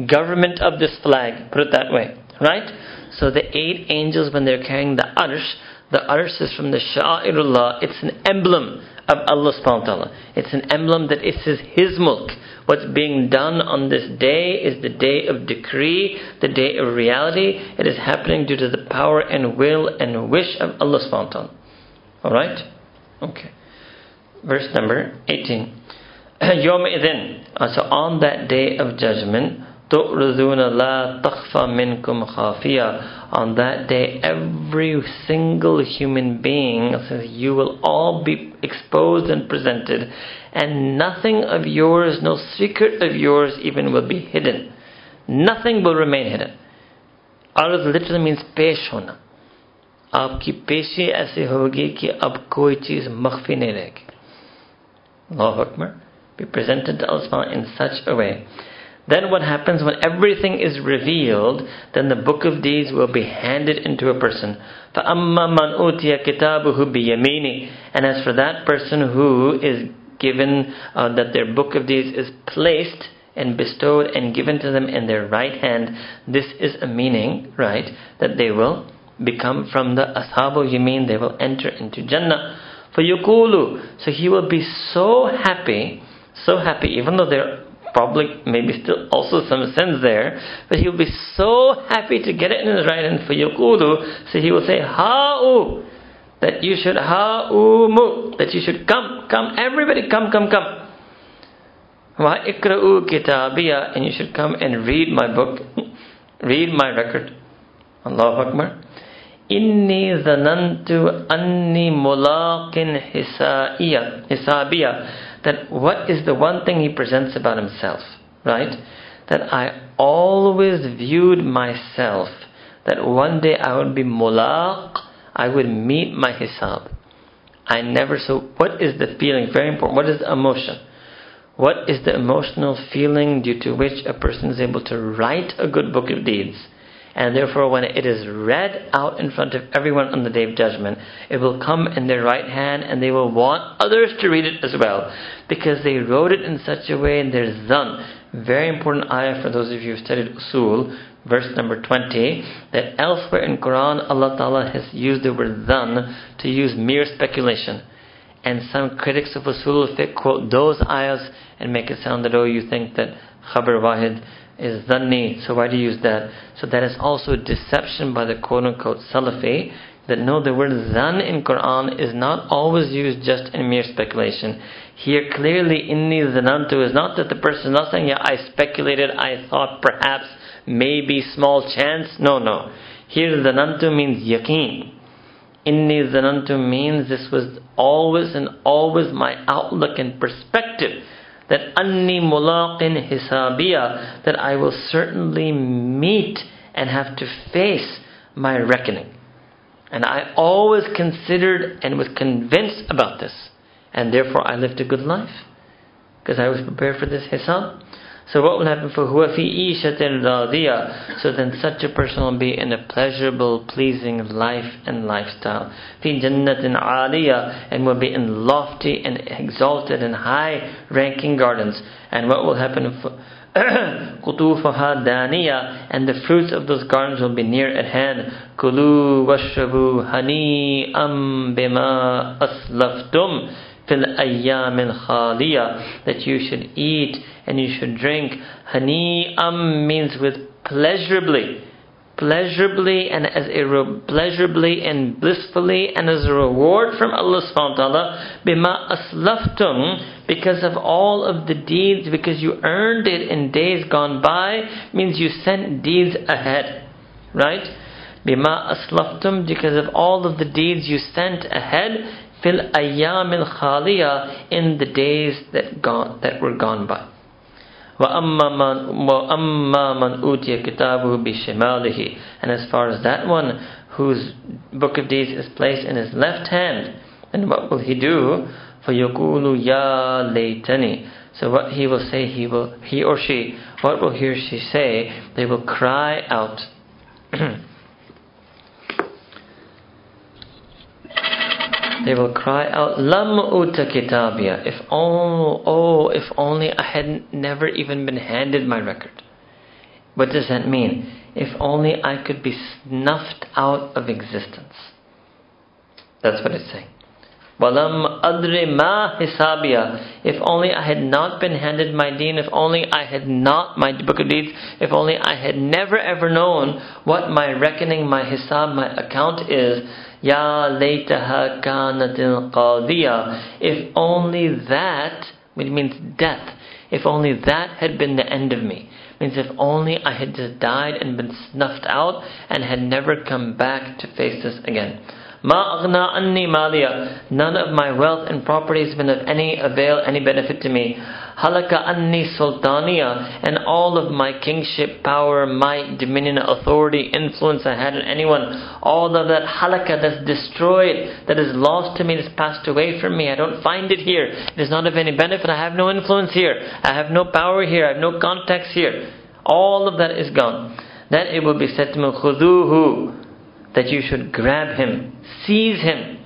government of this flag. Put it that way. Right? So the eight angels, when they're carrying the arsh, the arsh is from the Sha'irullah. It's an emblem of Allah subhanahu wa ta'ala. It's an emblem that it is His mulk. What's being done on this day is the day of decree, the day of reality. It is happening due to the power and will and wish of Allah subhanahu wa ta'ala. Alright? Okay Verse number 18. يوم إذن. So on that day of judgment, تُعْرِضُونَ لَا تَخْفَى مِنْكُمْ خَافِيَةً On that day, every single human being, says, you will all be exposed and presented, and nothing of yours, no secret of yours even will be hidden. Nothing will remain hidden. Arz literally means pesh hona. आपकी पेशी ऐसी होगी कि अब कोई चीज मख्फी नहीं रहेगी Allahu Akbar. Be presented to Allah in such a way then what happens when everything is revealed, then the book of deeds will be handed into a person. فَأَمَّا مَنْ أُوتِيَ كِتَابُهُ بِيَمِينِ And as for that person who is given, uh, that their book of deeds is placed and bestowed and given to them in their right hand, this is a meaning, right, that they will become from the Ashabul Yamin, they will enter into Jannah. Yukulu, so he will be so happy, so happy, even though there probably maybe still also some sins there, but he'll be so happy to get it in his right hand for yaqulu, so he will say, Ha'u, that you should ha'umu, that you should come, come, everybody come, come, come. Wa ikra'u kitabiya, and you should come and read my book, read my record. Allahu Akbar. Inni zanantu anni mulaqin hisabiya that what is the one thing he presents about himself, right? That I always viewed myself that one day I would be mulaq, I would meet my hisab. I never, so what is the feeling? Very important. What is the emotion? What is the emotional feeling due to which a person is able to write a good book of deeds? And therefore, when it is read out in front of everyone on the day of judgment, it will come in their right hand and they will want others to read it as well. Because they wrote it in such a way in their zan. Very important ayah for those of you who studied usul, verse number 20, that elsewhere in Quran, Allah Ta'ala has used the word zan to use mere speculation. And some critics of usul quote those ayahs and make it sound that, oh, you think that khabar wahid is dhanni, so why do you use that? So that is also deception by the quote unquote Salafi, that no, the word zan in Quran is not always used just in mere speculation. Here clearly, inni zanantu is not that the person is not saying, yeah, I speculated, I thought perhaps, maybe, small chance. No, no. Here zanantu means yaqeen. Inni zanantu means this was always and always my outlook and perspective that anni mulaqin hisabiya, that I will certainly meet and have to face my reckoning. And I always considered and was convinced about this. And therefore I lived a good life. Because I was prepared for this hisab. So what will happen for huwa fi ishatin radiyah? So then such a person will be in a pleasurable, pleasing life and lifestyle. Fi jannatin aliyah and will be in lofty and exalted and high ranking gardens. And what will happen for قطوفها دانية and the fruits of those gardens will be near at hand كلوا واشربوا هنيئا بما أسلفتم fil ayyam khaliya that you should eat and you should drink. Hani'am means with pleasurably, pleasurably and as a re- pleasurably and blissfully and as a reward from Allah subhanahu wa ta'ala bima aslaftum because of all of the deeds because you earned it in days gone by means you sent deeds ahead right bima aslaftum because of all of the deeds you sent ahead fil ayyamil khaliya in the days that gone that were gone by وَأَمَّا مَنْ أُوتِيَ كِتَابُهُ بِشِمَالِهِ And as far as that one whose book of deeds is placed in his left hand, then what will he do? فَيَقُولُ يَا لَيْتَنِي So what he will say, he will, he or she, what will he or she say? They will cry out. They will cry out, Lam uta kitabia. If oh, oh, if only I had never even been handed my record. What does that mean? If only I could be snuffed out of existence. That's what it's saying. Walam adri ma hisabia. If only I had not been handed my deen, if only I had not my book of deeds, if only I had never ever known what my reckoning, my hisab, my account is, Ya laytaha kanatil qadiya. If only that, which means death, if only that had been the end of me. Means if only I had just died and been snuffed out and had never come back to face this again. Ma anni maliya. None of my wealth and property has been of any avail, any benefit to me. Halaka anni sultaniya. And all of my kingship, power, might, dominion, authority, influence I had on anyone, all of that halaka that's destroyed, that is lost to me, that's passed away from me. I don't find it here. It is not of any benefit. I have no influence here. I have no power here. I have no contacts here. All of that is gone. Then it will be said to me, that you should grab him, seize him.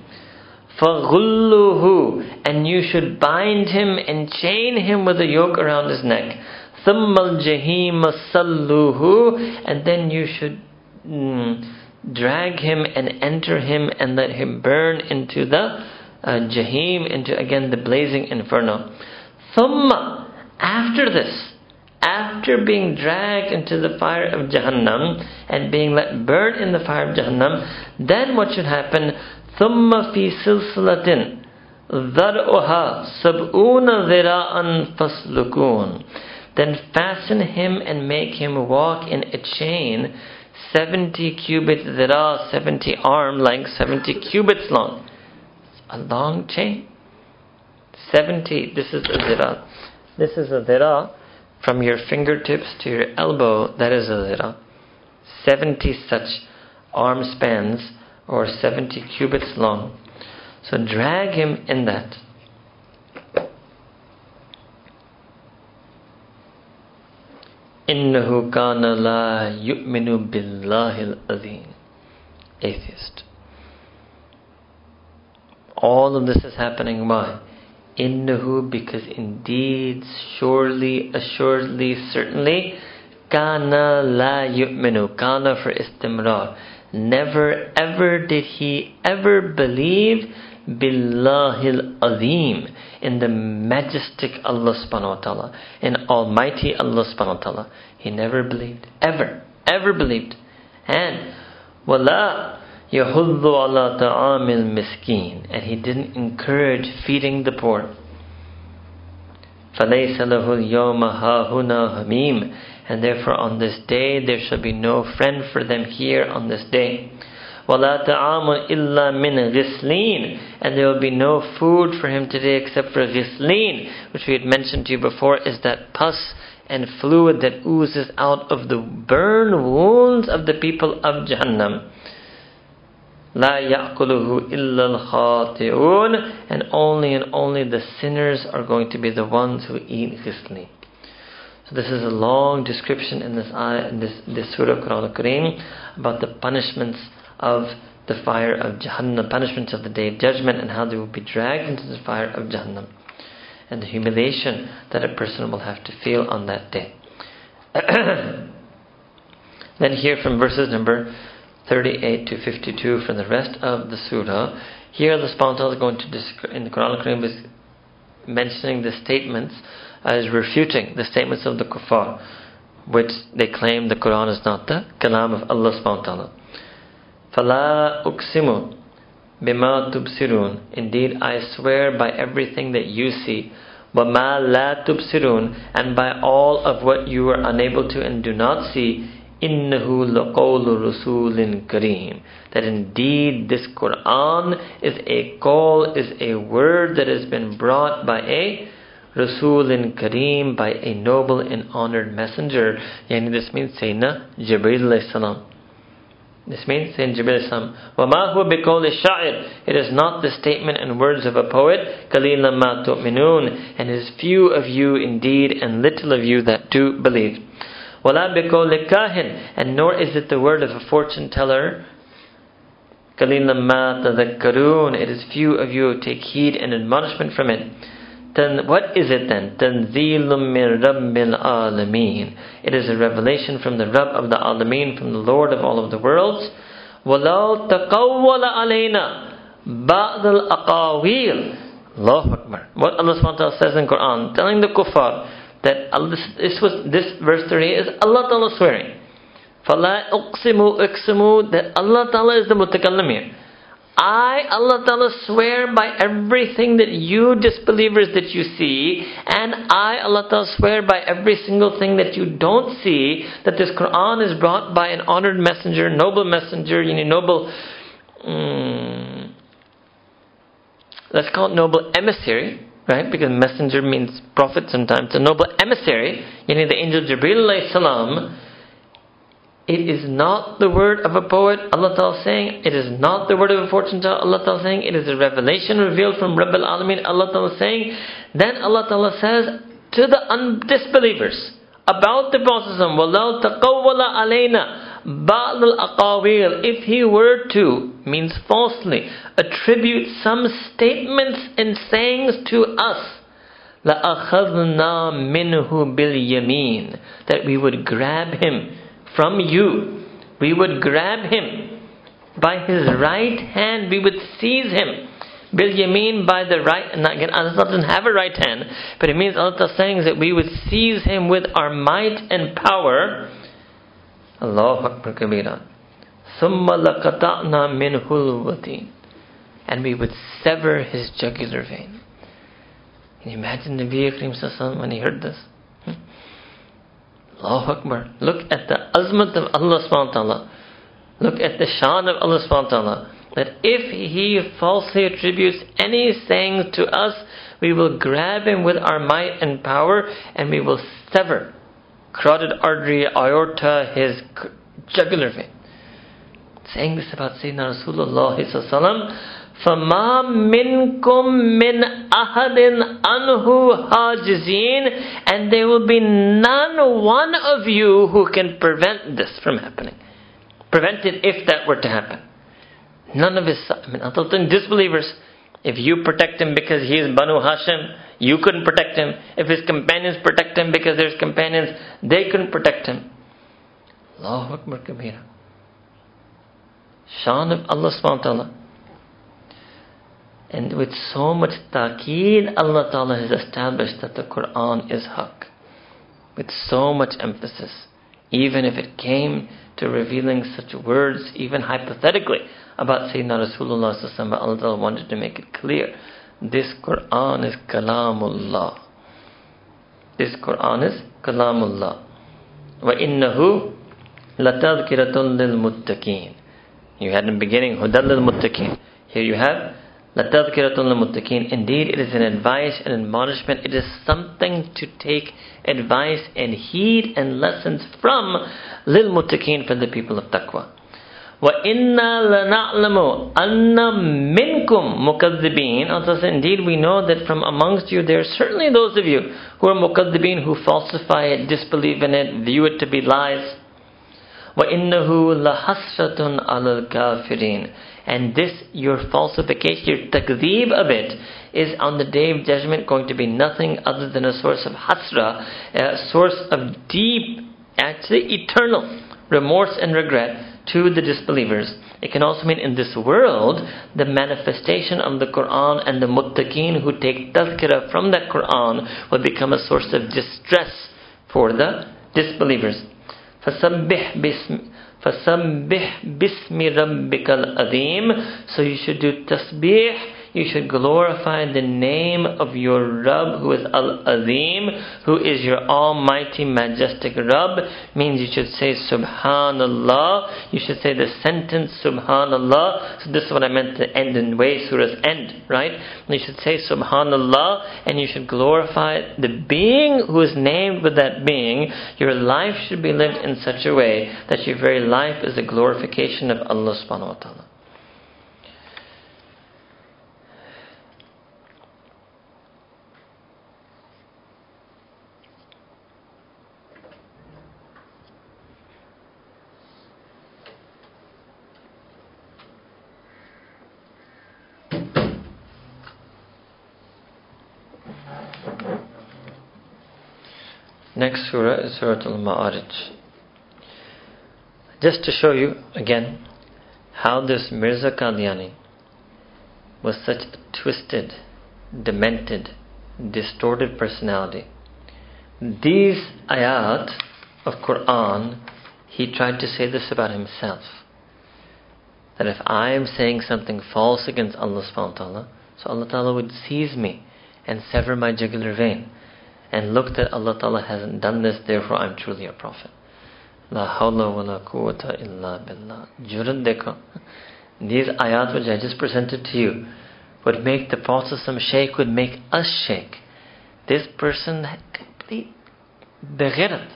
فَغُلُّهُ And you should bind him and chain him with a yoke around his neck. ثُمَّ الْجَهِيمَ صَلُّهُ And then you should mm, drag him and enter him and let him burn into the uh, Jahim, into again the blazing inferno. ثُمَّ After this, after being dragged into the fire of Jahannam and being let burn in the fire of Jahannam, then what should happen? ثُمَّ فِي سِلْسِلَةٍ ذَرْعُهَا سَبْعُونَ ذِرَاءً فَاسْلُكُونَ Then fasten him and make him walk in a chain 70 cubits zira, 70 arm length, 70 cubits long. A long chain. 70, this is a zira. This is a zira from your fingertips to your elbow, that is a zira. 70 such arm spans or 70 cubits long. So drag him in that. إنه كان لا يؤمن بالله العظيم Atheist. All of this is happening why? innahu because indeed surely assuredly certainly kana la yu'minu kana for istimrar never ever did he ever believe billahil azim in the majestic Allah subhanahu wa ta'ala in almighty Allah subhanahu wa ta'ala. He never believed ever ever believed. And wala يَحُضُّ عَلَى طَعَامِ الْمِسْكِينِ And he didn't encourage feeding the poor. فَلَيْسَ لَهُ الْيَوْمَ هَاهُنَا هَمِيمٌ And therefore on this day there shall be no friend for them here on this day. وَلَا طَعَامٌ إِلَّا مِنْ غِسْلِينَ And there will be no food for him today except for ghislin, which we had mentioned to you before, is that pus and fluid that oozes out of the burn wounds of the people of Jahannam. La ya'kuluhu al and only and only the sinners are going to be the ones who eat ghislin. So this is a long description in this ayah, in this, this surah Quran al-Kareem about the punishments of the fire of Jahannam, the punishments of the day of judgment and how they will be dragged into the fire of Jahannam and the humiliation that a person will have to feel on that day. then here from verses number 38 to 52 from the rest of the surah. Here the Sponsor is going to describe, in the Quran al is mentioning the statements as refuting the statements of the kuffar. which they claim the Quran is not the kalam of Allah subhanahu wa ta'ala. فَلَا أُقْسِمُ بِمَا تُبْصِرُونَ Indeed, I swear by everything that you see. وَمَا لَا تُبْصِرُونَ And by all of what you are unable to and do not see. إِنَّهُ لَقَوْلُ رَسُولٍ كَرِيمٍ That indeed this Quran is a call, is a word that has been brought by a Rasulin Kareem, by a noble and honored messenger. Yani this means Sayyidina Jibreel salam. This means Sayyidina Jibreel salam. وَمَا هُوَ بِقَوْلِ الشَّاعِرِ It is not the statement and words of a poet. قَلِيلًا مَا تُؤْمِنُونَ And it is few of you indeed and little of you that do believe. وَلَا بِقَوْلِ كَاهِن And nor is it the word of a fortune teller. قَلِيلًا مَا تَذَكَّرُونَ It is few of you take heed and admonishment from it. Then what is it then? تَنْزِيلٌ مِّن رَبِّ الْعَالَمِينَ It is a revelation from the Rabb of the Alameen, from the Lord of all of the worlds. وَلَوْ تَقَوَّلَ عَلَيْنَا بَعْضَ الْأَقَاوِيلِ Allahu Akbar. What Allah subhanahu wa ta'ala says in Quran, telling the kuffar, that this, was this verse 3 is Allah Ta'ala swearing. فَلَا أُقْسِمُ أُقْسِمُ That Allah Ta'ala is the mutakallim here. I, Allah Ta'ala, swear by everything that you disbelievers that you see, and I, Allah Ta'ala, swear by every single thing that you don't see, that this Quran is brought by an honored messenger, noble messenger, you know, noble, um, let's call it noble emissary, right? Because messenger means prophet sometimes. A noble emissary, meaning the angel Jibreel salam. It is not the word of a poet, Allah Ta'ala saying. It is not the word of a fortune teller, Allah Ta'ala saying. It is a revelation revealed from Rabbil Alameen, Allah Ta'ala saying. Then Allah Ta'ala says to the un- disbelievers about the Prophet, وَلَوْ تَقَوَّلَ عَلَيْنَا بَعْضَ الْأَقَاوِيلِ If he were to, means falsely, attribute some statements and sayings to us, لَأَخَذْنَا مِنْهُ بِالْيَمِينِ That we would grab him from you. We would grab him by his right hand, we would seize him. Bil Yamin by the right, and again, Allah doesn't have a right hand, but it means Allah is saying that we would seize him with our might and power. Allahu Akbar Kabira. Summa laqata'na min. And we would sever his jugular vein. Can you imagine Nabi Akram when he heard this? Hmm? Allahu Akbar. Look at the azmat of Allah subhanahu wa ta'ala. Look at the shan of Allah subhanahu wa ta'ala. That if He falsely attributes any saying to us, we will grab Him with our might and power and we will sever carotid artery, aorta, his jugular vein. Saying this about Sayyidina Rasulullah فَمَا مِنْكُمْ مِنْ أَحَدٍ أَنْهُ حَاجِزِينَ And there will be none one of you who can prevent this from happening. Prevent it if that were to happen. None of his, I mean, other than disbelievers, if you protect him because he is Banu Hashim, you couldn't protect him. If his companions protect him because there's companions, they couldn't protect him. Allahu Akbar Kabira. Shan of Allah subhanahu wa ta'ala. And with so much taqeed, Allah Ta'ala has established that the Quran is haqq. With so much emphasis. Even if it came to revealing such words, even hypothetically, about Sayyidina Rasulullah Allah wanted to make it clear. This Quran is Kalamullah. This Quran is Kalamullah. وَإِنَّهُ لَتَذْكِرَةٌ لِلْمُتَّقِينَ You had in the beginning, هُدَى لِلْمُتَّقِينَ Here you have Indeed, it is an advice and admonishment. It is something to take advice and heed and lessons from lil muttaqin for the people of taqwa. وَإِنَّا لَنَعْلَمُ أَنَّ مِنْكُمْ مُكَذِّبِينَ Also, indeed, we know that from amongst you there are certainly those of you who are mukaddibin, who falsify it, disbelieve in it, view it to be lies. وَإِنَّهُ لَحَسْرَةٌ عَلَى الْكَافِرِينَ and this, your falsification, your takdeeb of it, is on the day of judgment going to be nothing other than a source of hasra, a source of deep, actually eternal remorse and regret to the disbelievers. It can also mean in this world, the manifestation of the Quran and the muttaqeen who take tazkirah from that Quran will become a source of distress for the disbelievers. فَسَبِّحْ بِسْمِ فَسَبِّحْ بِسْمِ رَبِّكَ الْأَذِيمِ So you should do tasbih you should glorify the name of your Rabb who is Al-Azim, who is your almighty majestic Rabb, means you should say Subhanallah, you should say the sentence Subhanallah, so this is what I meant to end in way surahs end, right? You should say Subhanallah, and you should glorify the being who is named with that being. Your life should be lived in such a way that your very life is a glorification of Allah subhanahu wa ta'ala. Next surah is Surah Al Ma'arij. Just to show you again how this Mirza Qadiani was such a twisted, demented, distorted personality. These ayat of Quran, he tried to say this about himself. That if I am saying something false against Allah subhanahu wa ta'ala, so Allah ta'ala would seize me and sever my jugular vein and look that Allah Ta'ala hasn't done this, therefore I'm truly a prophet. La hawla wa la quwwata illa billah. These ayat which I just presented to you would make the Prophet shake, would make us shake. This person had complete beghirat,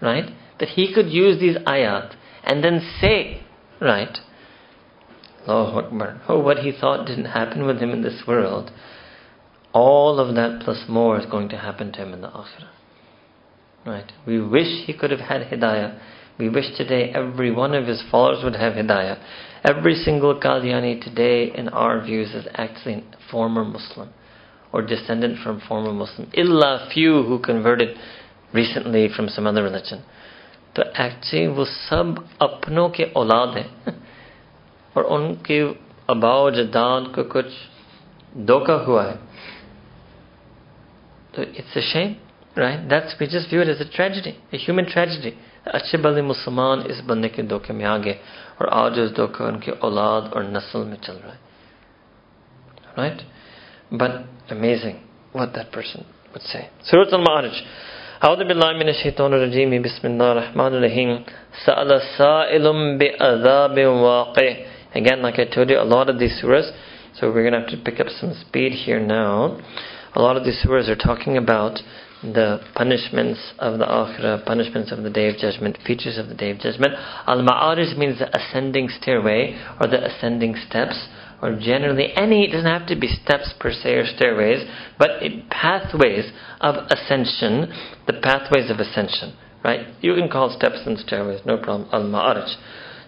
right? That he could use these ayat and then say, right? Allahu Akbar. Oh, what he thought didn't happen with him in this world all of that plus more is going to happen to him in the akhirah. Right? We wish he could have had hidayah. We wish today every one of his followers would have hidayah. Every single Qadiani today, in our views, is actually a former Muslim or descendant from former Muslim. Illa few who converted recently from some other religion. तो actually वो सब अपनों के औलाद हैं और उनके above Jadad को कुछ धोखा हुआ है so it's a shame, right? That's we just view it as a tragedy, a human tragedy. अच्छे भले मुसलमान इस बंदे के धोखे में आ गए और आज उस धोखा उनके औलाद और नस्ल में चल रहा है right but amazing what that person would say Surah Al-Ma'arij أعوذ بالله من الشيطان الرجيم بسم الله الرحمن الرحيم سأل سائل بعذاب واقع Again, like I told you, a lot of these surahs, so we're going to have to pick up some speed here now a lot of these surahs are talking about the punishments of the akhirah, punishments of the day of judgment, features of the day of judgment. Al Ma'arij means the ascending stairway or the ascending steps, or generally any, it doesn't have to be steps per se or stairways, but pathways of ascension, the pathways of ascension, right? You can call steps and stairways, no problem. Al Ma'arij.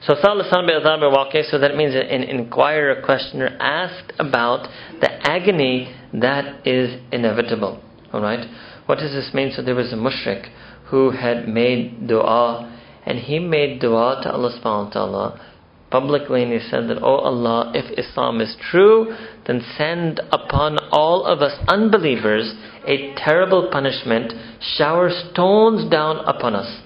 So so that means an inquirer, a questioner asked about the agony that is inevitable. Alright? What does this mean? So there was a mushrik who had made dua and he made dua to Allah subhanahu wa ta'ala publicly and he said that, Oh Allah, if Islam is true, then send upon all of us unbelievers a terrible punishment, shower stones down upon us.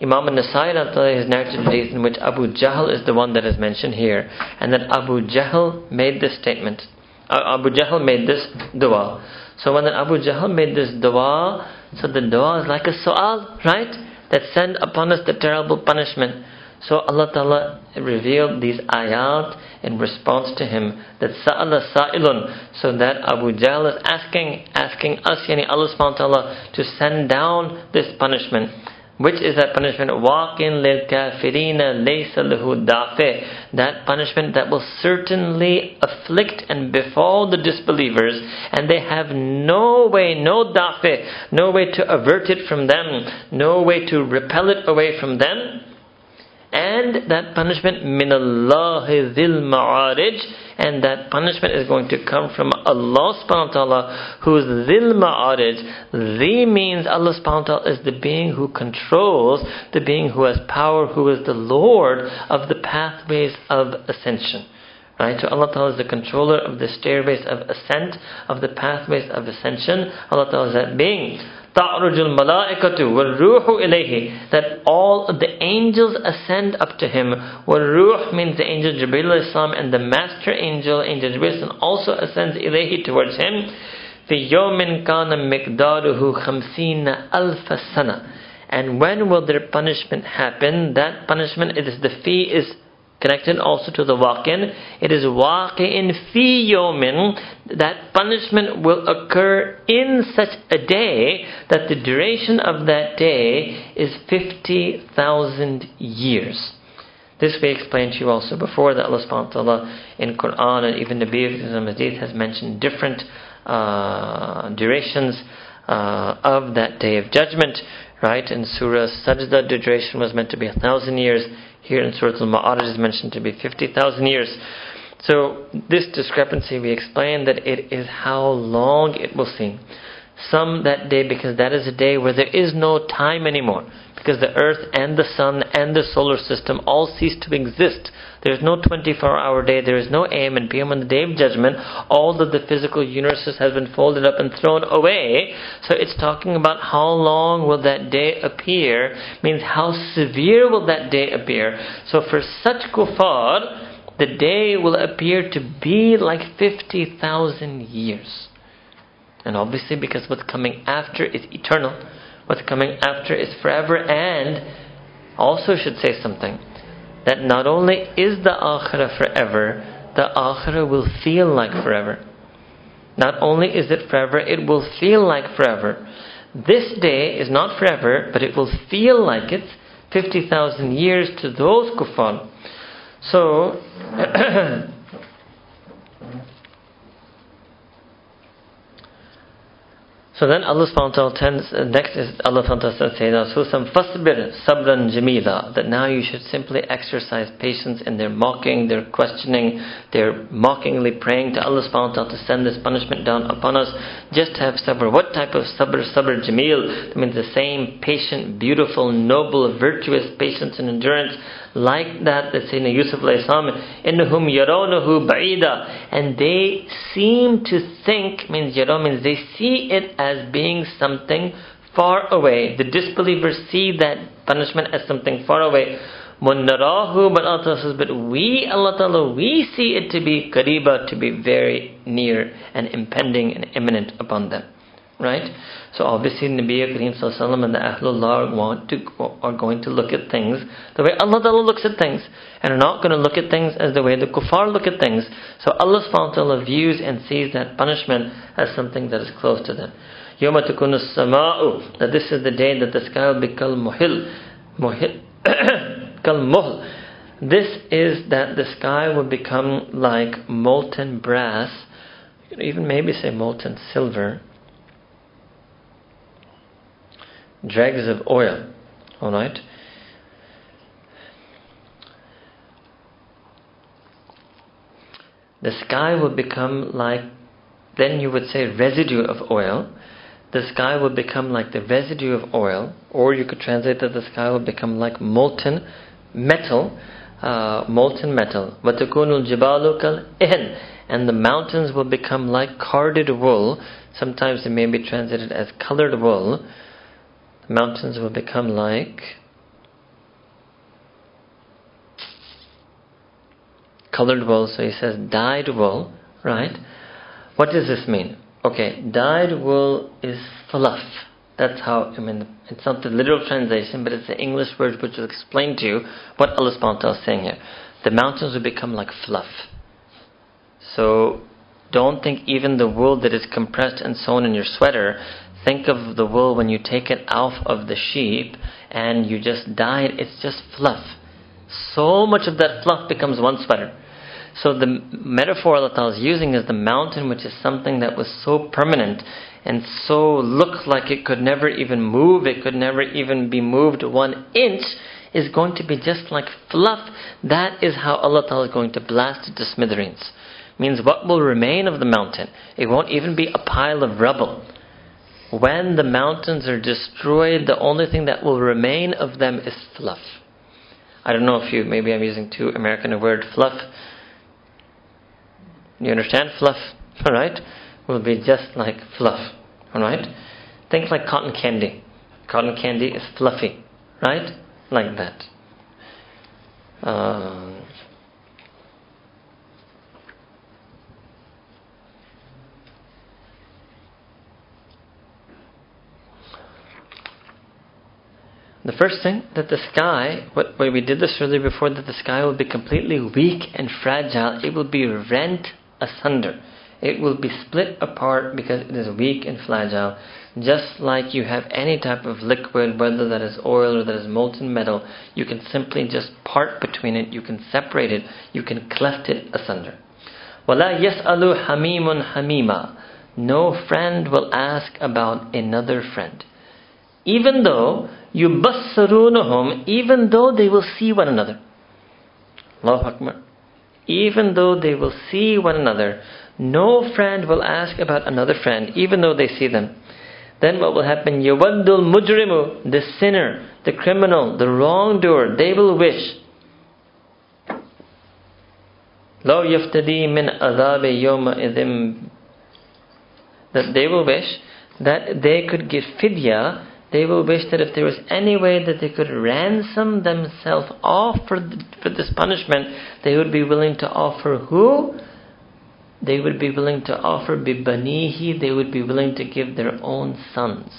Imam An-Nasa'i has narrated hadith in which Abu Jahl is the one that is mentioned here, and that Abu Jahl made this statement. Uh, Abu Jahl made this dua. So when Abu Jahl made this dua, so the dua is like a su'al, right? That send upon us the terrible punishment. So Allah Ta'ala revealed these ayat in response to him that sa'ala sa'ilun so that Abu Jahl is asking asking us yani Allah subhanahu wa ta'ala to send down this punishment which is that punishment? Waqin lil kafirina laysa lahu dafe. That punishment that will certainly afflict and befall the disbelievers, and they have no way, no dafe, no way to avert it from them, no way to repel it away from them. And that punishment, min Allah dhil ma'arij, and that punishment is going to come from Allah subhanahu wa ta'ala, who is dhil ma'arij. The means Allah subhanahu wa ta'ala is the being who controls, the being who has power, who is the Lord of the pathways of ascension. Right? So Allah Ta'ala is the controller of the stairways of ascent, of the pathways of ascension. Allah Ta'ala is that being. تَعْرُجُ الْمَلَائِكَةُ وَالْرُوحُ إِلَيْهِ That all the angels ascend up to him. وَالْرُوح means the angel Jibreel Islam and the master angel, angel Jibreel also ascends إِلَيْهِ towards him. في يوم كان مقداره خمسين ألف سنة and when will their punishment happen? That punishment, it is the fee is connected also to the waqin. It is waqin fi yomin. That punishment will occur in such a day that the duration of that day is 50,000 years. This we explained to you also before that Allah subhanahu wa ta'ala in Quran and even the Hadith has mentioned different uh, durations uh, of that day of judgment. Right? In Surah Sajda, the duration was meant to be a thousand years. Here in Surah Al Ma'arij is mentioned to be 50,000 years. So, this discrepancy, we explained that it is how long it will seem. Some that day, because that is a day where there is no time anymore because the earth and the sun and the solar system all cease to exist. There is no 24 hour day, there is no AM and PM on the day of judgment. All of the physical universes has been folded up and thrown away. So it's talking about how long will that day appear, means how severe will that day appear. So for such kuffar, the day will appear to be like 50,000 years. And obviously, because what's coming after is eternal. What's coming after is forever and also should say something that not only is the akhirah forever, the akhirah will feel like forever. Not only is it forever, it will feel like forever. This day is not forever, but it will feel like it's 50,000 years to those kuffar. So, So then Allah subhanahu wa ta'ala uh, next is Allah subhanahu wa ta'ala saying, sabran jamila, that now you should simply exercise patience in their mocking, their questioning, their mockingly praying to Allah subhanahu wa ta'ala to send this punishment down upon us. Just have sabr. What type of sabr? Sabr jamil. That means the same patient, beautiful, noble, virtuous patience and endurance like that that Sayyidina Yusuf innahum yarawnahu ba'ida, and they seem to think, means yaraw means they see it as being something far away. The disbelievers see that punishment as something far away. Munnarahu, but Allah says, but we, Allah Ta'ala, we see it to be kariba, to be very near and impending and imminent upon them right? So obviously Nabi Kareem Sallallahu and the Ahlullah want to, are going to look at things the way Allah Ta'ala looks at things and are not going to look at things as the way the kuffar look at things. So Allah subhanahu wa ta'ala views and sees that punishment as something that is close to them. Yoma tukunus sama'u that this is the day that the sky will become mohil, muhil muhil kal this is that the sky will become like molten brass you even maybe say molten silver dregs of oil. Alright? The sky will become like, then you would say residue of oil. The sky will become like the residue of oil, or you could translate that the sky will become like molten metal, uh, molten metal. وَتَكُونُ الْجِبَالُ كَالْإِهْنِ And the mountains will become like carded wool. Sometimes it may be translated as colored wool mountains will become like colored wool. So he says dyed wool, right? What does this mean? Okay, dyed wool is fluff. That's how, I mean, it's not the literal translation, but it's the English word which will explain to you what Allah subhanahu is saying here. The mountains will become like fluff. So, don't think even the wool that is compressed and sewn in your sweater Think of the wool when you take it off of the sheep and you just dye it, it's just fluff. So much of that fluff becomes one sweater. So the metaphor Allah is using is the mountain, which is something that was so permanent and so looked like it could never even move, it could never even be moved one inch, is going to be just like fluff. That is how Allah is going to blast it to smithereens. Means what will remain of the mountain? It won't even be a pile of rubble when the mountains are destroyed, the only thing that will remain of them is fluff. I don't know if you, maybe I'm using too American a word, fluff. You understand? Fluff, alright? Will be just like fluff, alright? Think like cotton candy. Cotton candy is fluffy, right? Like that. Uh, The first thing that the sky, what, we did this earlier before, that the sky will be completely weak and fragile. It will be rent asunder. It will be split apart because it is weak and fragile. Just like you have any type of liquid, whether that is oil or that is molten metal, you can simply just part between it, you can separate it, you can cleft it asunder. وَلَا يَسْأَلُ حَمِيمٌ حَمِيمًا No friend will ask about another friend. Even though yubassarunahum, even though they will see one another. Allahu Akbar. Even though they will see one another, no friend will ask about another friend, even though they see them. Then what will happen? Yawaddul mujrimu, the sinner, the criminal, the wrongdoer, they will wish. Lo yaftadi min adabi yoma idim. That they will wish that they could give fidya they will wish that if there was any way that they could ransom themselves off for, th- for this punishment, they would be willing to offer who? They would be willing to offer bibanihi, they would be willing to give their own sons.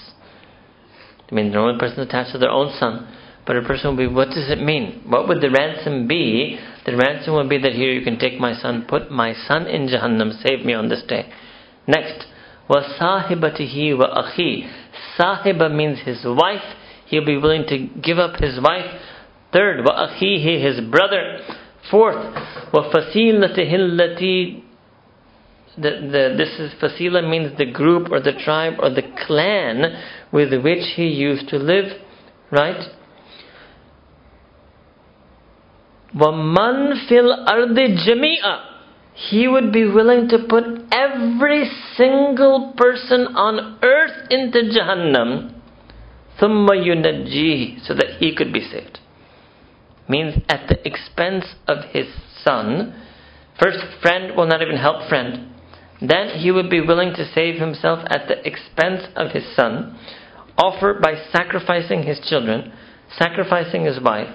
I mean, the only person attached to their own son. But a person would be, what does it mean? What would the ransom be? The ransom would be that here you can take my son, put my son in Jahannam, save me on this day. Next, wa sahibatihi wa akhi Sahiba means his wife. He'll be willing to give up his wife. Third, وَأَخِيهِ his brother. Fourth, وَفَصِيلَتِهِ الَّتِي the, the, this is fasila means the group or the tribe or the clan with which he used to live, right? وَمَنْ فِي الْأَرْضِ جَمِيعًا he would be willing to put every single person on earth into Jahannam ثُمَّ يُنَجِّيهِ so that he could be saved. Means at the expense of his son. First, friend will not even help friend. Then he would be willing to save himself at the expense of his son, offer by sacrificing his children, sacrificing his wife,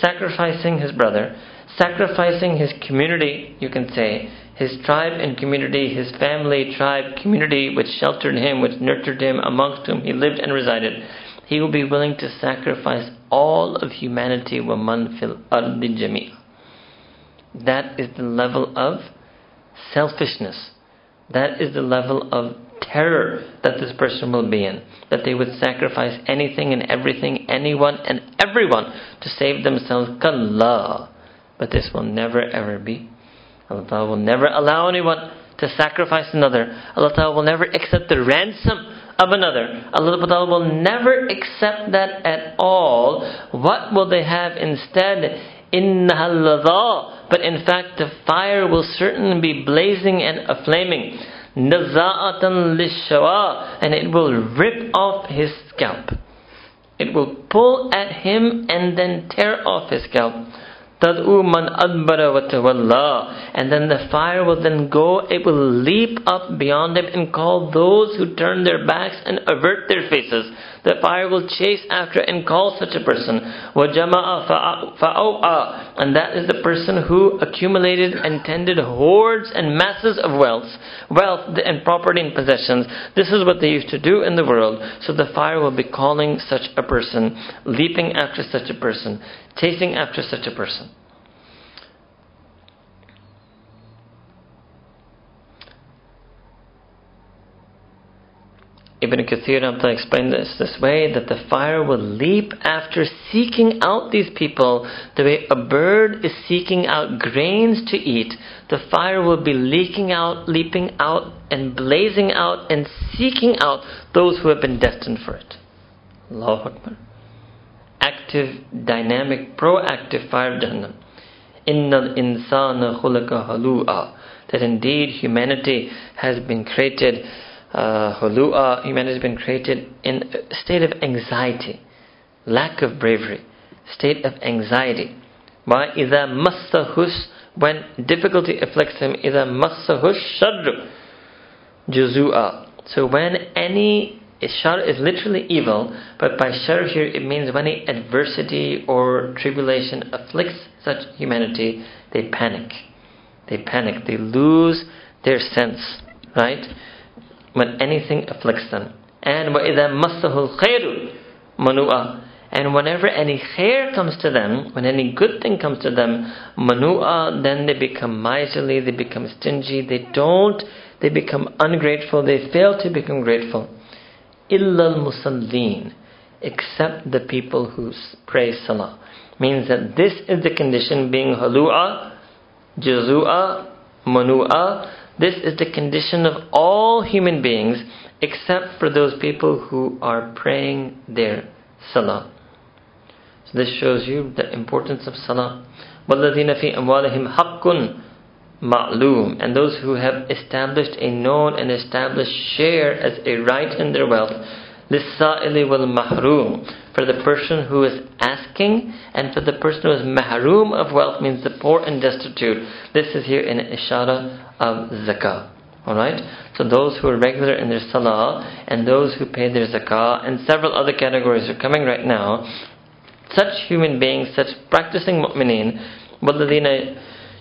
sacrificing his brother, sacrificing his community, you can say, his tribe and community, his family, tribe, community, which sheltered him, which nurtured him, amongst whom he lived and resided, he will be willing to sacrifice all of humanity, fil ardi jami'. That is the level of selfishness. That is the level of terror that this person will be in. That they would sacrifice anything and everything, anyone and everyone to save themselves. Kalla. But this will never ever be. Allah Ta'ala will never allow anyone to sacrifice another. Allah Ta'ala will never accept the ransom of another. Allah Ta'ala will never accept that at all. What will they have instead? Inna But in fact, the fire will certainly be blazing and flaming. Naza'atan lishawa. And it will rip off his scalp. It will pull at him and then tear off his scalp. Tad'u man adbara watawalla. And then the fire will then go, it will leap up beyond him and call those who turn their backs and avert their faces. The fire will chase after and call such a person. وَجَمَعَ فَأَوْعَى And that is the person who accumulated and tended hordes and masses of wealth, wealth and property and possessions. This is what they used to do in the world. So the fire will be calling such a person, leaping after such a person, chasing after such a person. Ibn to explain this this way that the fire will leap after seeking out these people the way a bird is seeking out grains to eat. The fire will be leaking out, leaping out, and blazing out and seeking out those who have been destined for it. Allahu Akbar active, dynamic, proactive fire of Jahannam. Innal insana khulaka halu'a. That indeed humanity has been created, uh, halu'a, humanity has been created in a state of anxiety, lack of bravery, state of anxiety. Why? إِذَا مَسَّهُسْ When difficulty afflicts him, إِذَا مَسَّهُ الشَّرُّ جُزُوءً So when any Shar is literally evil, but by shar here it means when any adversity or tribulation afflicts such humanity, they panic. They panic. They lose their sense, right? When anything afflicts them. And وَإِذَا مَسَّهُ الْخَيْرُ مَنُوءً and whenever any khair comes to them, when any good thing comes to them, manu'a, then they become miserly, they become stingy, they don't, they become ungrateful, they fail to become grateful. Illa al-musallin, except the people who pray salah. Means that this is the condition being halu'a, jazu'a, manu'a. This is the condition of all human beings except for those people who are praying their salah. So this shows you the importance of salah. وَالَّذِينَ فِي أَمْوَالِهِمْ حَقٌّ ma'lum and those who have established a known and established share as a right in their wealth لِلسَّائِلِ وَالْمَحْرُومِ for the person who is asking and for the person who is mahroom of wealth means the poor and destitute this is here in ishara of zakah Alright? So those who are regular in their salah and those who pay their zakah and several other categories are coming right now such human beings, such practicing mu'mineen, وَالَّذِينَ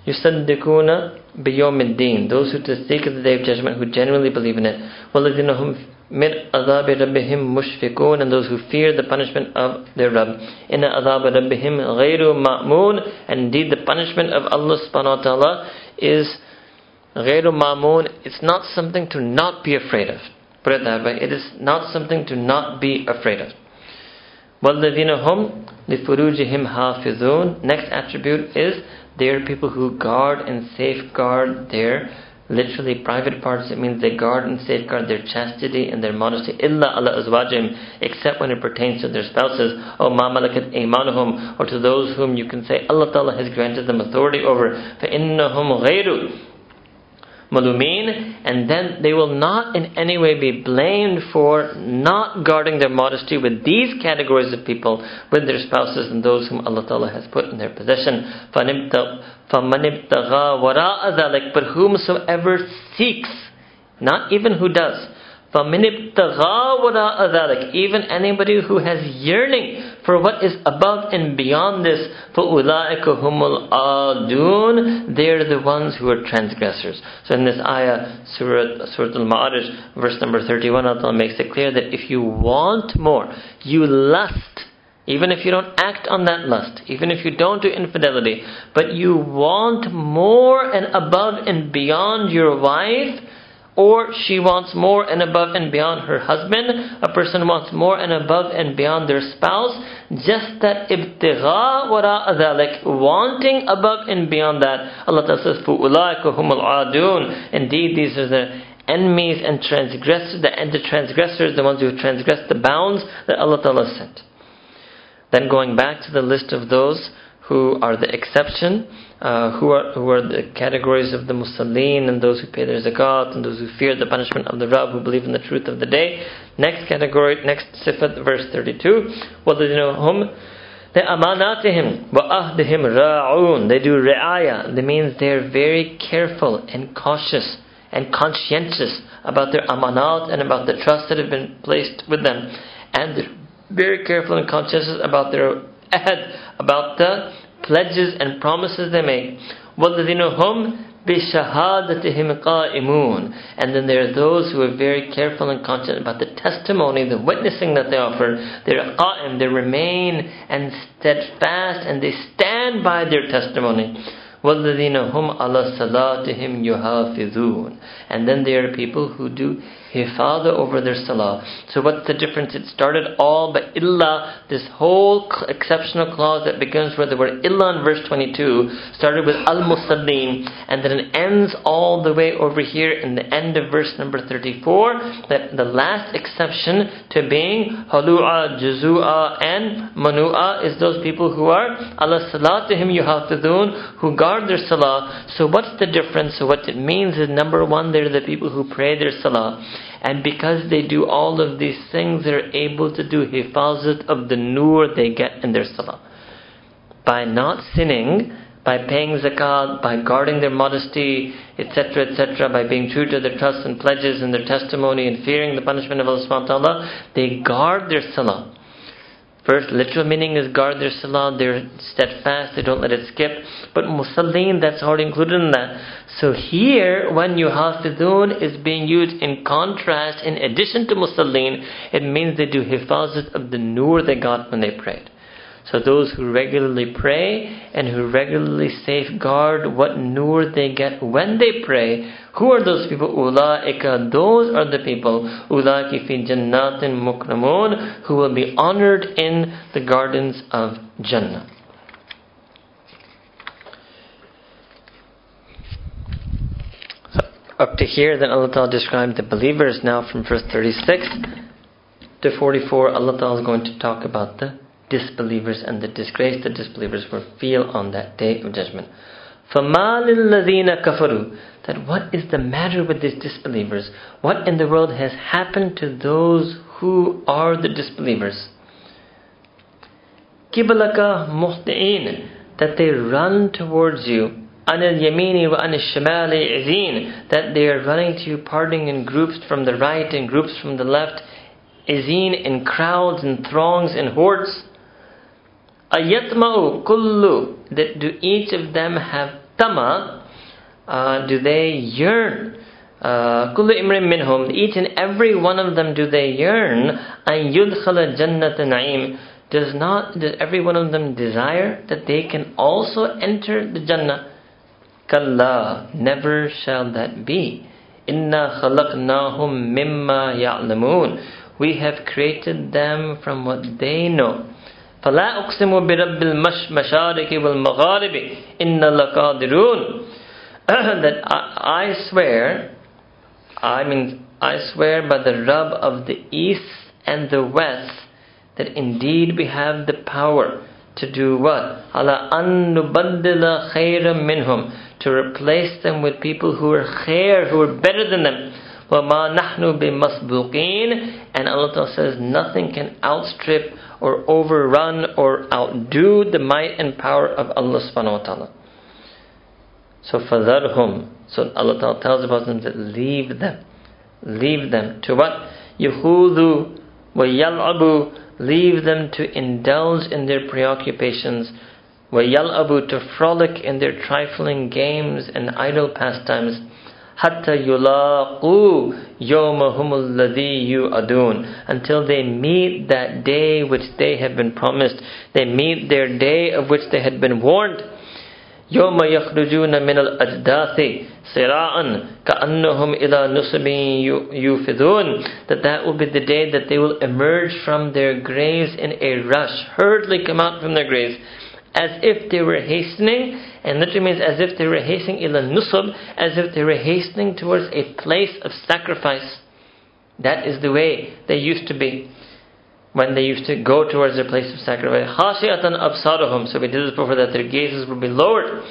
يُصَدِّقُونَ بِيَوْمِ الدِّينِ Those who seek the day of judgment, who genuinely believe in it. وَالَّذِينَ هُمْ مِنْ عَذَابِ رَبِّهِمْ مُشْفِقُونَ And those who fear the punishment of their Rabb. إِنَّ عَذَابَ رَبِّهِمْ غَيْرُ مَأْمُونَ And indeed the punishment of Allah subhanahu wa ta'ala is غَيْرُ مَأْمُونَ It's not something to not be afraid of. Put it that way. It is not something to not be afraid of. وَالَّذِينَ هُمْ لِفُرُوجِهِمْ حَافِظُونَ Next attribute is they are people who guard and safeguard their literally private parts. It means they guard and safeguard their chastity and their modesty. إِلَّا عَلَى أَزْوَاجِهِمْ Except when it pertains to their spouses. or مَا مَلَكَتْ أَيْمَانُهُمْ Or to those whom you can say Allah Ta'ala has granted them authority over. فَإِنَّهُمْ غَيْرُ malumin, and then they will not in any way be blamed for not guarding their modesty with these categories of people, with their spouses and those whom Allah Ta'ala has put in their possession. But whomsoever seeks, not even who does, even anybody who has yearning for what is above and beyond this, فَأُولَٰئِكَ هُمُ الْآدُونَ They're the ones who are transgressors. So in this ayah, Surah, Surah Al-Ma'arij, verse number 31, Allah makes it clear that if you want more, you lust, even if you don't act on that lust, even if you don't do infidelity, but you want more and above and beyond your wife, or she wants more and above and beyond her husband, a person wants more and above and beyond their spouse, just that ibtigha wara adalik, wanting above and beyond that. Allah Ta'ala says, فُؤُولَٰئِكَ هُمُ الْعَادُونَ Indeed, these are the enemies and transgressors, the, and the transgressors, the ones who transgress the bounds that Allah Ta'ala sent. Then going back to the list of those who are the exception, uh, who are who are the categories of the musallin and those who pay their zakat and those who fear the punishment of the Rabb, who believe in the truth of the day. Next category, next sifat, verse 32. وَالَّذِينَ the amanatihim wa ahdihim ra'un. They do ra'aya. That means they're very careful and cautious and conscientious about their amanat and about the trust that have been placed with them. And they're very careful and conscientious about their ahad, about the pledges and promises they make. وَالَّذِينَ هُمْ بِشَهَادَتِهِمْ قَائِمُونَ And then there are those who are very careful and conscious about the testimony, the witnessing that they offer. They're qa'im, they remain and steadfast and they stand by their testimony. وَالَّذِينَ هُمْ عَلَى صَلَاتِهِمْ يُحَافِظُونَ And then there are people who do hifada over their salah. So what's the difference? It started all but illa, this whole exceptional clause that begins with the word illa in verse 22, started with al musallin, and then it ends all the way over here in the end of verse number 34, that the last exception to being halu'a, juzua, and manu'a is those people who are ala salatihim yuhafidun, who guard their salah. So what's the difference? So what it means is number one, they're the people who pray their salah. And because they do all of these things, they're able to do hifazat of the nur they get in their salah. By not sinning, by paying zakat, by guarding their modesty, etc., etc., by being true to their trusts and pledges and their testimony and fearing the punishment of Allah they guard their salah. First, literal meaning is guard their salah, they're steadfast, they don't let it skip. But musallin, that's already included in that. So here, when yuhafidun is being used in contrast, in addition to musallin, it means they do hifazat of the nur they got when they prayed. So those who regularly pray and who regularly safeguard what nur they get when they pray, who are those people? Ulaika, those are the people, ulaki fi jannatin mukramun, who will be honored in the gardens of Jannah. up to here, then Allah Ta'ala described the believers. Now from verse 36 to 44, Allah Ta'ala is going to talk about the disbelievers and the disgrace the disbelievers will feel on that day of judgment. فَمَا لِلَّذِينَ كَفَرُوا That what is the matter with these disbelievers? What in the world has happened to those who are the disbelievers? كِبَلَكَ مُحْتِئِينَ That they run towards you. عَنِ الْيَمِينِ وَعَنِ الشِّمَالِ عِزِينَ That they are running to you, parting in groups from the right and groups from the left. Izin in crowds and throngs and hordes. Ayatma'u kullu, do each of them have tama, uh, do they yearn? Kullu imrim minhum, each and every one of them do they yearn? An yudkhala jannat na'im, does not, does every one of them desire that they can also enter the Jannah? Kalla, never shall that be. Inna khalaqnahum mimma ya'lamun. We have created them from what they know. فلا أقسم برب المشارق والمغارب إن لقادرون that I, I swear I mean I swear by the Rabb of the east and the west that indeed we have the power to do what? Ala an nubaddila khayran minhum to replace them with people who are khair, who are better than them. وَمَا نَحْنُ بِمَسْبُقِينَ And Allah says nothing can outstrip or overrun or outdo the might and power of Allah subhanahu wa ta'ala. So فَذَرْهُمْ So Allah ta'ala tells about them that leave them. Leave them to what? يَخُوذُ وَيَلْعَبُ Leave them to indulge in their preoccupations. وَيَلْعَبُ To frolic in their trifling games and idle pastimes. حتى يلاقوا يومهم الذي يوعدون until they meet that day which they have been promised they meet their day of which they had been warned يوم يخرجون من الأجداث سراعا كأنهم إلى نصب يوفذون that that will be the day that they will emerge from their graves in a rush hurriedly come out from their graves as if they were hastening, and literally means as if they were hastening ila nusub, as if they were hastening towards a place of sacrifice. That is the way they used to be when they used to go towards their place of sacrifice. Khashi'atan absaruhum. So we did this before that their gazes would be lowered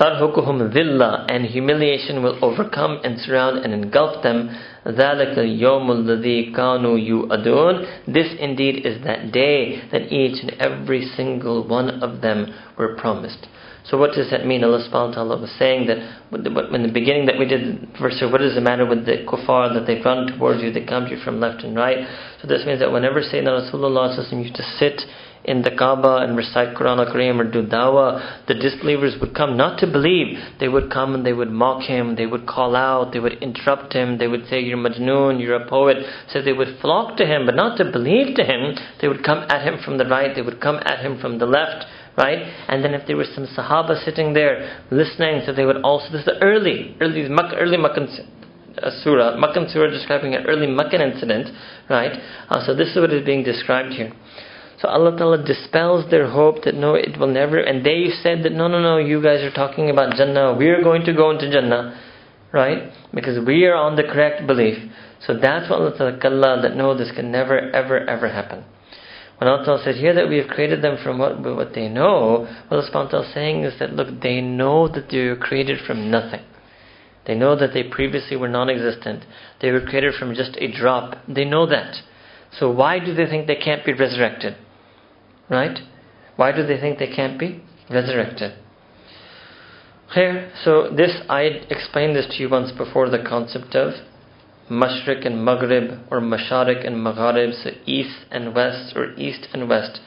Tarhukuhum dhilla, and humiliation will overcome and surround and engulf them. ذَلِكَ الْيَوْمُ الَّذِي كَانُوا يُؤَدُونَ This indeed is that day that each and every single one of them were promised. So what does that mean? Allah subhanahu wa ta'ala was saying that in the beginning that we did verse what is the matter with the kuffar that they run towards you, they come to you from left and right. So this means that whenever Sayyidina Rasulullah used to sit in the Kaaba and recite Quran al Kareem or do dawah, the disbelievers would come not to believe. They would come and they would mock him, they would call out, they would interrupt him, they would say, You're Majnoon, you're a poet. So they would flock to him, but not to believe to him. They would come at him from the right, they would come at him from the left. Right? And then if there were some Sahaba sitting there listening, so they would also, this is the early, early, early Makkah surah, Makkah surah describing an early Makkah incident, right? Uh, so this is what is being described here. So Allah Ta'ala dispels their hope that no, it will never, and they said that no, no, no, you guys are talking about Jannah, we are going to go into Jannah, right? Because we are on the correct belief. So that's what Allah Ta'ala, Kalla, that no, this can never, ever, ever happen. When Allah Ta'ala said here that we have created them from what, what they know, what Allah Ta'ala is saying is that look, they know that they were created from nothing. They know that they previously were non existent. They were created from just a drop. They know that. So why do they think they can't be resurrected? Right? Why do they think they can't be resurrected? Here, so this I explained this to you once before the concept of Mashriq and Maghrib or Masharik and Magharib, so east and west or east and west.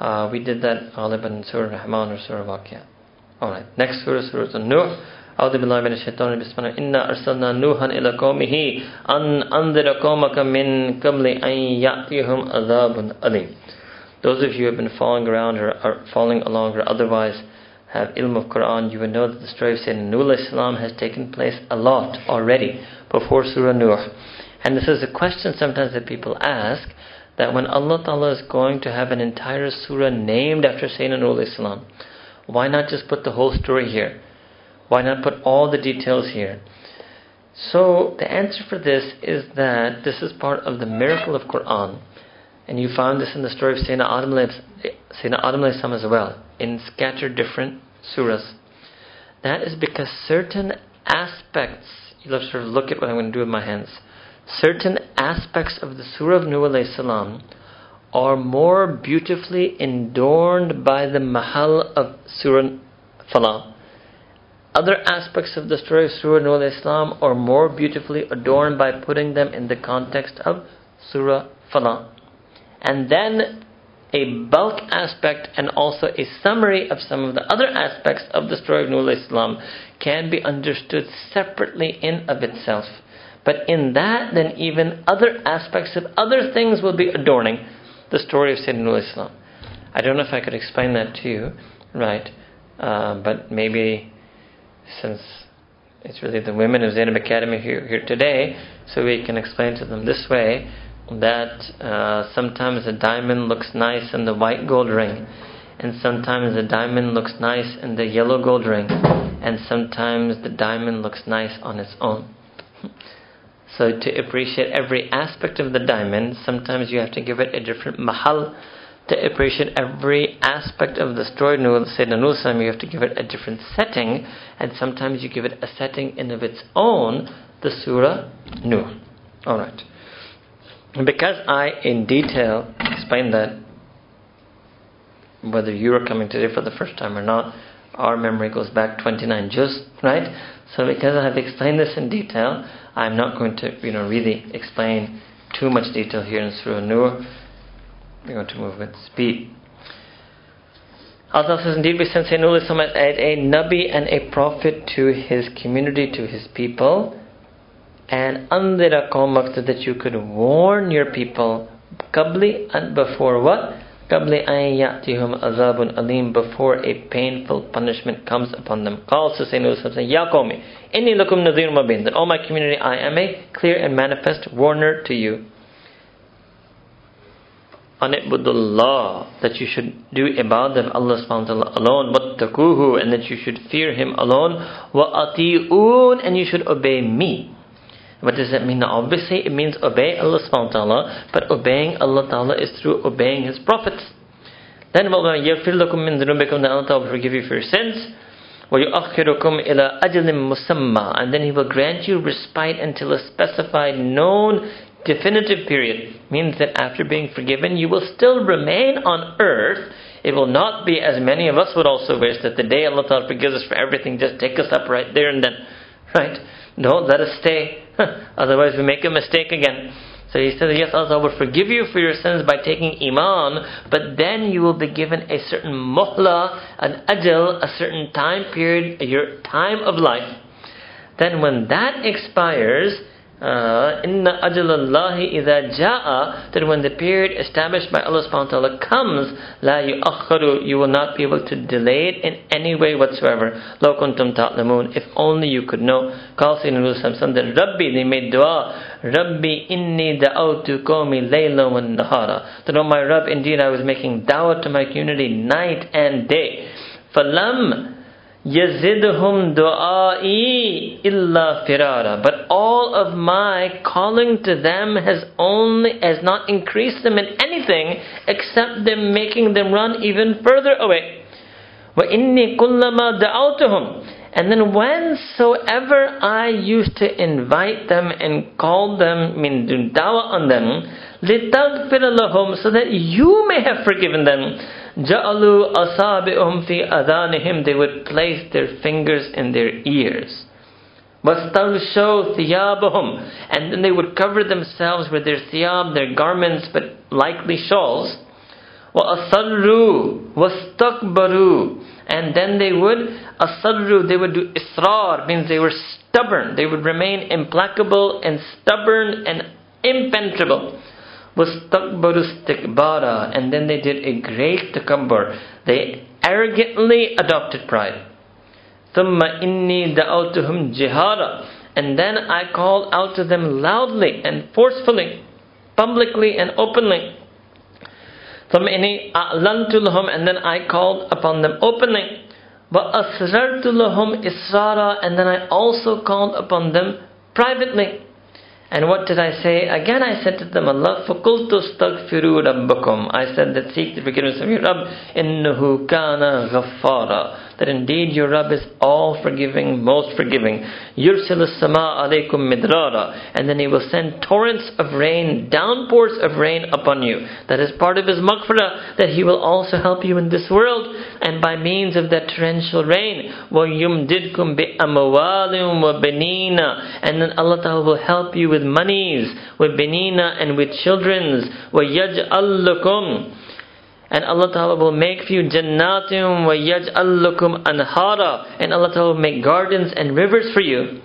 Uh, we did that Ghaliban in Surah Rahman or Surah Waqia. Alright, next Surah, Surah An-Nur. أعوذ بالله من الشيطان الرجيم بسم الله إنا أرسلنا نوحا إلى قومه أن أنذر قومك من قبل أن يأتيهم عذاب أليم those of you who have been following around or are uh, following along or otherwise have ilm of Quran, you will know that the story of Sayyidina Nuh Islam has taken place a lot already before Surah Nuh. And this is a question sometimes that people ask that when Allah Ta'ala is going to have an entire surah named after Sayyidina Nuh Islam, why not just put the whole story here? Why not put all the details here? So the answer for this is that this is part of the miracle of Quran. And you found this in the story of Sayyidina Adam, Sayyidina Adam as well, in scattered different surahs. That is because certain aspects, you'll have to sort of look at what I'm going to do with my hands. Certain aspects of the Surah of Nuh salam are more beautifully adorned by the mahal of Surah Falah other aspects of the story of Surah Nur Islam are more beautifully adorned by putting them in the context of Surah Falah. And then a bulk aspect and also a summary of some of the other aspects of the story of Nur Islam can be understood separately in of itself. But in that, then even other aspects of other things will be adorning the story of Sayyidina Nur Islam. I don't know if I could explain that to you, right? Uh, but maybe since it's really the women of Zainab Academy here, here today, so we can explain to them this way that uh, sometimes a diamond looks nice in the white gold ring, and sometimes the diamond looks nice in the yellow gold ring, and sometimes the diamond looks nice on its own. So, to appreciate every aspect of the diamond, sometimes you have to give it a different mahal to appreciate every aspect of the story, Sayyidina Nusam, you have to give it a different setting, and sometimes you give it a setting in of its own, the Surah Nur. Alright. Because I, in detail, explained that, whether you are coming today for the first time or not, our memory goes back 29 juz, right? So because I have explained this in detail, I'm not going to, you know, really explain too much detail here in Surah Nur. We're going to move with speed. Allah says, Indeed, we sent Sayyidina as a Nabi and a Prophet to his community, to his people, and andira qawmak so that you could warn your people, qabli and before what? An ya'tihum azabun alim, before a painful punishment comes upon them. Also Sayyidina Ya qawmi, inni lakum nadhir mabin, that all my community, I am a clear and manifest warner to you anibudullah that you should do ibadah of Allah subhanahu wa ta'ala alone wattakuhu and that you should fear him alone wa ati'un and you should obey me what does that mean? Now, obviously, it means obey Allah subhanahu wa ta'ala, but obeying Allah ta'ala is through obeying His prophets. Then, يَغْفِرْ لَكُم مِّن ذُنُوبِكُم Then Allah ta'ala will forgive you for your sins. وَيُؤَخِّرُكُمْ إِلَىٰ أَجْلٍ مُسَمَّى And then He will grant you respite until a specified, known definitive period means that after being forgiven, you will still remain on earth. It will not be as many of us would also wish that the day Allah Ta'ala forgives us for everything, just take us up right there and then. Right? No, let us stay. Otherwise, we make a mistake again. So he said, Yes, Allah will forgive you for your sins by taking Iman, but then you will be given a certain muhla, an ajal, a certain time period, your time of life. Then when that expires, Uh, inna ajalallahi idha that when the period established by Allah subhanahu wa ta'ala comes la yu'akharu you will not be able to delay it in any way whatsoever. Law kuntum ta'lamun. If only you could know. Qal sayyidina Samson that Rabbi they made dua Rabbi inni da'awtu qawmi layla wa nahara. That oh my Rabb indeed I was making da'wah to my community night and day. Falam yazidhum du'ai illa firara. But all of my calling to them has only has not increased them in anything except them making them run even further away. Wa inni kullama da'awtuhum. And then whensoever I used to invite them and call them, mean do dawah on them, لِتَغْفِرَ لَهُمْ so that you may have forgiven them جَعَلُوا أَصَابِعُهُمْ فِي أَذَانِهِمْ They would place their fingers in their ears. وَاسْتَغْشَوْا ثِيَابَهُمْ And then they would cover themselves with their thiyab, their garments, but likely shawls. وَأَصَرُّوا وَاسْتَكْبَرُوا And then they would, أَصَرُّوا They would do israr, means they were stubborn. They would remain implacable and stubborn and impenetrable. وَاسْتَكْبَرُوا اسْتِكْبَارًا And then they did a great takabbur. They arrogantly adopted pride. ثُمَّ إِنِّي دَعَوْتُهُمْ جِهَارًا And then I called out to them loudly and forcefully, publicly and openly. ثُمَّ إِنِّي أَعْلَنْتُ لَهُمْ And then I called upon them openly. وَأَسْرَرْتُ لَهُمْ إِسْرَارًا And then I also called upon them privately. And what did I say? Again I said to them, Allah, فَقُلْتُ اسْتَغْفِرُوا رَبَّكُمْ I said that seek the forgiveness of your Rabb. إِنَّهُ كَانَ غَفَّارًا that indeed your Rabb is all forgiving, most forgiving. يُرْسِلُ السَّمَاءَ عَلَيْكُمْ مِدْرَارًا And then He will send torrents of rain, downpours of rain upon you. That is part of His maghfirah, that He will also help you in this world. And by means of that torrential rain, وَيُمْدِدْكُمْ بِأَمْوَالٍ وَبَنِينَ And then Allah Ta'ala will help you with monies, with benina and with children's. وَيَجْعَلْ لَكُمْ and Allah Ta'ala will make for you jannatim wa yaj'al anhara. And Allah Ta'ala will make gardens and rivers for you.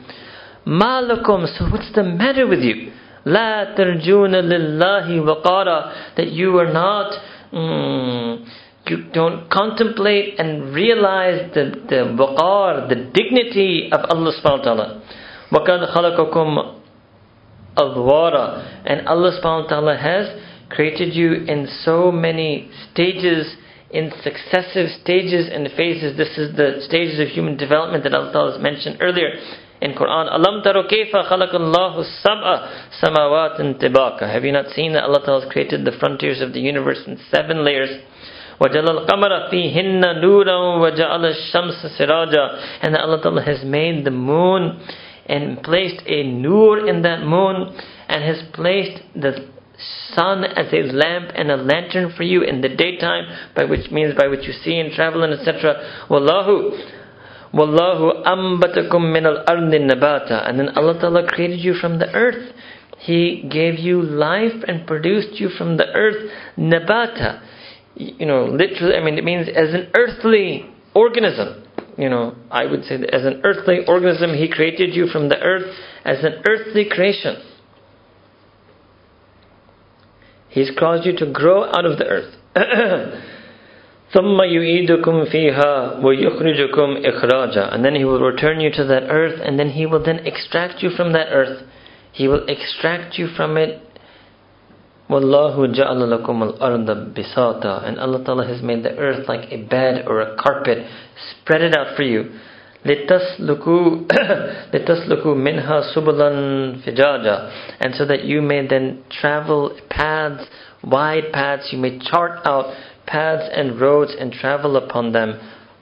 Malakum, so what's the matter with you? La tarjuna lillahi waqara. That you are not, mm, you don't contemplate and realize the, the waqar, the dignity of Allah subhanahu wa ta'ala. وَقَدْ خَلَقَكُمْ أَضْوَارًا And Allah subhanahu wa ta'ala has created you in so many stages, in successive stages and phases. This is the stages of human development that Allah has mentioned earlier in Quran. Alam taro kayfa khalaqallahu sab'a samawatin tibaka. Have you not seen that Allah has created the frontiers of the universe in seven layers? وَجَلَ الْقَمَرَ فِيهِنَّ نُورًا وَجَعَلَ الشَّمْسَ سِرَاجًا And Allah Ta'ala has made the moon and placed a nur in that moon and has placed the sun as a lamp and a lantern for you in the daytime, by which means by which you see and travel and etc. Wallahu Wallahu ambatakum min al nabata. And then Allah Ta'ala created you from the earth. He gave you life and produced you from the earth nabata. You know, literally, I mean, it means as an earthly organism. You know, I would say that as an earthly organism, He created you from the earth as an earthly creation. He's caused you to grow out of the earth. ثُمَّ يُعِيدُكُمْ فِيهَا وَيُخْرِجُكُمْ إِخْرَاجًا And then He will return you to that earth and then He will then extract you from that earth. He will extract you from it. وَاللَّهُ جَعَلَ لَكُمُ الْأَرْضَ بِسَاطًا And Allah Ta'ala has made the earth like a bed or a carpet. Spread it out for you. لِتَسْلُكُوا لِتَسْلُكُوا مِنْهَا سُبُلًا فِجَاجًا And so that you may then travel paths, wide paths, you may chart out paths and roads and travel upon them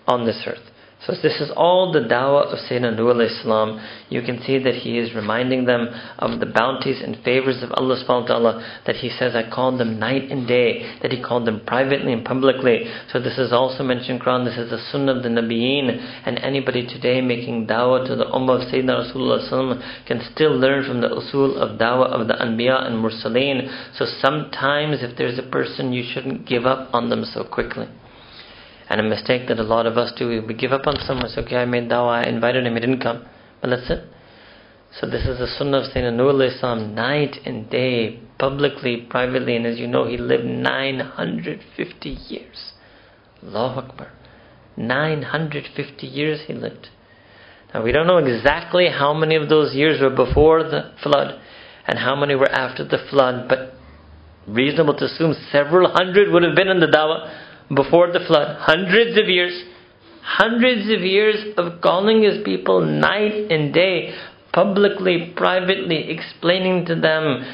on this earth. So this is all the dawah of Sayyidina Nuh Islam. You can see that he is reminding them of the bounties and favors of Allah subhanahu wa ta'ala, that he says, I called them night and day, that he called them privately and publicly. So this is also mentioned in Quran, this is the sunnah of the Nabiyeen, and anybody today making dawah to the ummah of Sayyidina Rasulullah can still learn from the usul of dawah of the Anbiya and Mursaleen. So sometimes if there's a person, you shouldn't give up on them so quickly. And a mistake that a lot of us do, we give up on someone. It's okay, I made dawah, I invited him, he didn't come. But that's it. So this is the sunnah of Sayyidina Nuh Islam, night and day, publicly, privately, and as you know, he lived 950 years. Allahu Akbar. 950 years he lived. Now we don't know exactly how many of those years were before the flood and how many were after the flood, but reasonable to assume several hundred would have been in the dawah before the flood, hundreds of years, hundreds of years of calling his people night and day, publicly, privately, explaining to them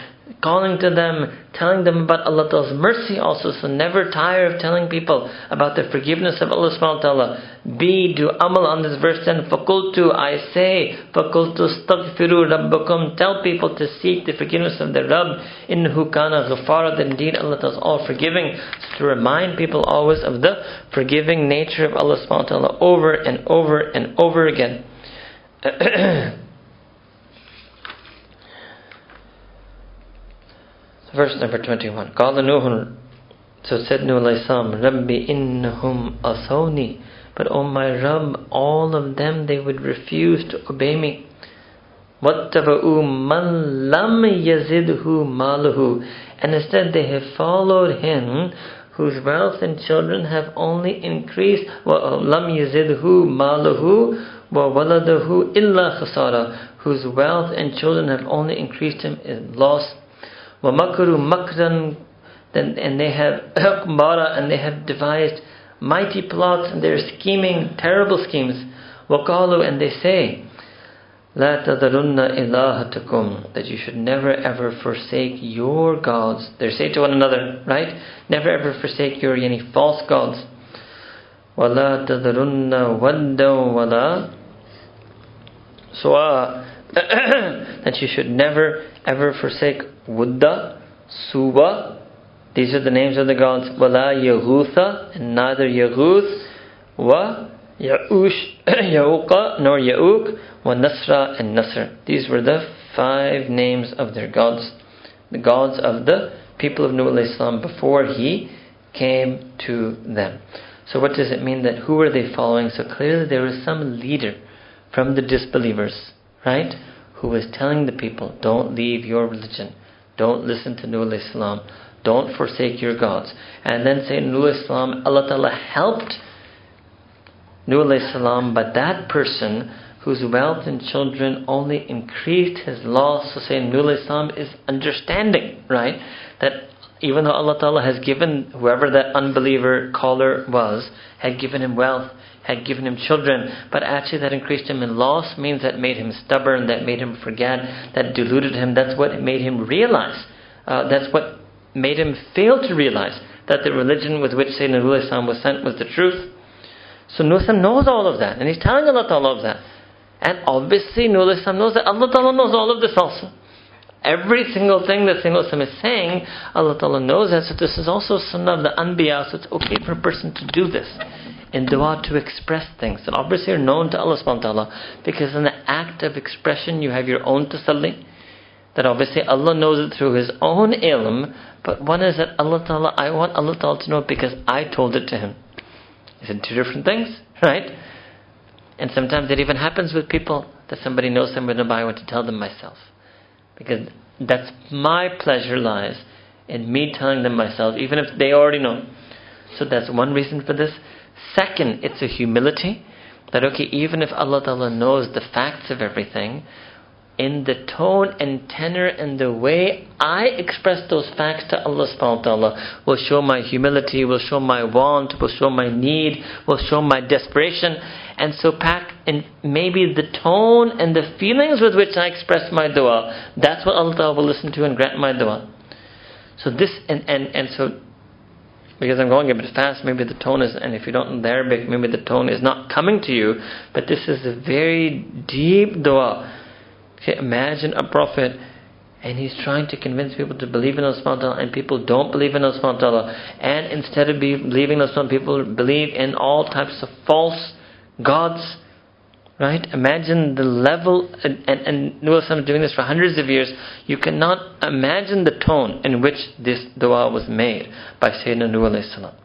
calling to them, telling them about Allah mercy also. So never tire of telling people about the forgiveness of Allah subhanahu wa ta'ala. B, do amal on this verse then. Fakultu, I say, Fakultu staghfiru rabbakum. Tell people to seek the forgiveness of their Rabb. Innahu kana ghafara. Indeed, Allah is all forgiving. So to remind people always of the forgiving nature of Allah subhanahu wa ta'ala over and over and over again. Verse number 21. قال نوح So said Nuh alayhi salam, Rabbi innahum asawni. But O oh my Rabb, all of them, they would refuse to obey me. وَاتَّبَعُوا مَنْ لَمْ يَزِدْهُ مَالُهُ And instead they have followed him whose wealth and children have only increased. وَلَمْ يَزِدْهُ مَالُهُ وَوَلَدَهُ إِلَّا خَسَارًا Whose wealth and children have only increased him in loss وَمَكَرُوا مَكْرًا and they have hukmara and they have devised mighty plots and they're scheming terrible schemes. وَقَالُوا and they say لا تذرن إلهتكم that you should never ever forsake your gods. They say to one another, right? Never ever forsake your any false gods. ولا تذرن ودا ولا سواء that you should never ever forsake Wudda, Suba. These are the names of the gods. Wala Yahutha, and neither Yahuth, Wa Ya'ush, Ya'uqa, nor Ya'uk, Wa Nasra and Nasr. These were the five names of their gods. The gods of the people of Nuh Islam before he came to them. So what does it mean that who were they following? So clearly there was some leader from the disbelievers, right? Who was telling the people, don't leave your religion. Don't listen to Nuh Islam. Don't forsake your gods. And then say Nuh Islam, Allah Ta'ala helped Nuh Islam, but that person whose wealth and children only increased his loss. So say Nuh Islam is understanding, right? That even though Allah Ta'ala has given whoever that unbeliever caller was, had given him wealth, had given him children, but actually that increased him in loss means that made him stubborn, that made him forget, that deluded him. That's what made him realize. Uh, that's what made him fail to realize that the religion with which Sayyidina Islam was sent was the truth. So Nuh knows all of that, and he's telling Allah all of that. And obviously Nuh knows that Allah Ta'ala knows all of this also. Every single thing that Sayyidina Islam is saying, Allah Ta'ala knows that. So this is also sunnah of the Anbiya, so it's okay for a person to do this in dua to express things. That obviously are known to Allah subhanahu wa ta'ala because in the act of expression you have your own tasalli. That obviously Allah knows it through His own ilm. But one is that Allah ta'ala I want Allah ta'ala to know because I told it to Him. Is it two different things? Right? And sometimes it even happens with people that somebody knows somebody but I want to tell them myself. Because that's my pleasure lies in me telling them myself even if they already know. So that's one reason for this Second, it's a humility that, okay, even if Allah Ta'ala knows the facts of everything, in the tone and tenor and the way I express those facts to Allah subhanahu wa ta'ala will show my humility, will show my want, will show my need, will show my desperation. And so pack and maybe the tone and the feelings with which I express my dua, that's what Allah Ta'ala will listen to and grant my dua. So this and, and, and so because I'm going a bit fast, maybe the tone is, and if you don't know the Arabic, maybe the tone is not coming to you, but this is a very deep dua. Okay, imagine a prophet and he's trying to convince people to believe in Allah and people don't believe in Allah and instead of believing in Allah people believe in all types of false gods Right? Imagine the level, and, and, and Nuh is doing this for hundreds of years. You cannot imagine the tone in which this dua was made by Sayyidina Nuh alayhi salam.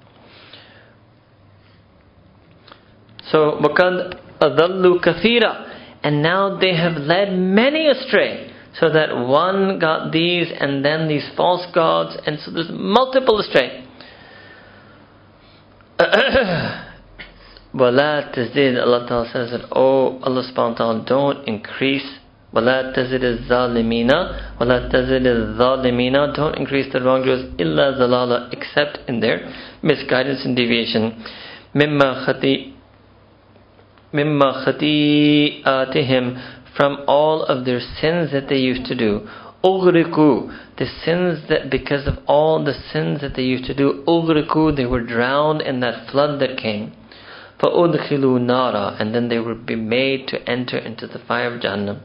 So, وَقَدْ أَضَلُّوا كَثِيرًا And now they have led many astray. So that one got these and then these false gods, and so there's multiple astray. وَلَا تَزِدْ Allah Ta'ala says that, Oh Allah subhanahu wa ta'ala, don't increase وَلَا تَزِدِ الظَّالِمِينَ وَلَا تَزِدِ الظَّالِمِينَ Don't increase the wrongdoers إِلَّا ظَلَالًا except in their misguidance and deviation مِمَّا خَطِي مِمَّا خَطِيئَاتِهِمْ from all of their sins that they used to do Ughriqu, the sins that because of all the sins that they used to do, Ughriqu, they were drowned in that flood that came. فَأُدْخِلُوا نَارًا And then they would be made to enter into the fire of Jahannam.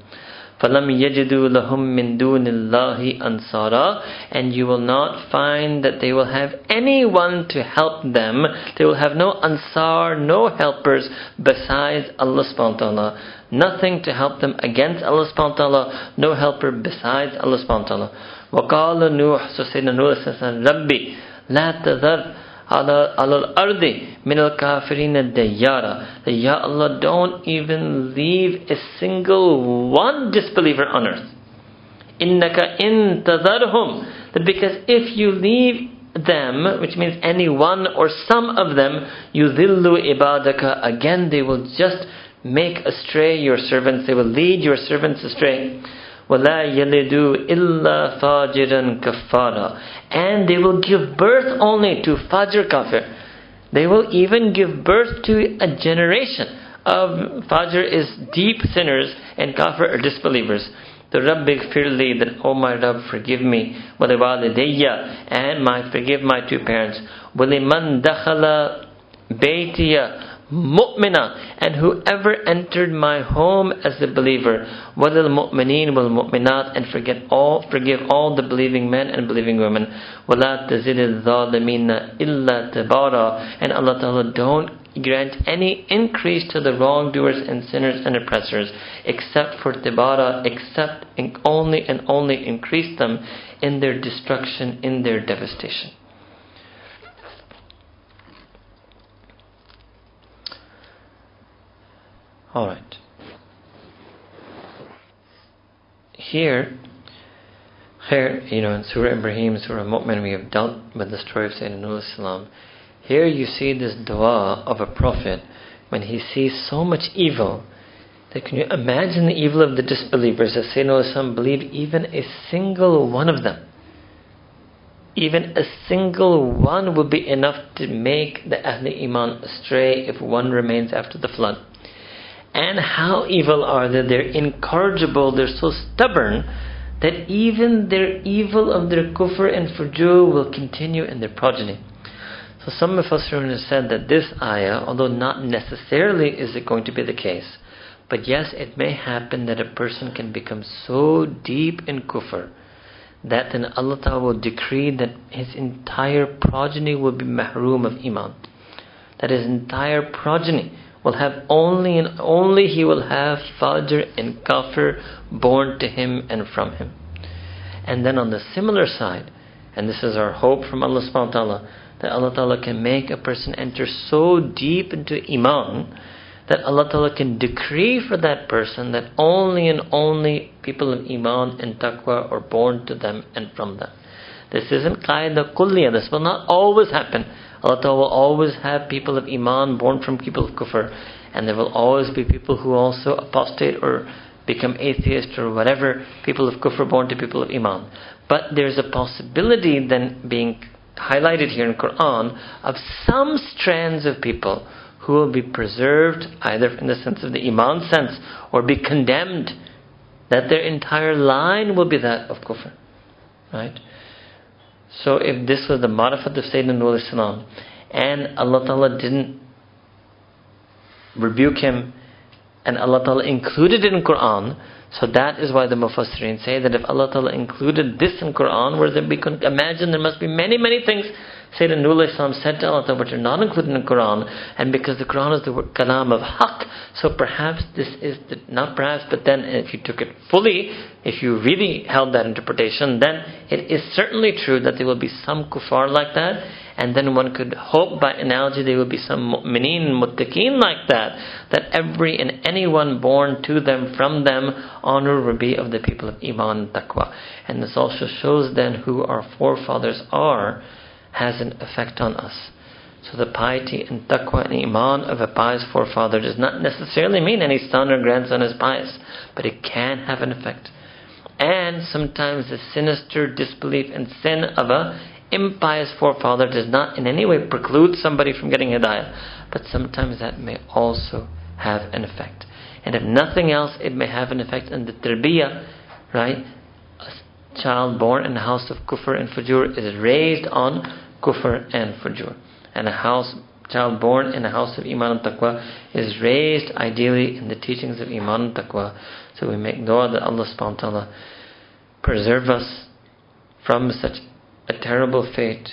فَلَمْ يَجِدُوا لَهُم مِّن دُونِ اللَّهِ أَنصَارًا And you will not find that they will have anyone to help them. They will have no ansar, no helpers besides Allah subhanahu wa ta'ala. Nothing to help them against Allah subhanahu wa ta'ala. No helper besides Allah subhanahu wa ta'ala. وقال نوح So Sayyidina Nuh says, رَبِّ لَا تَذَرْ ala al ardi min al kafirina dayara. Ya Allah, don't even leave a single one disbeliever on earth. Innaka in tadarhum. That because if you leave them, which means any one or some of them, yudhillu ibadaka. Again, they will just make astray your servants. They will lead your servants astray. وَلَا يَلِدُوا إِلَّا فَاجِرًا كَفَّارًا And they will give birth only to Fajir Kafir. They will even give birth to a generation of Fajir is deep sinners and Kafir are disbelievers. The Rabbik fearly that O oh my Rabb forgive me وَلِوَالِدَيَّ and my forgive my two parents وَلِمَنْ دَخَلَ بَيْتِيَ mu'mina and whoever entered my home as a believer walil mu'minin wal mu'minat and forget all forgive all the believing men and believing women. wala tazidil zalimina illa tabara and Allah Ta'ala don't grant any increase to the wrongdoers and sinners and oppressors except for tibara except only and only increase them in their destruction in their devastation All right. Here, here, you know, in Surah Ibrahim, Surah Mu'min, we have dealt with the story of Sayyidina Nuh. Here you see this dua of a prophet when he sees so much evil that can you imagine the evil of the disbelievers that Sayyidina Islam believed even a single one of them. Even a single one would be enough to make the Ahli Iman astray if one remains after the flood. And how evil are they? They're incorrigible, they're so stubborn that even their evil of their kufr and fujur will continue in their progeny. So some of us have said that this ayah, although not necessarily is it going to be the case, but yes, it may happen that a person can become so deep in kufr that then Allah Ta'ala will decree that his entire progeny will be mahroom of iman. That his entire progeny will have only and only he will have Fajir and Kafir born to him and from him. And then on the similar side, and this is our hope from Allah subhanahu wa ta'ala, that Allah ta'ala can make a person enter so deep into Iman that Allah ta'ala can decree for that person that only and only people of Iman and Taqwa are born to them and from them. This isn't qaida kulliya, this will not always happen. Allah Ta'ala will always have people of Iman born from people of Kufr, and there will always be people who also apostate or become atheist or whatever, people of Kufr born to people of Iman. But there's a possibility then being highlighted here in Quran of some strands of people who will be preserved either in the sense of the Iman sense or be condemned that their entire line will be that of Kufr. Right? So if this was the marifat of Sayyidina salam, and Allah Ta'ala didn't rebuke him, and Allah Ta'ala included it in Quran, so that is why the Mufassirin say that if Allah Ta'ala included this in Quran, where then we can imagine there must be many, many things Sayyidina Nuh Islam said to Allah which are not included in the Quran, and because the Quran is the kalam of haq, so perhaps this is the, not perhaps, but then if you took it fully, if you really held that interpretation, then it is certainly true that there will be some kuffar like that, and then one could hope by analogy there will be some mu'mineen, muttaqeen like that, that every and anyone born to them, from them, honor will be of the people of Iman Taqwa. And this also shows then who our forefathers are, has an effect on us. So the piety and taqwa and iman of a pious forefather does not necessarily mean any son or grandson is pious, but it can have an effect. And sometimes the sinister disbelief and sin of a impious forefather does not in any way preclude somebody from getting hidayah, but sometimes that may also have an effect. And if nothing else, it may have an effect on the tarbiyah, right? A child born in a house of kufr and fujur is raised on kufr and fujur. And a house child born in a house of iman and taqwa is raised ideally in the teachings of iman and taqwa. So we make dua that Allah subhanahu wa ta'ala preserve us from such a terrible fate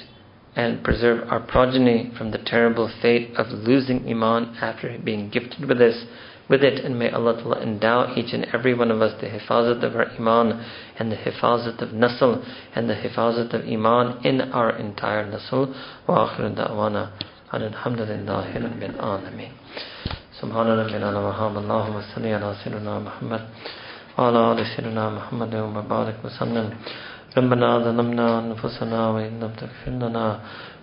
and preserve our progeny from the terrible fate of losing iman after being gifted with this with it and may Allah Ta'ala endow each and every one of us the hifazat of our iman and the hifazat of nasl and the hifazat of iman in our entire nasl wa akhir da'wana alhamdulillahi rabbil alamin subhana rabbina wa hamdallahu wa salli ala sayyidina muhammad wa ala ali sayyidina muhammad wa barik wa sallam ربنا ظلمنا أنفسنا وإن لم تغفر لنا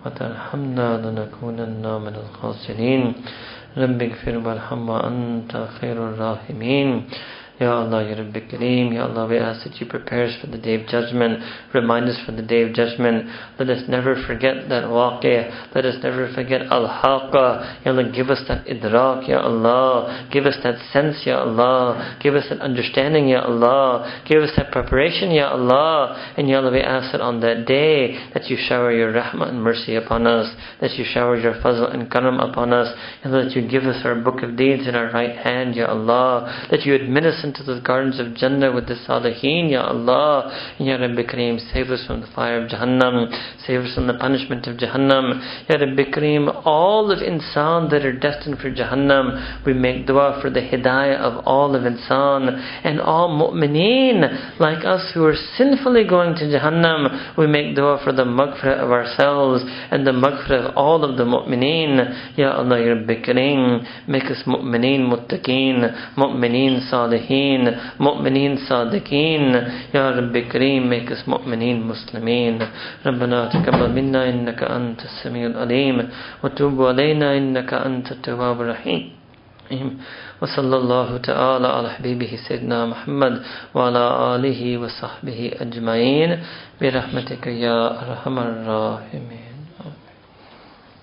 وترحمنا لنكونن من الخاسرين رب اغفر وارحم وأنت خير الراحمين. Ya Allah, Ya Rabbi Kareem, Ya Allah, we ask that you prepare us for the day of judgment, remind us for the day of judgment. Let us never forget that waqi, let us never forget al-haqqa. Ya Allah, give us that idrak, Ya Allah, give us that sense, Ya Allah, give us that understanding, Ya Allah, give us that preparation, Ya Allah. And Ya Allah, we ask that on that day that you shower your rahmah and mercy upon us, that you shower your fazl and karam upon us, and that you give us our book of deeds in our right hand, Ya Allah, that you administer into the gardens of Jannah with the Salihin, Ya Allah. Ya Rabbi Kareem, save us from the fire of Jahannam, save us from the punishment of Jahannam. Ya Rabbi Kareem, all of insan that are destined for Jahannam, we make dua for the hidayah of all of insan and all mu'mineen like us who are sinfully going to Jahannam. We make dua for the maghfirah of ourselves and the maghfirah of all of the mu'mineen. Ya Allah, Ya Rabbi Kareem, make us mu'mineen muttaqeen, mu'mineen salihin. مؤمنين مؤمنين صادقين. يا رب كريم make us مؤمنين مسلمين. ربنا تقبل منا إنك أنت السميع العليم. وتوب علينا إنك أنت التواب الرحيم. وصلى الله تعالى على حبيبه سيدنا محمد وعلى آله وصحبه أجمعين. برحمتك يا أرحم الراحمين.